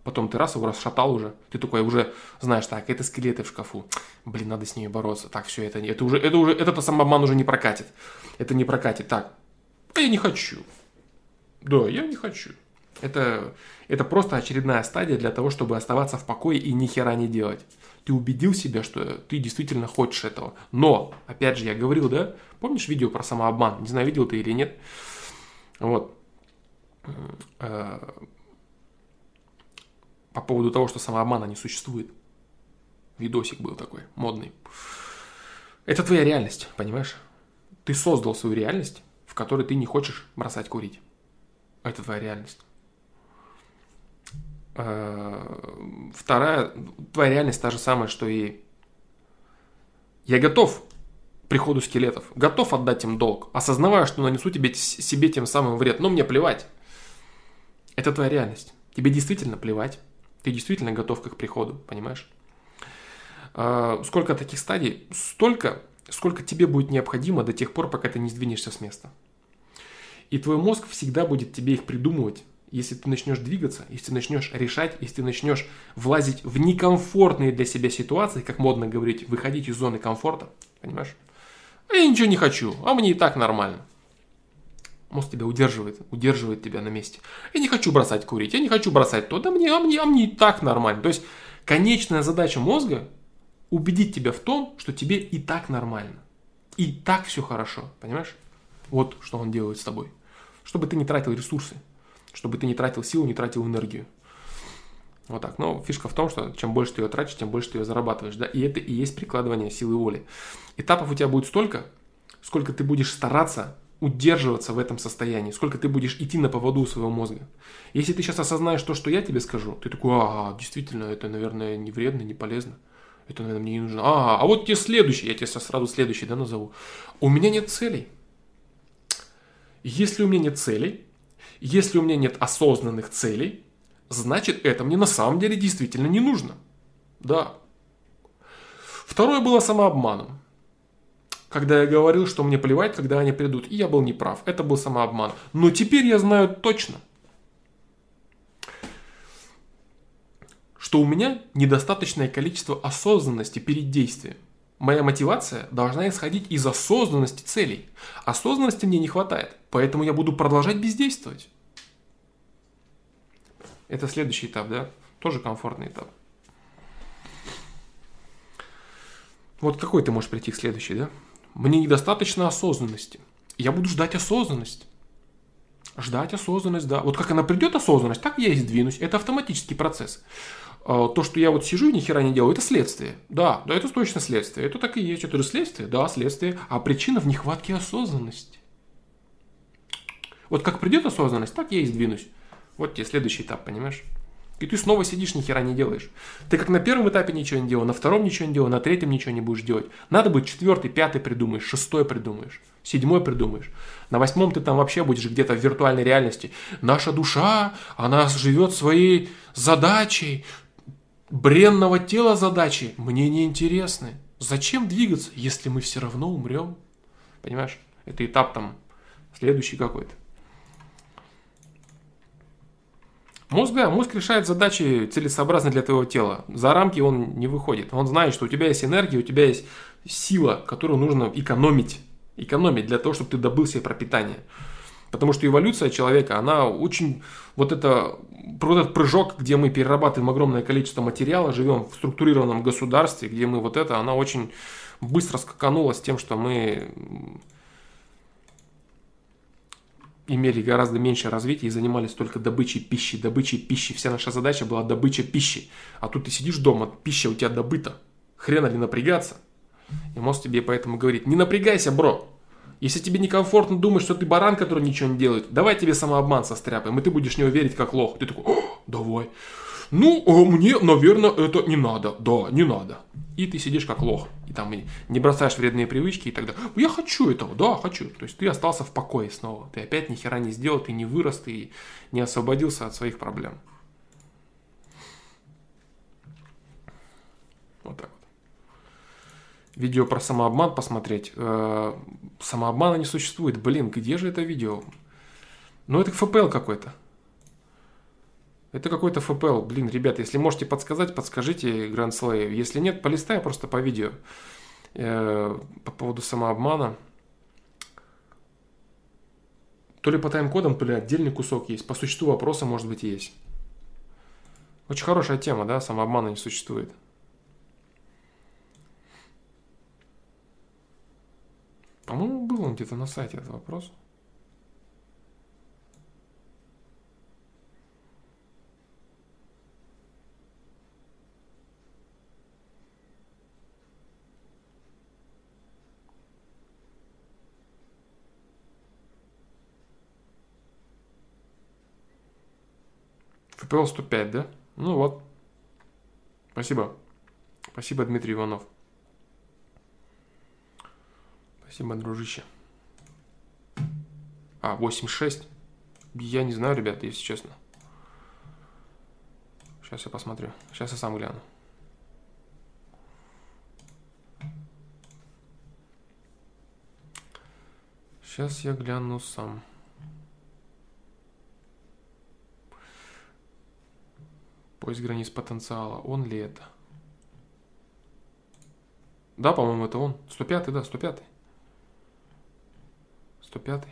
Потом ты раз его расшатал уже, ты такой уже знаешь, так, это скелеты в шкафу, блин, надо с ними бороться, так, все, это, это уже, это уже, этот самообман уже не прокатит, это не прокатит, так, а я не хочу, да, я не хочу. Это, это просто очередная стадия для того, чтобы оставаться в покое и ни хера не делать ты убедил себя, что ты действительно хочешь этого. Но, опять же, я говорил, да, помнишь видео про самообман? Не знаю, видел ты или нет. Вот. Э, по поводу того, что самообмана не существует. Видосик был такой, модный. Это твоя реальность, понимаешь? Ты создал свою реальность, в которой ты не хочешь бросать курить. Это твоя реальность. Э, вторая, твоя реальность та же самая, что и я готов приходу скелетов, готов отдать им долг, осознавая, что нанесу тебе, себе тем самым вред, но мне плевать. Это твоя реальность. Тебе действительно плевать. Ты действительно готов к их приходу, понимаешь? Э, сколько таких стадий? Столько, сколько тебе будет необходимо до тех пор, пока ты не сдвинешься с места. И твой мозг всегда будет тебе их придумывать, если ты начнешь двигаться, если ты начнешь решать, если ты начнешь влазить в некомфортные для себя ситуации, как модно говорить, выходить из зоны комфорта, понимаешь? А я ничего не хочу, а мне и так нормально. Мозг тебя удерживает, удерживает тебя на месте. Я не хочу бросать курить, я не хочу бросать то, да мне, а мне, а мне и так нормально. То есть конечная задача мозга убедить тебя в том, что тебе и так нормально. И так все хорошо, понимаешь? Вот что он делает с тобой. Чтобы ты не тратил ресурсы, чтобы ты не тратил силу, не тратил энергию. Вот так. Но фишка в том, что чем больше ты ее тратишь, тем больше ты ее зарабатываешь. Да? И это и есть прикладывание силы воли. Этапов у тебя будет столько, сколько ты будешь стараться удерживаться в этом состоянии, сколько ты будешь идти на поводу своего мозга. Если ты сейчас осознаешь то, что я тебе скажу, ты такой, а, действительно, это, наверное, не вредно, не полезно. Это, наверное, мне не нужно. А, а вот тебе следующий, я тебе сразу следующий, да, назову. У меня нет целей. Если у меня нет целей, если у меня нет осознанных целей, значит это мне на самом деле действительно не нужно. Да. Второе было самообманом когда я говорил, что мне плевать, когда они придут. И я был неправ. Это был самообман. Но теперь я знаю точно, что у меня недостаточное количество осознанности перед действием. Моя мотивация должна исходить из осознанности целей. Осознанности мне не хватает, поэтому я буду продолжать бездействовать. Это следующий этап, да? Тоже комфортный этап. Вот какой ты можешь прийти к следующей, да? Мне недостаточно осознанности. Я буду ждать осознанность. Ждать осознанность, да. Вот как она придет осознанность, так я и сдвинусь. Это автоматический процесс. А, то, что я вот сижу и ни хера не делаю, это следствие. Да, да, это точно следствие. Это так и есть. Это же следствие, да, следствие. А причина в нехватке осознанности. Вот как придет осознанность, так я и сдвинусь. Вот тебе следующий этап, понимаешь? И ты снова сидишь, ни хера не делаешь. Ты как на первом этапе ничего не делал, на втором ничего не делал, на третьем ничего не будешь делать. Надо будет четвертый, пятый придумаешь, шестой придумаешь, седьмой придумаешь. На восьмом ты там вообще будешь где-то в виртуальной реальности. Наша душа, она живет своей задачей, бренного тела задачи мне не интересны. Зачем двигаться, если мы все равно умрем? Понимаешь? Это этап там следующий какой-то. Мозг, да, мозг решает задачи целесообразно для твоего тела. За рамки он не выходит. Он знает, что у тебя есть энергия, у тебя есть сила, которую нужно экономить. Экономить для того, чтобы ты добыл себе пропитание. Потому что эволюция человека, она очень... Вот это, вот этот прыжок, где мы перерабатываем огромное количество материала, живем в структурированном государстве, где мы вот это, она очень быстро скаканула с тем, что мы имели гораздо меньше развития и занимались только добычей пищи, добычей пищи. Вся наша задача была добыча пищи. А тут ты сидишь дома, пища у тебя добыта. Хрена ли напрягаться? И мозг тебе поэтому говорит, не напрягайся, бро. Если тебе некомфортно думать, что ты баран, который ничего не делает, давай тебе самообман состряпаем, и ты будешь него верить как лох. Ты такой, давай. Ну, а мне, наверное, это не надо. Да, не надо. И ты сидишь как лох. И там не бросаешь вредные привычки и тогда, я хочу этого, да, хочу. То есть ты остался в покое снова. Ты опять ни хера не сделал, ты не вырос, ты не освободился от своих проблем. Вот так вот. Видео про самообман посмотреть. Э, самообмана не существует. Блин, где же это видео? Ну, это ФПЛ какой-то. Это какой-то ФПЛ. Блин, ребят, если можете подсказать, подскажите Grand Slave. Если нет, полистай просто по видео. Э, по поводу самообмана. То ли по тайм-кодам, то ли отдельный кусок есть. По существу вопроса, может быть, есть. Очень хорошая тема, да, самообмана не существует. По-моему, был он где-то на сайте этот вопрос. FPL 105, да? Ну вот. Спасибо. Спасибо, Дмитрий Иванов. Спасибо, дружище. А, 8.6. Я не знаю, ребята, если честно. Сейчас я посмотрю. Сейчас я сам гляну. Сейчас я гляну сам. Поиск границ потенциала. Он ли это? Да, по-моему, это он. 105, да, 105. 105.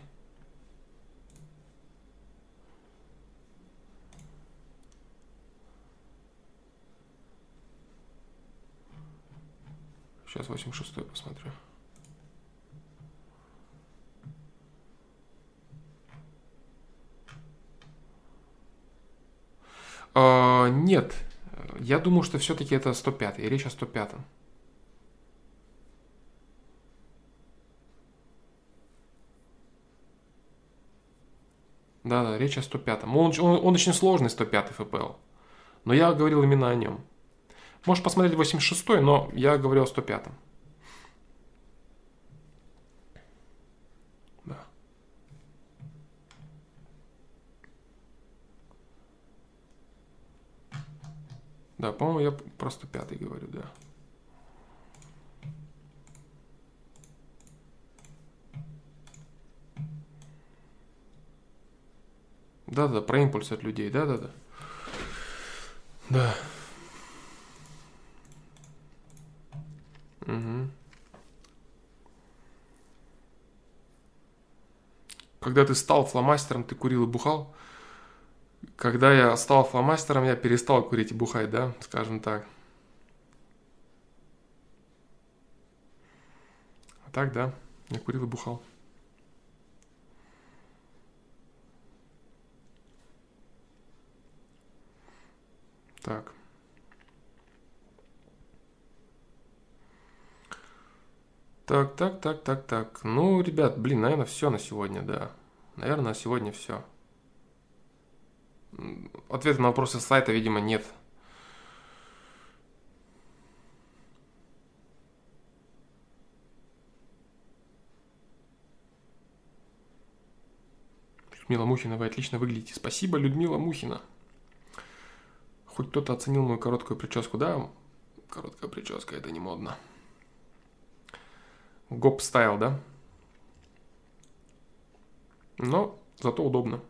Сейчас 86 посмотрю. А, нет, я думаю, что все-таки это 105 речь о 105 -м. Да, да, речь о 105. Он, он, он очень сложный 105 ФПЛ. Но я говорил именно о нем. Можешь посмотреть 86 но я говорю о 105. Да, по-моему, я про 105 говорю, да. Да-да, про импульс от людей, да-да-да. Да. Угу. Когда ты стал фломастером, ты курил и бухал? Когда я стал фломастером, я перестал курить и бухать, да, скажем так. А так, да, я курил и бухал. Так. Так, так, так, так, так. Ну, ребят, блин, наверное, все на сегодня, да. Наверное, на сегодня все. Ответа на вопросы сайта, видимо, нет. Людмила Мухина, вы отлично выглядите. Спасибо, Людмила Мухина. Хоть кто-то оценил мою короткую прическу, да? Короткая прическа, это не модно. Гоп стайл, да? Но зато удобно.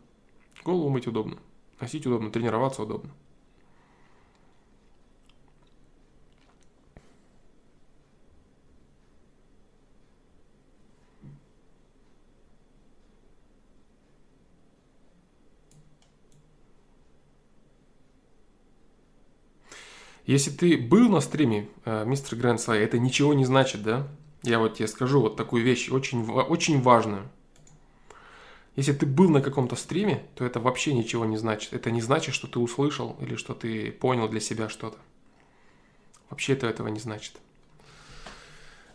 Голову мыть удобно. Носить удобно, тренироваться удобно. Если ты был на стриме, э, мистер Грэнд Слай, это ничего не значит, да? Я вот тебе скажу вот такую вещь, очень, очень важную. Если ты был на каком-то стриме, то это вообще ничего не значит. Это не значит, что ты услышал или что ты понял для себя что-то. Вообще это этого не значит.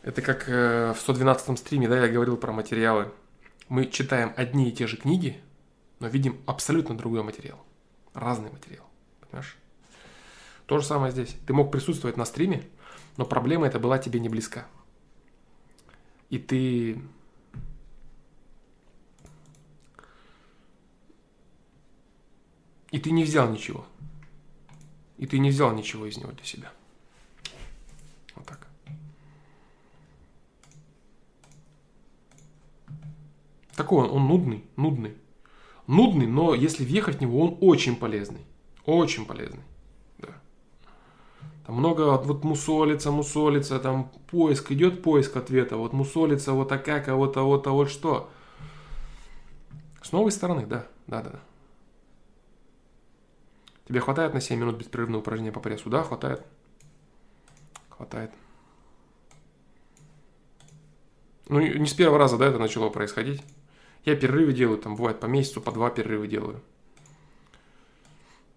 Это как э, в 112 стриме, да, я говорил про материалы. Мы читаем одни и те же книги, но видим абсолютно другой материал. Разный материал. Понимаешь? То же самое здесь. Ты мог присутствовать на стриме, но проблема эта была тебе не близка. И ты И ты не взял ничего. И ты не взял ничего из него для себя. Вот так. Такой он, он нудный, нудный. Нудный, но если въехать в него, он очень полезный. Очень полезный. Там много вот мусолится, мусолится, там поиск, идет поиск ответа, вот мусолится, вот а как, а вот, а вот, а вот что. С новой стороны, да, да, да. да. Тебе хватает на 7 минут беспрерывного упражнения по прессу? Да, хватает. Хватает. Ну, не с первого раза, да, это начало происходить. Я перерывы делаю, там бывает по месяцу, по два перерыва делаю.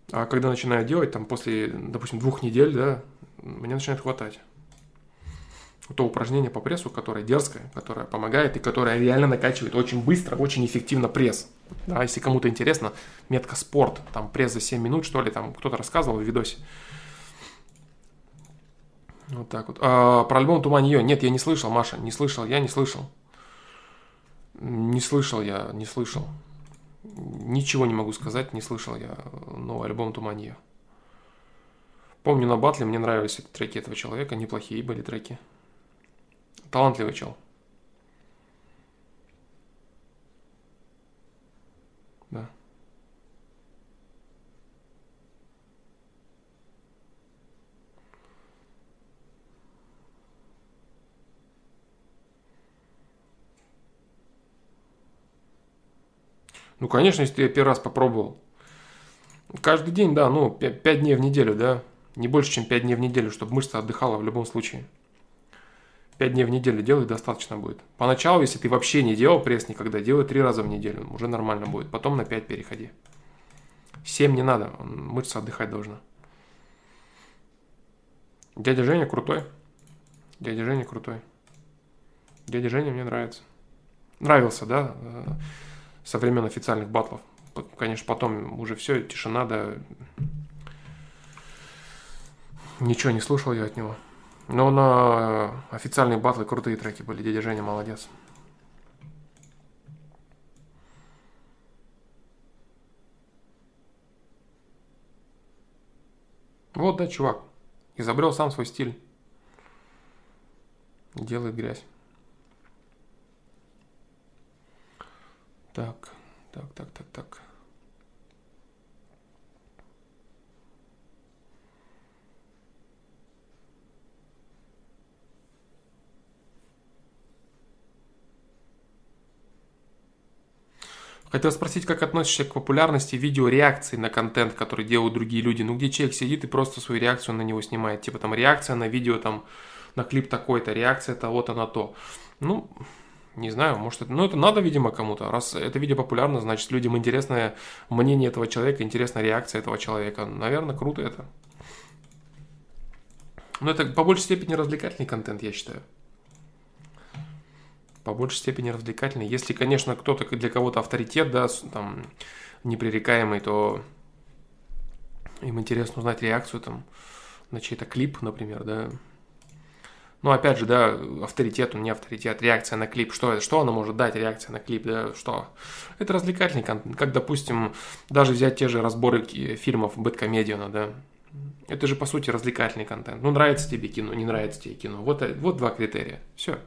А когда начинаю делать, там после, допустим, двух недель, да, мне начинает хватать. То упражнение по прессу, которое дерзкое, которое помогает и которое реально накачивает очень быстро, очень эффективно пресс. Да, если кому-то интересно, метка спорт, там пресс за 7 минут, что ли, там кто-то рассказывал в видосе. Вот так вот. А, про альбом Туманье. Нет, я не слышал, Маша, не слышал, я не слышал. Не слышал я, не слышал. Ничего не могу сказать, не слышал я новый альбом Туманье. Помню на батле, мне нравились треки этого человека, неплохие были треки. Талантливый чел. Да. Ну, конечно, если я первый раз попробовал. Каждый день, да, ну, 5 дней в неделю, да. Не больше, чем 5 дней в неделю, чтобы мышца отдыхала в любом случае. 5 дней в неделю делай, достаточно будет. Поначалу, если ты вообще не делал пресс никогда, делай 3 раза в неделю, уже нормально будет. Потом на 5 переходи. 7 не надо, мышца отдыхать должна. Дядя Женя крутой. Дядя Женя крутой. Дядя Женя мне нравится. Нравился, да, э, со времен официальных батлов. Конечно, потом уже все, тишина, да. Ничего не слушал я от него. Но на официальные батлы крутые треки были. Дядя Женя молодец. Вот, да, чувак. Изобрел сам свой стиль. Делает грязь. Так, так, так, так, так. Хотел спросить, как относишься к популярности видео реакции на контент, который делают другие люди. Ну, где человек сидит и просто свою реакцию на него снимает. Типа там реакция на видео, там, на клип такой-то, реакция того-то на то. Ну, не знаю, может это... Ну, это надо, видимо, кому-то. Раз это видео популярно, значит, людям интересно мнение этого человека, интересна реакция этого человека. Наверное, круто это. Но это по большей степени развлекательный контент, я считаю по большей степени развлекательный. Если, конечно, кто-то для кого-то авторитет, да, там, непререкаемый, то им интересно узнать реакцию там на чей-то клип, например, да. Ну, опять же, да, авторитет, он не авторитет, реакция на клип, что это, что она может дать, реакция на клип, да, что? Это развлекательный контент, как, допустим, даже взять те же разборы фильмов Бэткомедиана, да, это же, по сути, развлекательный контент. Ну, нравится тебе кино, не нравится тебе кино. Вот, вот два критерия. Все.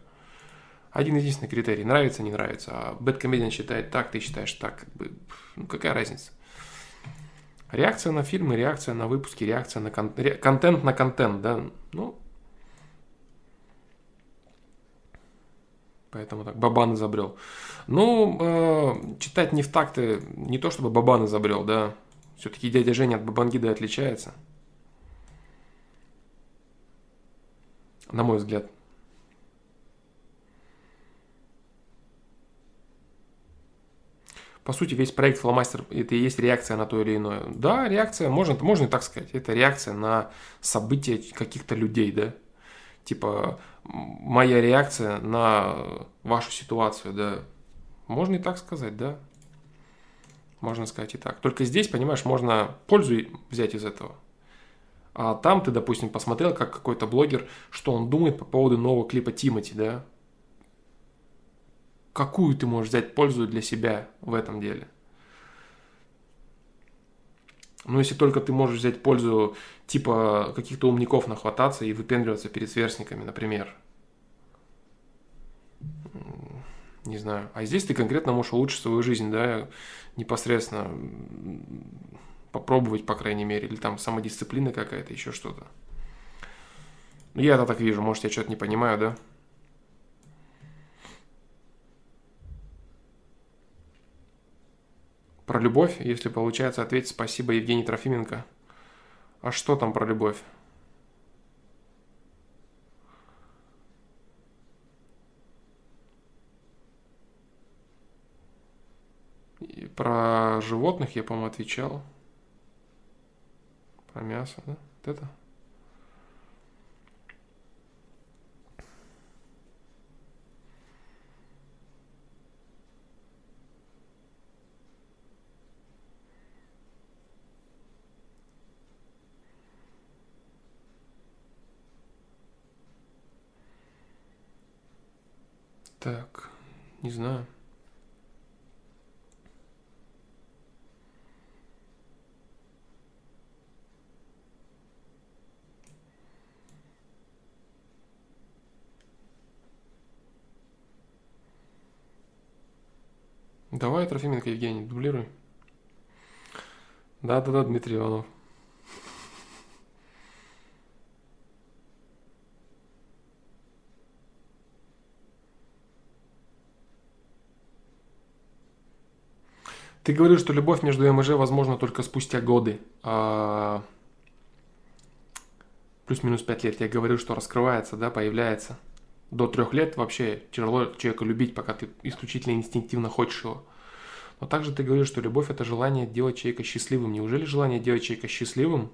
Один единственный критерий. Нравится, не нравится. А Бэткомедиан считает так, ты считаешь так. Как бы, ну, какая разница? Реакция на фильмы, реакция на выпуски, реакция на кон... ре... контент на контент, да. Ну, Поэтому так, Бабан изобрел. Ну, э, читать не в такты, не то чтобы Бабан изобрел, да. Все-таки дядя Женя от Бабангида отличается. На мой взгляд. По сути, весь проект Flowmaster – это и есть реакция на то или иное. Да, реакция, можно, можно и так сказать, это реакция на события каких-то людей, да. Типа, моя реакция на вашу ситуацию, да. Можно и так сказать, да. Можно сказать и так. Только здесь, понимаешь, можно пользу взять из этого. А там ты, допустим, посмотрел, как какой-то блогер, что он думает по поводу нового клипа Тимати, да какую ты можешь взять пользу для себя в этом деле. Ну, если только ты можешь взять пользу, типа, каких-то умников нахвататься и выпендриваться перед сверстниками, например. Не знаю. А здесь ты конкретно можешь улучшить свою жизнь, да, непосредственно попробовать, по крайней мере, или там самодисциплина какая-то, еще что-то. Ну, я это так вижу, может, я что-то не понимаю, да? Про любовь, если получается ответить спасибо Евгений Трофименко. А что там про любовь? И про животных я, по-моему, отвечал. Про мясо, да? Вот это? Так, не знаю. Давай, Трофименко Евгений, дублируй. Да-да-да, Дмитрий Иванов. Ты говорил, что любовь между МЖ возможна только спустя годы. А... Плюс-минус 5 лет. Я говорю, что раскрывается, да, появляется. До трех лет вообще тяжело человека любить, пока ты исключительно инстинктивно хочешь его. Но также ты говоришь, что любовь – это желание делать человека счастливым. Неужели желание делать человека счастливым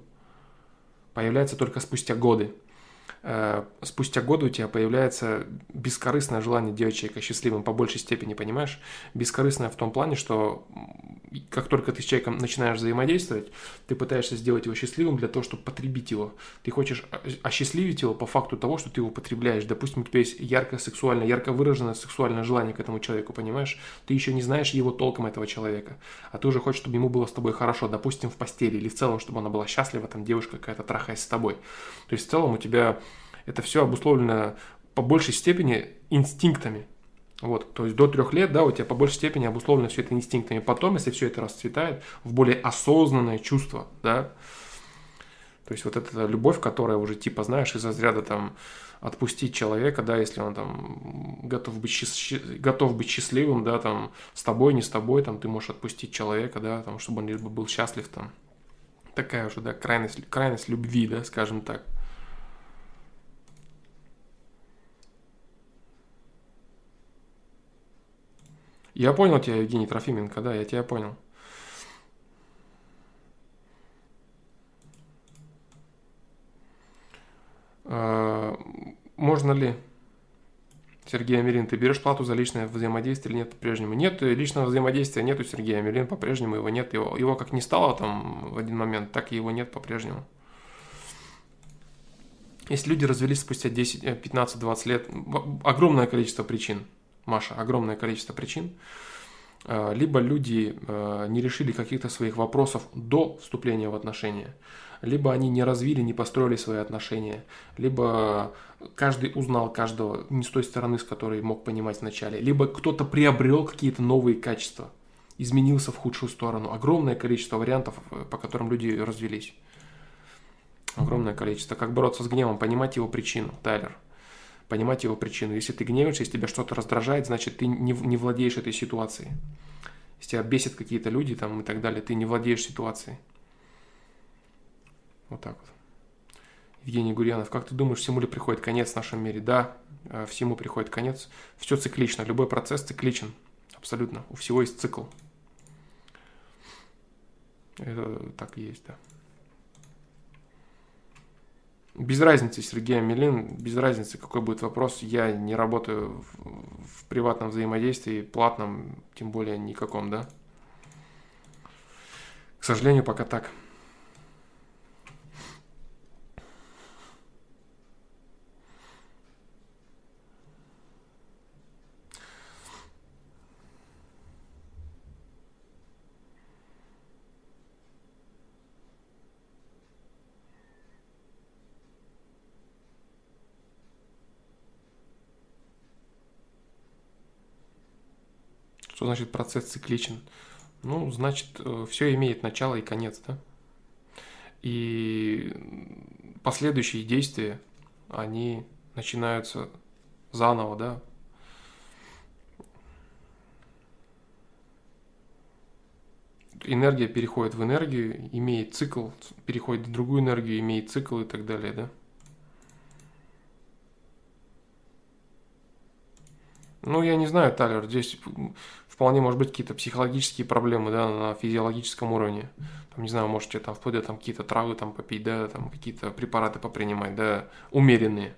появляется только спустя годы? Э, спустя годы у тебя появляется бескорыстное желание делать человека счастливым по большей степени, понимаешь? Бескорыстное в том плане, что как только ты с человеком начинаешь взаимодействовать, ты пытаешься сделать его счастливым для того, чтобы потребить его. Ты хочешь осчастливить его по факту того, что ты его потребляешь. Допустим, у тебя есть яркое сексуальное, ярко выраженное сексуальное желание к этому человеку, понимаешь? Ты еще не знаешь его толком, этого человека. А ты уже хочешь, чтобы ему было с тобой хорошо, допустим, в постели, или в целом, чтобы она была счастлива, там девушка какая-то трахаясь с тобой. То есть в целом у тебя это все обусловлено по большей степени инстинктами. Вот, то есть до трех лет, да, у тебя по большей степени обусловлено все это инстинктами. Потом, если все это расцветает в более осознанное чувство, да, то есть вот эта любовь, которая уже типа, знаешь, из разряда там отпустить человека, да, если он там готов быть, счаст... готов быть счастливым, да, там с тобой, не с тобой, там ты можешь отпустить человека, да, там, чтобы он либо был счастлив, там. Такая уже, да, крайность, крайность любви, да, скажем так. Я понял тебя, Евгений Трофименко, да, я тебя понял. А, можно ли, Сергей Амелин, ты берешь плату за личное взаимодействие или нет по-прежнему? Нет, личного взаимодействия нет у Сергея Амелин, по-прежнему его нет. Его, его как не стало там в один момент, так и его нет по-прежнему. Если люди развелись спустя 10, 15, 20 лет, огромное количество причин – Маша, огромное количество причин. А, либо люди а, не решили каких-то своих вопросов до вступления в отношения, либо они не развили, не построили свои отношения, либо каждый узнал каждого не с той стороны, с которой мог понимать вначале, либо кто-то приобрел какие-то новые качества, изменился в худшую сторону. Огромное количество вариантов, э, по которым люди развелись. Огромное количество. Как бороться с гневом, понимать его причину, Тайлер понимать его причину. Если ты гневаешься, если тебя что-то раздражает, значит, ты не, не владеешь этой ситуацией. Если тебя бесит какие-то люди там и так далее, ты не владеешь ситуацией. Вот так вот. Евгений Гурьянов, как ты думаешь, всему ли приходит конец в нашем мире? Да, э, всему приходит конец. Все циклично, любой процесс цикличен. Абсолютно. У всего есть цикл. Это так и есть, да. Без разницы, Сергей Амелин, без разницы, какой будет вопрос. Я не работаю в, в приватном взаимодействии, платном, тем более никаком, да. К сожалению, пока так. Что значит процесс цикличен? Ну, значит, э, все имеет начало и конец, да? И последующие действия, они начинаются заново, да? Энергия переходит в энергию, имеет цикл, переходит в другую энергию, имеет цикл и так далее, да? Ну, я не знаю, Талер, здесь вполне может быть какие-то психологические проблемы, да, на физиологическом уровне. Там, не знаю, можете там вплоть до там какие-то травы там попить, да, там какие-то препараты попринимать, да, умеренные.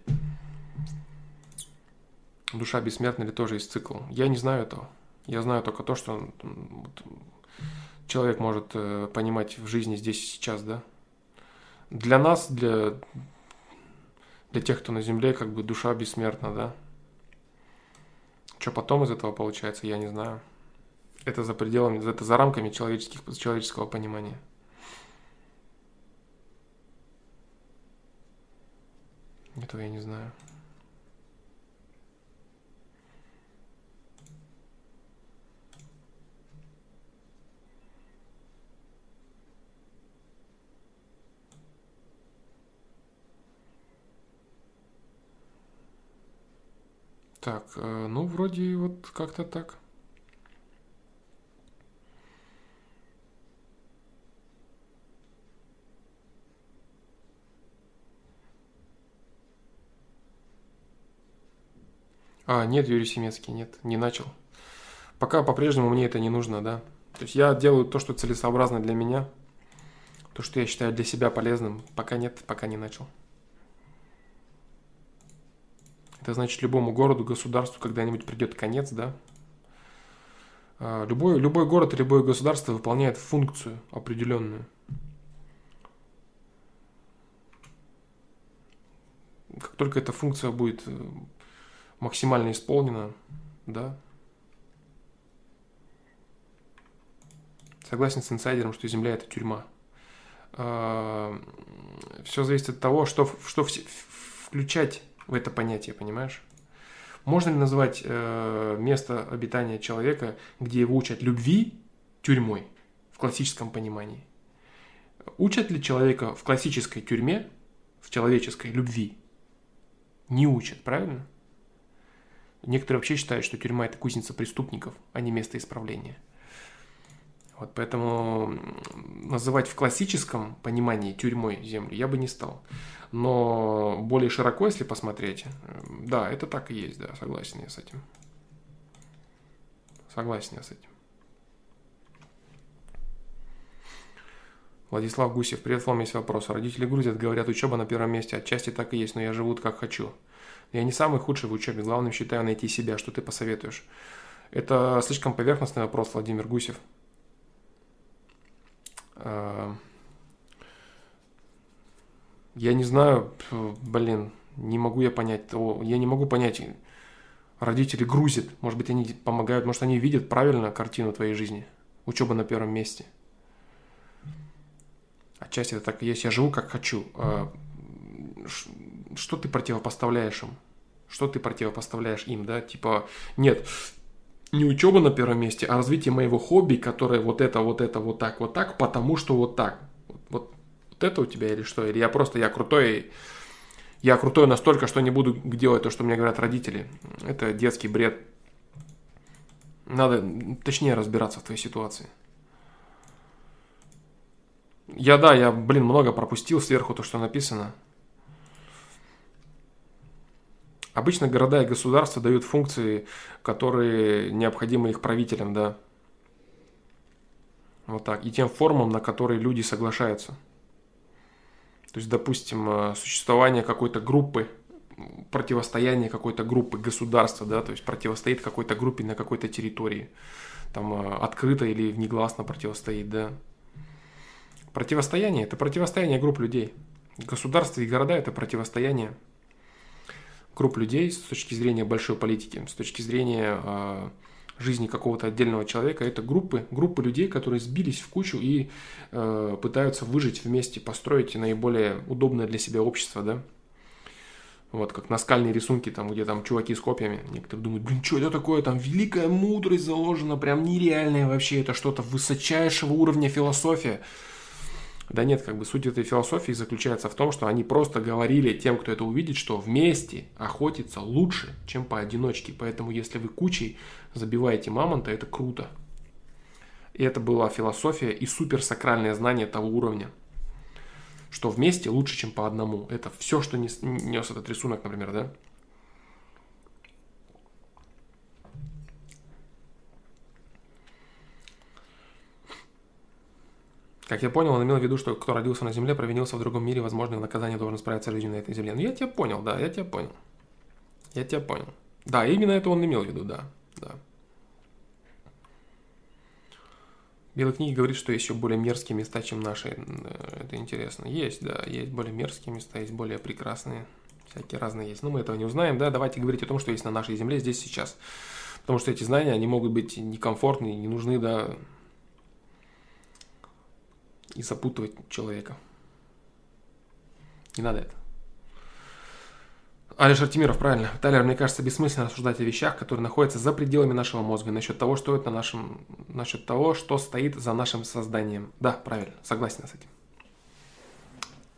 Душа бессмертна или тоже есть цикл? Я не знаю этого. Я знаю только то, что вот, человек может э, понимать в жизни здесь и сейчас, да. Для нас, для, для тех, кто на Земле, как бы душа бессмертна, да. Что потом из этого получается, я не знаю. Это за пределами, это за рамками человеческих, человеческого понимания. Этого я не знаю. Так, э, ну, вроде вот как-то так. А, нет, Юрий Семецкий, нет, не начал. Пока по-прежнему мне это не нужно, да. То есть я делаю то, что целесообразно для меня, то, что я считаю для себя полезным. Пока нет, пока не начал. Это значит, любому городу, государству когда-нибудь придет конец, да? А, любой, любой город любое государство выполняет функцию определенную. Как только эта функция будет э, максимально исполнена, да. Согласен с инсайдером, что Земля это тюрьма. А, Все зависит от того, что, что включать в это понятие, понимаешь? Можно ли назвать э, место обитания человека, где его учат любви, тюрьмой в классическом понимании? Учат ли человека в классической тюрьме, в человеческой любви? Не учат, правильно? Некоторые вообще считают, что тюрьма это кузница преступников, а не место исправления. Вот поэтому называть в классическом понимании тюрьмой землю я бы не стал. Но более широко, если посмотреть, да, это так и есть, да, согласен я с этим. Согласен я с этим. Владислав Гусев, привет, вам есть вопрос. Родители грузят, говорят, учеба на первом месте. Отчасти так и есть, но я живу как хочу. Я не самый худший в учебе, главным считаю найти себя. Что ты посоветуешь? Это слишком поверхностный вопрос, Владимир Гусев. А, я не знаю, блин, не могу я понять я не могу понять, родители грузят, может быть, они помогают, может, они видят правильно картину твоей жизни, учеба на первом месте. Отчасти это так и есть, я живу как хочу. А, что ты противопоставляешь им? Что ты противопоставляешь им, да? Типа, нет, не учеба на первом месте, а развитие моего хобби, которое вот это, вот это, вот так, вот так, потому что вот так. Вот, вот это у тебя или что? Или я просто, я крутой, я крутой настолько, что не буду делать то, что мне говорят родители. Это детский бред. Надо точнее разбираться в твоей ситуации. Я, да, я, блин, много пропустил сверху то, что написано. Обычно города и государства дают функции, которые необходимы их правителям, да. Вот так. И тем формам, на которые люди соглашаются. То есть, допустим, э, существование какой-то группы, противостояние какой-то группы государства, да, то есть противостоит какой-то группе на какой-то территории. Там э, открыто или негласно противостоит, да. Противостояние – это противостояние групп людей. Государства и города – это противостояние групп людей с точки зрения большой политики, с точки зрения э, жизни какого-то отдельного человека. Это группы, группы людей, которые сбились в кучу и э, пытаются выжить вместе, построить наиболее удобное для себя общество, да. Вот, как наскальные рисунки, там, где там чуваки с копьями. Некоторые думают, блин, что это такое? Там великая мудрость заложена, прям нереальная вообще. Это что-то высочайшего уровня философия. Да нет, как бы суть этой философии заключается в том, что они просто говорили тем, кто это увидит, что вместе охотиться лучше, чем поодиночке. Поэтому если вы кучей забиваете мамонта, это круто. И это была философия и суперсакральное знание того уровня, что вместе лучше, чем по одному. Это все, что нес этот рисунок, например, да? Как я понял, он имел в виду, что кто родился на земле, провинился в другом мире, возможно, наказание должен справиться жизнью на этой земле. Ну, я тебя понял, да, я тебя понял. Я тебя понял. Да, именно это он имел в виду, да, да. Белой книги говорит, что есть еще более мерзкие места, чем наши. Э, это интересно. Есть, да, есть более мерзкие места, есть более прекрасные. Всякие разные есть. Но мы этого не узнаем, да. Давайте говорить о том, что есть на нашей земле здесь сейчас. Потому что эти знания, они могут быть некомфортные, не нужны, да, и запутывать человека. Не надо это. Алиш Артемиров, правильно. Талер, мне кажется, бессмысленно рассуждать о вещах, которые находятся за пределами нашего мозга, насчет того, что это нашем, насчет того, что стоит за нашим созданием. Да, правильно, согласен с этим.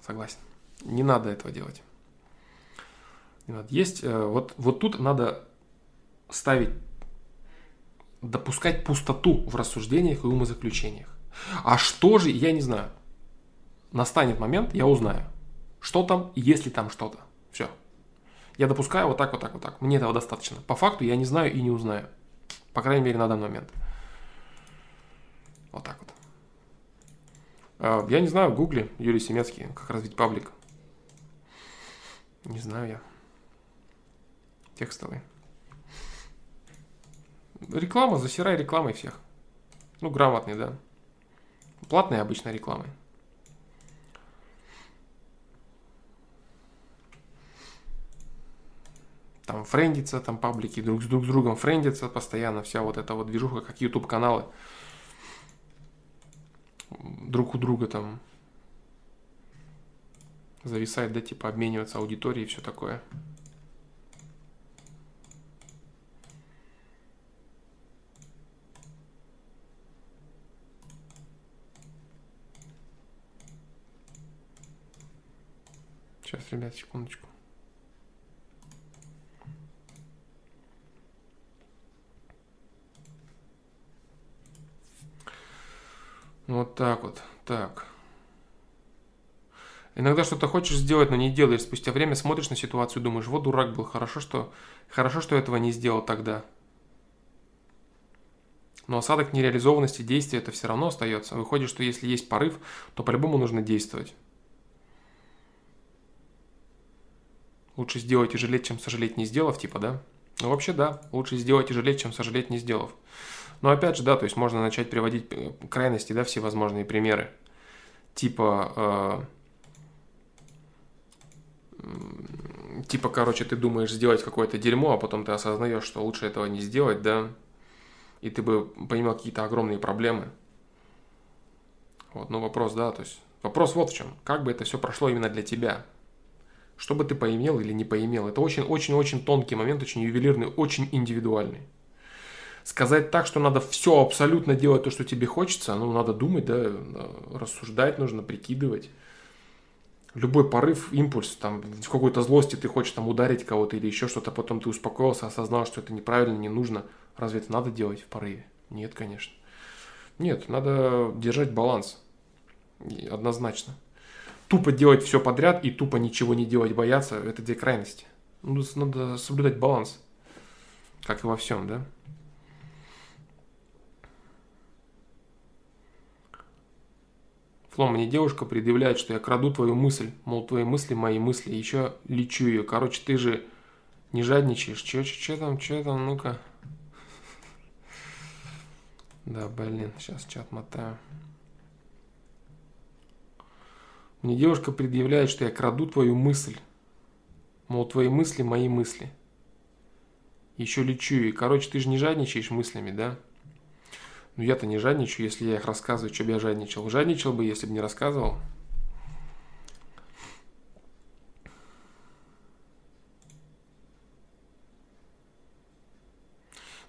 Согласен. Не надо этого делать. Не надо. Есть, э, вот, вот тут надо ставить, допускать пустоту в рассуждениях и умозаключениях. А что же, я не знаю. Настанет момент, я узнаю. Что там, есть ли там что-то. Все. Я допускаю вот так, вот так, вот так. Мне этого достаточно. По факту я не знаю и не узнаю. По крайней мере, на данный момент. Вот так вот. А, я не знаю, в гугле Юрий Семецкий, как развить паблик. Не знаю я. Текстовый. Реклама, засирай рекламой всех. Ну, грамотный, да. Платной обычной рекламой. Там френдится, там паблики друг с друг с другом френдятся постоянно, вся вот эта вот движуха, как YouTube каналы друг у друга там зависает, да, типа обмениваться аудиторией и все такое. Сейчас, ребят, секундочку. Вот так вот. Так. Иногда что-то хочешь сделать, но не делаешь. Спустя время смотришь на ситуацию и думаешь, вот дурак был, хорошо, что, хорошо, что этого не сделал тогда. Но осадок нереализованности действия это все равно остается. Выходит, что если есть порыв, то по-любому нужно действовать. Лучше сделать и жалеть, чем сожалеть не сделав, типа, да? Ну, вообще, да. Лучше сделать и жалеть, чем сожалеть не сделав. Но опять же, да, то есть можно начать приводить э, крайности, да, всевозможные примеры. Типа, э, типа, короче, ты думаешь сделать какое-то дерьмо, а потом ты осознаешь, что лучше этого не сделать, да, и ты бы поимел какие-то огромные проблемы. Вот, ну вопрос, да, то есть вопрос вот в чем. Как бы это все прошло именно для тебя? Что бы ты поимел или не поимел? Это очень-очень-очень тонкий момент, очень ювелирный, очень индивидуальный сказать так, что надо все абсолютно делать то, что тебе хочется, ну, надо думать, да, рассуждать нужно, прикидывать. Любой порыв, импульс, там, в какой-то злости ты хочешь там ударить кого-то или еще что-то, потом ты успокоился, осознал, что это неправильно, не нужно. Разве это надо делать в порыве? Нет, конечно. Нет, надо держать баланс. Однозначно. Тупо делать все подряд и тупо ничего не делать, бояться, это две крайности. Ну, надо соблюдать баланс. Как и во всем, да? Флом, мне девушка предъявляет, что я краду твою мысль. Мол, твои мысли, мои мысли. Еще лечу ее. Короче, ты же не жадничаешь. Че, че, че там, че там, ну-ка. Да, блин, сейчас чат мотаю. Мне девушка предъявляет, что я краду твою мысль. Мол, твои мысли, мои мысли. Еще лечу и, короче, ты же не жадничаешь мыслями, да? Ну я-то не жадничаю, если я их рассказываю, что бы я жадничал. Жадничал бы, если бы не рассказывал.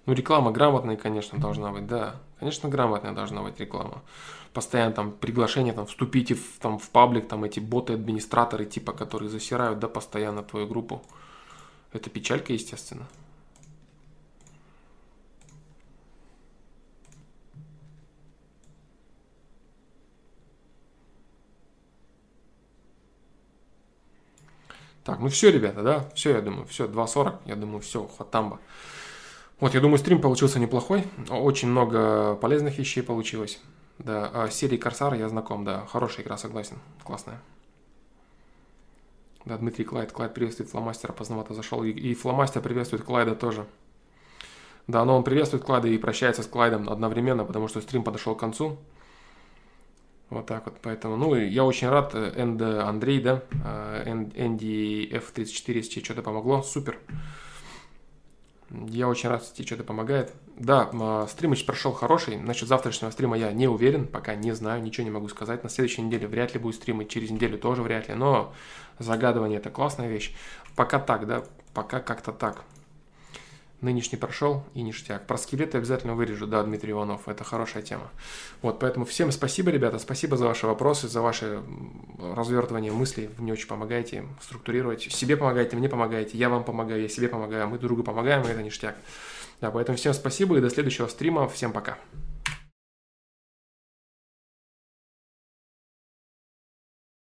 Ну, реклама грамотная, конечно, должна быть, да. Конечно, грамотная должна быть реклама. Постоянно там приглашение, там, вступите в, там, в паблик, там, эти боты-администраторы, типа, которые засирают, да, постоянно твою группу. Это печалька, естественно. Так, ну все, ребята, да, все, я думаю, все, 2.40, я думаю, все, хватамба. Вот, я думаю, стрим получился неплохой, очень много полезных вещей получилось. Да, а с серией Корсары я знаком, да, хорошая игра, согласен, классная. Да, Дмитрий Клайд, Клайд приветствует Фломастера, поздновато зашел, и, и Фломастер приветствует Клайда тоже. Да, но он приветствует Клайда и прощается с Клайдом одновременно, потому что стрим подошел к концу. Вот так вот, поэтому, ну, я очень рад, Энд Андрей, да, Энди F34, если что-то помогло, супер. Я очень рад, если что-то помогает. Да, а, стрим прошел хороший, насчет завтрашнего стрима я не уверен, пока не знаю, ничего не могу сказать. На следующей неделе вряд ли будет стрим, и через неделю тоже вряд ли, но загадывание это классная вещь. Пока так, да, пока как-то так. Нынешний прошел и ништяк. Про скелеты обязательно вырежу, да, Дмитрий Иванов, это хорошая тема. Вот, поэтому всем спасибо, ребята, спасибо за ваши вопросы, за ваше развертывание мыслей, вы мне очень помогаете структурировать. Себе помогаете, мне помогаете, я вам помогаю, я себе помогаю, мы друг другу помогаем, и это ништяк. Да, поэтому всем спасибо и до следующего стрима, всем пока.